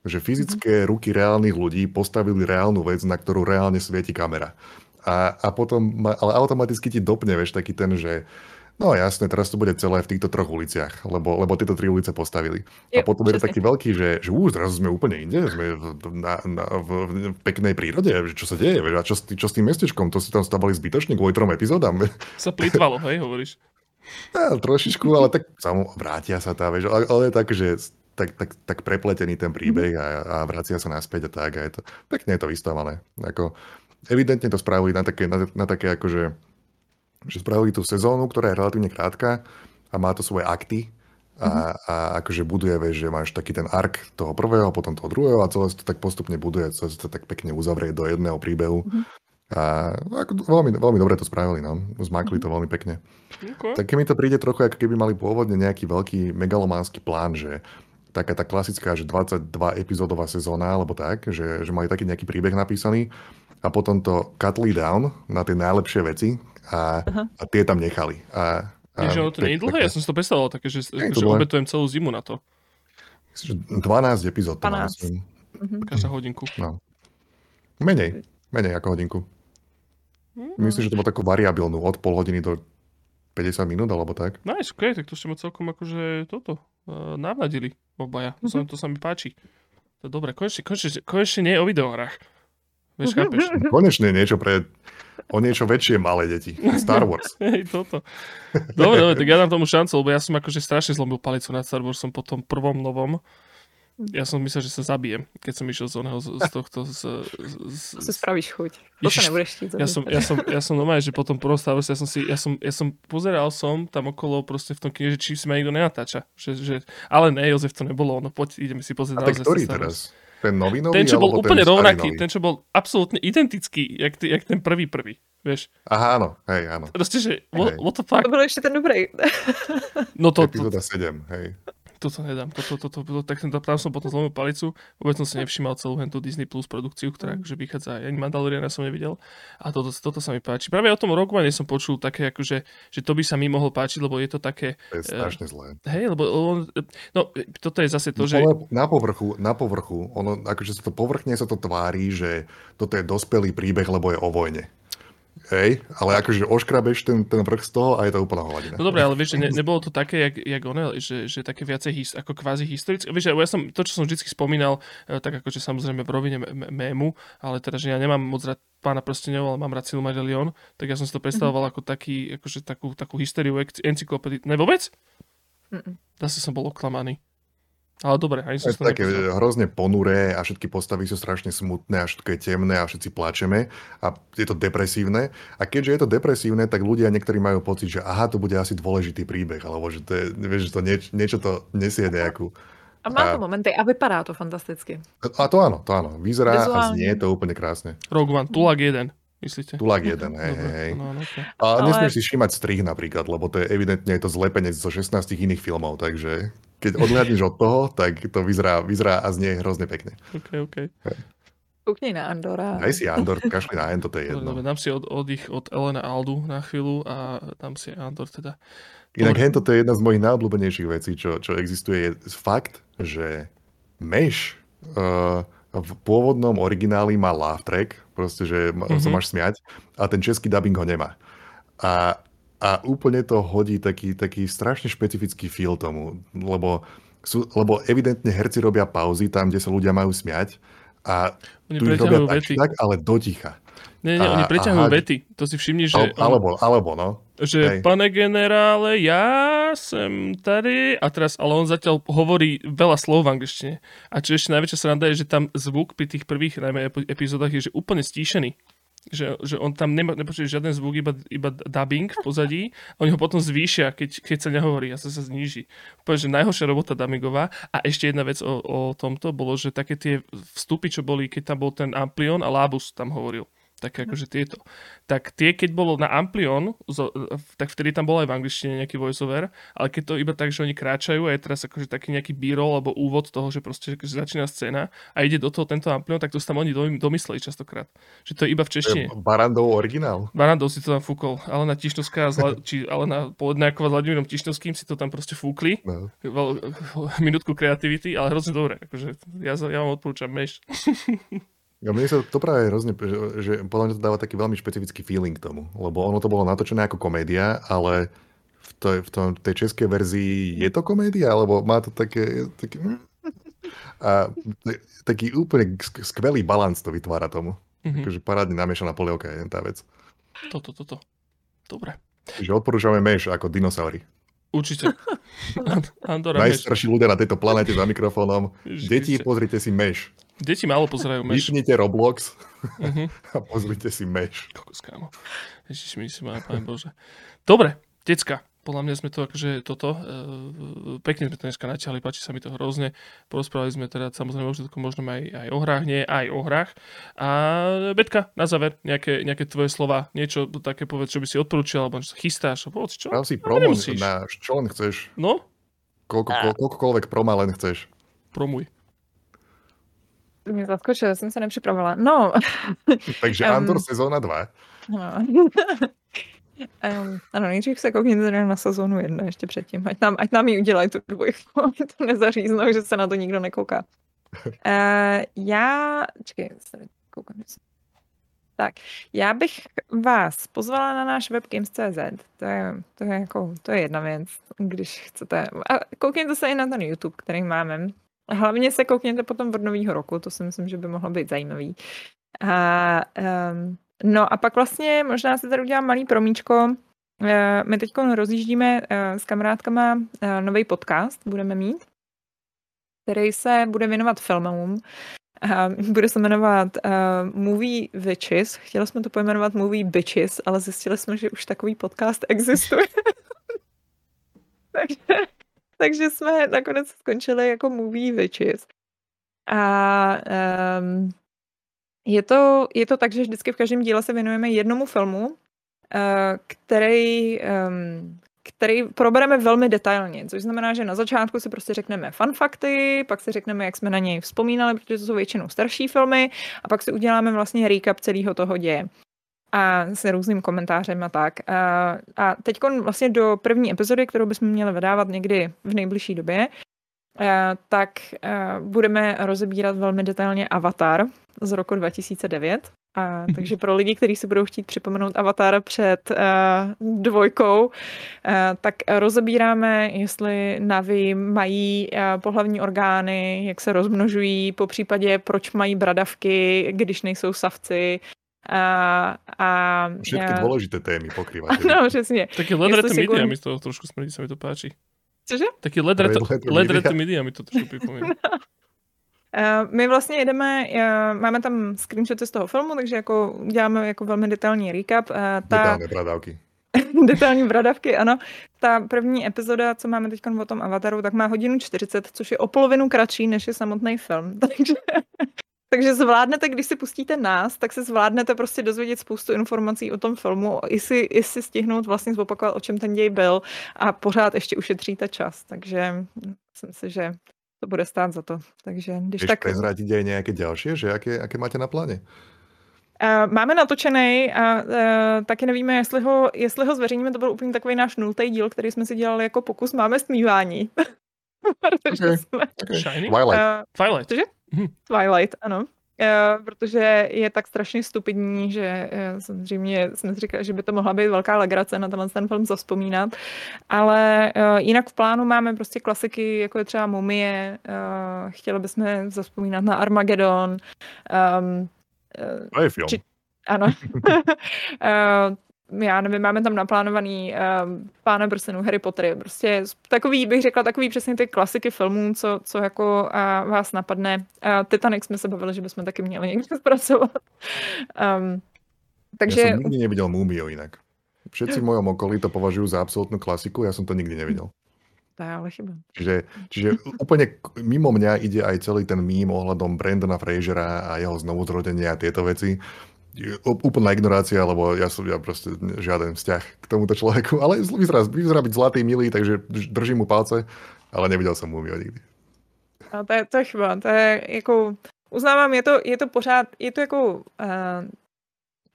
Že fyzické ruky reálnych ľudí postavili reálnu vec, na ktorú reálne svieti kamera. A, a potom, ale automaticky ti dopne, vieš, taký ten, že no jasne, teraz to bude celé v týchto troch uliciach, lebo, lebo tieto tri ulice postavili. A Jo, potom je to taký veľký, že, že ú, zrazu sme úplne inde, sme v, na, na, v, v peknej prírode, že čo sa deje, a čo, čo s tým mestečkom, to si tam stavali zbytočne kvôli trom epizódam. Sa plitvalo, hej, hovoríš. [laughs] Ja, trošičku, ale tak samo vrátia sa tam, vieš, ale, ale je tak, že tak, tak, tak prepletený ten príbeh a, a vracia sa naspäť a tak a je to, pekne je to vystavané. Ako, evidentne to spravili na také, na, na také akože, že spravili tú sezónu, ktorá je relatívne krátka a má to svoje akty a, a akože buduje, vieš, že máš taký ten ark toho prvého, potom toho druhého a celé sa to tak postupne buduje, celé sa to tak pekne uzavrie do jedného príbehu. A ako, veľmi, veľmi dobre to spravili, no. Zmákli to veľmi pekne. Okay. Tak mi to príde trochu, ako keby mali pôvodne nejaký veľký megalománsky plán, že taká tá klasická, že 22 epizódová sezóna, alebo tak, že, že mali taký nejaký príbeh napísaný a potom to cutli down na tie najlepšie veci a, a tie tam nechali. A, a že ono to nie je dlhé, ja som si to predstavoval také, že, Nie je že obetujem celú zimu na to. myslím, že 12 epizód to má, 12. myslím. Každá hodinku. No. Menej, menej ako hodinku. Myslím, že to bolo takú variabilnú od pol hodiny do 50 minút, alebo tak. Nice, ok, tak to ste ma celkom akože toto uh, navnadili obaja. To, sa, to sa mi páči. To je dobré, konečne, konečne, konečne nie je o videohrách. Vieš, chápeš? [laughs] Konečne niečo pre o niečo väčšie malé deti. Star Wars. [laughs] Hej, toto. Dobre, dobre, tak ja dám tomu šancu, lebo ja som akože strašne zlomil palicu nad Star Warsom po tom prvom novom. Ja som myslel, že sa zabijem, keď som išiel z oného, z, z tohto, z, z, Si z, spravíš chuť. To Ježiš, sa nebudeš chtít ja som, ja som, ja som normálne, že potom Warse, ja som si, ja som, ja som pozeral som tam okolo proste v tom kine, že či si ma nikto nenatáča. Že, že, ale ne, Jozef to nebolo, no poď, ideme si pozrieť A tak ktorý teraz? Ten nový nový? Ten, čo bol úplne starý rovnaký, nový? ten, čo bol absolútne identický, jak, ty, jak ten prvý prvý, vieš. Aha, áno, hej, áno. Proste, že what, Hej. what the fuck? To byl ještě ten dobrý. No to, to, Epizóda 7, hej. Toto nedám, toto, toto, toto, tak ten, tam som potom zlomil palicu, vôbec som si nevšimal celú tú Disney Plus produkciu, ktorá Mm. akože vychádza, ani Mandaloriana som nevidel a toto, toto sa mi páči. Práve o tom One som počul také, akože, že to by sa mi mohol páčiť, lebo je to také, To je strašne zlé. hej, lebo on, no, toto je zase to, že... Ale na povrchu, na povrchu, ono, akože sa to povrchne sa to tvári, že toto je dospelý príbeh, lebo je o vojne. Hej, ale akože oškrabeš ten, ten vrch z toho a je to úplná hovadina. No dobré, ale vieš, že ne, nebolo to také, jak, jak ono, že, že také viacej his, ako kvázi historické. Vieš, ja som, to, čo som vždy spomínal, eh, tak akože samozrejme v rovine mému, ale teda, že ja nemám moc rád pána prstenov, ale mám rád Silmarillion, tak ja som si to predstavoval ako taký, akože takú, takú hysteriu, encyklopédiu. Ne vôbec? Mm-mm. Zase som bol oklamaný. Ale dobre, ani Je som to také nepozeral. hrozne ponuré a všetky postavy sú strašne smutné a všetko je temné a všetci plačeme a je to depresívne. A keďže je to depresívne, tak ľudia niektorí majú pocit, že aha, to bude asi dôležitý príbeh, alebo že to, je, vieš, že to nieč, niečo to nesie nejakú. A má A- to momenty a vypadá to fantasticky. A to áno, to áno. Vyzerá a Vizuálne. znie to úplne krásne. Rogue One, Tulak 1, myslíte? Tulák jeden, hej, Dobre, hej, hej. no, no, okay. A Ale- nesmieš si všímať strih napríklad, lebo to je evidentne je to zlepenec zo 16 iných filmov, takže keď odhľadneš od toho, tak to vyzerá, vyzerá a znie hrozne pekne. OK, OK. Koukni na Andora. Daj si Andor, kašli na Ento, to je Dobre, dobre, jedno. dám si od, oddych od Elena Aldu na chvíľu a dám si Andor teda. Inak Dobre. Hento to je jedna z mojich najobľúbenejších vecí, čo, čo existuje, je fakt, že Meš uh, v pôvodnom origináli má laugh track, proste, že ma, Mhm. sa máš smiať, a ten český dubbing ho nemá. A, a úplne to hodí taký, taký strašne špecifický feel tomu, lebo, sú, lebo evidentne herci robia pauzy tam, kde sa ľudia majú smiať a Oni tu ich robia tak, tak, ale doticha. Nie, nie, oni A- preťahujú aha. vety. To si všimni, že, Al, alebo, alebo, no. že hej. pane generále, ja som tady. A teraz, ale on zatiaľ hovorí veľa slov v angličtine. A čo ešte najväčšia sranda je, že tam zvuk pri tých prvých najmä epi- epizódach je že úplne stíšený. Že, že on tam nemá, nepočuje žiaden zvuk, iba, iba dubbing v pozadí. A oni ho potom zvýšia, keď, keď sa nehovorí a sa sa zníži. Úplne, že najhoršia robota dubbingová. A ešte jedna vec o, o tomto bolo, že také tie vstupy, čo boli, keď tam bol ten Amplion a Labus tam hovoril. Také akože tieto. Tak tie, keď bolo na Amplion, tak vtedy tam bol aj v angličtine nejaký voiceover, ale keď to iba tak, že oni kráčajú a je teraz akože taký nejaký b-roll alebo úvod toho, že proste že začína scéna a ide do toho tento Amplion, tak to si tam oni dom- domysleli častokrát. Že to je iba v češtine. Barandov originál. Barandov si to tam fúkol, ale na Tišnovská, či ale na Polednákova s Vladimírom Tišnovským si to tam proste fúkli. No. Veľ, minútku kreativity, ale hrozne dobre. Akože ja, ja vám odporúčam meš. [laughs] Ja mne sa to práve hrozne, že, že podľa mňa to dáva taký veľmi špecifický feeling k tomu, lebo ono to bolo natočené ako komédia, ale v, to, v tom, tej českej verzii je to komédia, alebo má to také, také a t- taký úplne sk- skvelý balans to vytvára tomu. Mhm. Takže parádne namiešaná polievka je tá vec. Toto, toto. Dobre. Čiže odporúčame meš ako dinosaury. Určite. [laughs] Andora. Najstarší ľudia na tejto planete za mikrofónom. Deti, pozrite si meš. Deti málo pozerajú meš. Vypnite Roblox Mhm. [laughs] a pozrite si meš. Kokos, kámo. Ježiš, mi si má, pán Bože. Dobre, decka. Podľa mňa sme to akože toto, e, pekne sme to dneska natiahli, páči sa mi to hrozne. Porozprávali sme teda samozrejme o všetko možno aj, aj o hrách, nie aj o hrách. A Betka, na záver, nejaké, nejaké tvoje slova, niečo také povedz, čo by si odporúčal, alebo čo sa chystáš, povedz čo? Prav si No, promo na čo len chceš. No, Koľko, ko, koľkokoľvek proma len chceš. promuj. To mě zaskočil, jsem se nepřipravila. No, [laughs] Takže Em. Andor sezóna 2. no. [laughs] Um, ano, nejdřív se koukněte na sezónu jedna ještě předtím, ať nám, ať nám ji udělají tu dvojku, [laughs] aby to nezaříznou, že se na to nikdo nekouká. Uh, já, čekej, se tady koukám, tak, já bych vás pozvala na náš web Games.cz, to je, to je jako, to je jedna věc, když chcete, a koukněte se i na ten YouTube, který máme, hlavně se koukněte potom od nového roku, to si myslím, že by mohlo být zajímavý. A, um, no a pak vlastně možná se tady udělám malý promíčko. Eh, My teď rozjíždíme eh, s kamarádkama nový podcast, budeme mít, který se bude věnovat filmům. Bude se jmenovat uh, Movie Witches. Chtěli jsme to pojmenovat Movie Bitches, ale zjistili jsme, že už takový podcast existuje. [laughs] takže, takže jsme nakonec skončili jako Movie Witches. A um, je to, je to tak, že vždycky v každém díle se věnujeme jednomu filmu, eh, který, em, který probereme velmi detailně, což znamená, že na začátku si prostě řekneme fun fakty, pak si řekneme, jak jsme na něj vzpomínali, protože to jsou většinou starší filmy, a pak si uděláme vlastně recap celého toho děje a s různým komentářem a tak. A, a teď vlastně do první epizody, kterou bychom měli vydávat někdy v nejbližší době, tak budeme rozebírat velmi detailně Avatar z roku 2009. A, takže pro lidi, kteří si budou chtít připomenout Avatar před uh, dvojkou, uh, tak rozebíráme, jestli Navi mají uh, pohlavní orgány, jak se rozmnožují, po případě proč mají bradavky, když nejsou savci. A, a, Všetky a, dôležité témy pokrývate. [laughs] No, přesně. Také Jestli si media mi to trošku smrdí, sa mi to páči. Cože? Taký LED retro, Red Letter LED Media. mi to trošku připomíná. [laughs] Uh, my vlastně jedeme, uh, máme tam screenshoty z toho filmu, takže jako děláme jako velmi detailní recap. Uh, ta Detálne bradávky. [laughs] detailní bradavky, ano. Ta první epizoda, co máme teď o tom Avataru, tak má hodinu 40, což je o polovinu kratší, než je samotný film. Takže, takže zvládnete, když si pustíte nás, tak se zvládnete prostě dozvědět spoustu informací o tom filmu, i si, i si stihnout vlastně zopakovat, o čem ten děj byl a pořád ještě ušetříte čas. Takže myslím si, že to bude stát za to. Takže když Vieš tak... prezradiť aj nejaké ďalšie, že aké, aké máte na pláne? Uh, máme natočený a uh, taky nevíme, jestli ho, jestli ho zveřejníme. To byl úplně takový náš nultý díl, který jsme si dělali jako pokus. Máme smívání. [laughs] Protože Okay. jsme, Shining? Twilight. uh, Twilight. Cože? [laughs] Twilight, ano. Uh, protože je tak strašně stupidní, že uh, samozřejmě jsme si říkali, že by to mohla být velká legrace na tenhle ten film zavzpomínat, ale uh, jinak v plánu máme prostě klasiky, jako je třeba Mumie, chtěli bychom zavzpomínat na Armageddon, um, To je film. Či- ano. [laughs] uh, já nevím, máme tam naplánovaný um, Pána prstenů, Harry Pottery, prostě takový, bych řekla, takový přesně ty klasiky filmů, co, co jako uh, vás napadne. Uh, Titanic jsme se bavili, že bychom taky měli někde [laughs] zpracovat. Um, takže Ja som nikdy nevidel Múmiu inak. Všetci v mojom okolí to považujú za absolútnu klasiku, ja som to nikdy nevidel. to je ale chyba. Čiže, čiže úplne k- mimo mňa ide aj celý ten mím ohľadom Brandona Frasera a jeho znovuzrodenia a tieto veci. Úplná ignorácia, lebo ja som ja proste žiaden vzťah k tomuto človeku, ale vyzerá, vyzerá byť zlatý, milý, takže drž- držím mu palce, ale nevidel som Múmiu nikdy. A to je, to je chyba. To je jako, uznávám, je to, je to pořád, je to jako, uh,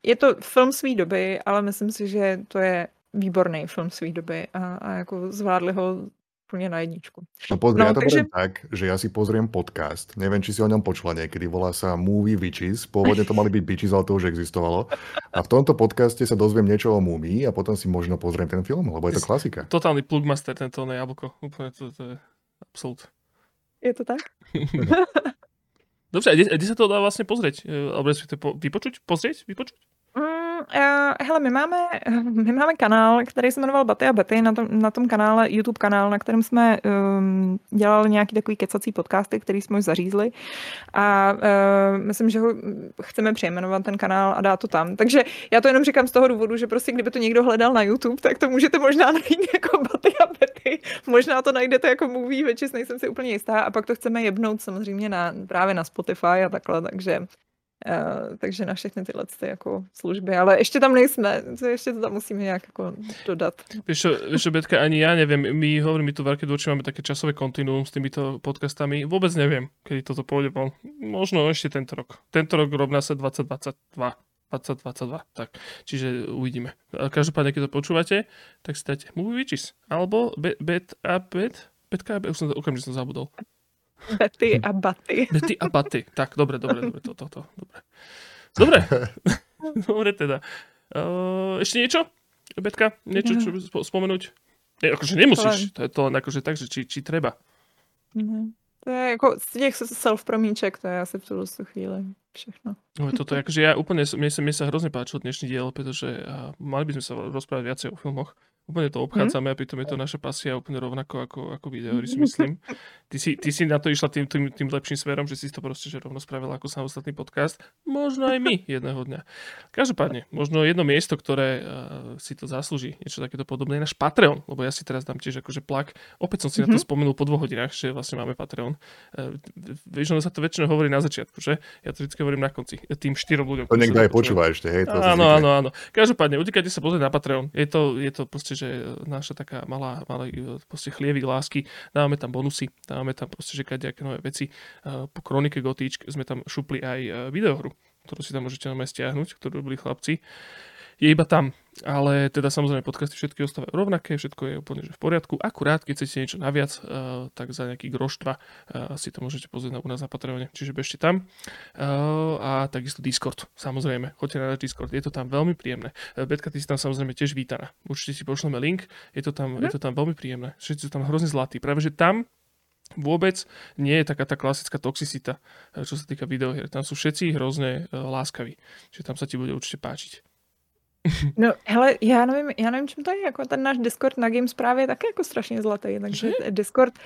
je to film své doby, ale myslím si, že to je výborný film své doby a, a jako zvládli ho úplně na jedničku. No pozri, No, ja to takže- tak, že ja si pozriem podcast, neviem, či si o ňom počula niekedy, volá sa Movie Witches, pôvodne to mali byť Bitches, ale to už existovalo. A v tomto podcaste sa dozviem niečo o múmii a potom si možno pozriem ten film, lebo je to klasika. Totálny plugmaster, tento na jablko. Úplne to, to je absolút. Je to tak? [laughs] Dobře, a kde, kde sa to dá vlastne pozrieť? E, Alebo respektive po, vypočuť? Pozrieť? Vypočuť? Uh, hele, my máme, [laughs] my máme kanál, který se jmenoval Baty a Betty, na tom, na tom kanále, YouTube kanál, na kterém jsme um, dělali nějaký takový kecací podcasty, který jsme už zařízli a uh, myslím, že ho chceme přejmenovat ten kanál a dát to tam. Takže já to jenom říkám z toho důvodu, že prostě kdyby to někdo hledal na YouTube, tak to můžete možná [laughs] najít jako Baty a Betty. Možná to najdete jako movie, večis, nejsem si úplně jistá a pak to chceme jebnout samozřejmě na, právě na Spotify a takhle, takže Uh, takže na všechny tyhle ty jako služby, ale ještě tam nejsme, to ještě to tam musíme nějak jako dodat. Vieš čo, Betka, ani ja neviem. My, hovorím, my tu veľké dôči máme také časové kontinuum s týmito podcastami. Vôbec neviem, kedy toto pôjde von. Možno ešte tento rok. Tento rok rovná sa 2022. 2022, tak. Čiže uvidíme. A Každopádne, keď to počúvate, tak si dajte Movie Witches. Alebo bet a Bet. Betka už som to okamžite zabudol. Betty a Baty. Betty a Baty. Tak, dobre, dobre, dobre, to, to, to, dobre. Dobre, [laughs] dobre teda. Uh, ešte niečo? Betka, niečo, čo spomenúť? Ne, akože nemusíš, to je to len akože tak, že či, či treba. Mhm. To je jako z těch self-promíček, to je asi v tuhle chvíli všechno. No, toto akože ja úplne, mne sa, mne sa hrozne páčil dnešný diel, pretože uh, mali by sme sa rozprávať viacej o filmoch. Úplne to obchádzame a pritom je to naša pasia úplne rovnako ako, ako videohry, si myslím. Ty si, ty si na to išla tým, tým, tým lepším smerom, že si to proste že rovno spravila ako samostatný podcast. Možno aj my jedného dňa. Každopádne, možno jedno miesto, ktoré uh, si to zaslúži, niečo takéto podobné, je náš Patreon, lebo ja si teraz dám tiež akože plak. Opäť som si mm-hmm. na to spomenul po dvoch hodinách, že vlastne máme Patreon. Uh, vieš, ono sa to väčšinou hovorí na začiatku, že? Ja to vždy hovorím na konci. Tým štyrom ľuďom. To niekto aj počúva ešte, hej? To Áno, áno, áno. Každopádne, utekajte sa pozrieť na Patreon. Je to, je to proste, že naša taká malá, malá proste chlievik lásky. Dávame tam bonusy, dávame tam proste, že kadejaké nové veci. Uh, po Kronike Gotíčk sme tam šupli aj uh, videohru, ktorú si tam môžete normálne stiahnuť, ktorú robili chlapci. Je iba tam, ale teda samozrejme podcasty všetky ostávajú rovnaké, všetko je úplne že v poriadku. Akurát, keď chcete niečo naviac, uh, tak za nejaký groš dva uh, si to môžete pozrieť na, u nás na Patreone, čiže bežte tam. Uh, a takisto Discord, samozrejme, choďte na Discord, je to tam veľmi príjemné. Betka, ty si tam samozrejme tiež vítaná. Určite si pošleme link, je to tam, je to tam veľmi príjemné. Všetci sú tam hrozne zlatí. Práve, že tam vôbec nie je taká tá klasická toxicita, eh, čo sa týka videohier. Tam sú všetci hrozne uh, láskaví. Čiže tam sa ti bude určite páčiť. [laughs] No, hele, já nevím, já nevím, čím to je, jako ten náš Discord na Games právě je taky jako strašně zlatý, takže Že? Discord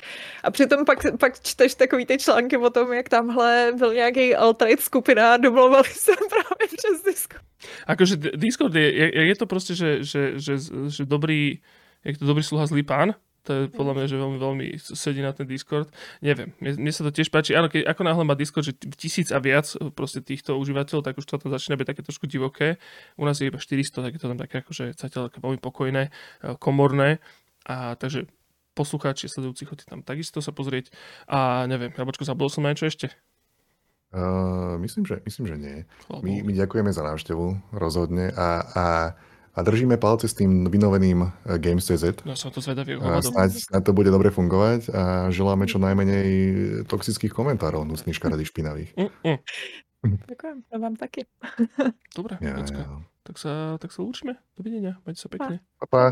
a přitom pak, pak čteš takový ty články o tom, jak tamhle byl nějaký alt-right skupina a domlouvali se [laughs] právě přes Discord. Akože Discord je, je, je to proste, že, že, že, že dobrý, je to dobrý sluha zlý pán, to je podľa mňa, že veľmi, veľmi sedí na ten Discord. Neviem, mne, mne sa to tiež páči. Áno, keď, ako náhle má Discord, že tisíc a viac proste týchto užívateľov, tak už to tam začína byť také trošku divoké. U nás je iba 400, tak je to tam také akože zatiaľ také veľmi pokojné, eh, komorné. A takže poslucháči, sledujúci, chodí tam takisto sa pozrieť. A neviem, Jabočko, zabudol som na niečo ešte? Uh, myslím, že, myslím, že nie. My, my ďakujeme za návštevu, rozhodne. A, a, a držíme palce s tým vynoveným eh, Games.cz. No som to zvedavý. A snáď, snáď to bude dobre fungovať a želáme čo najmenej toxických komentárov, nusných, škaredých, špinavých. Mm, mm. Ďakujem, no vám taky. Dobre, Ja, ja. Tak sa, tak sa lúčime. Dovidenia. Majte sa pekne. Pa, pa.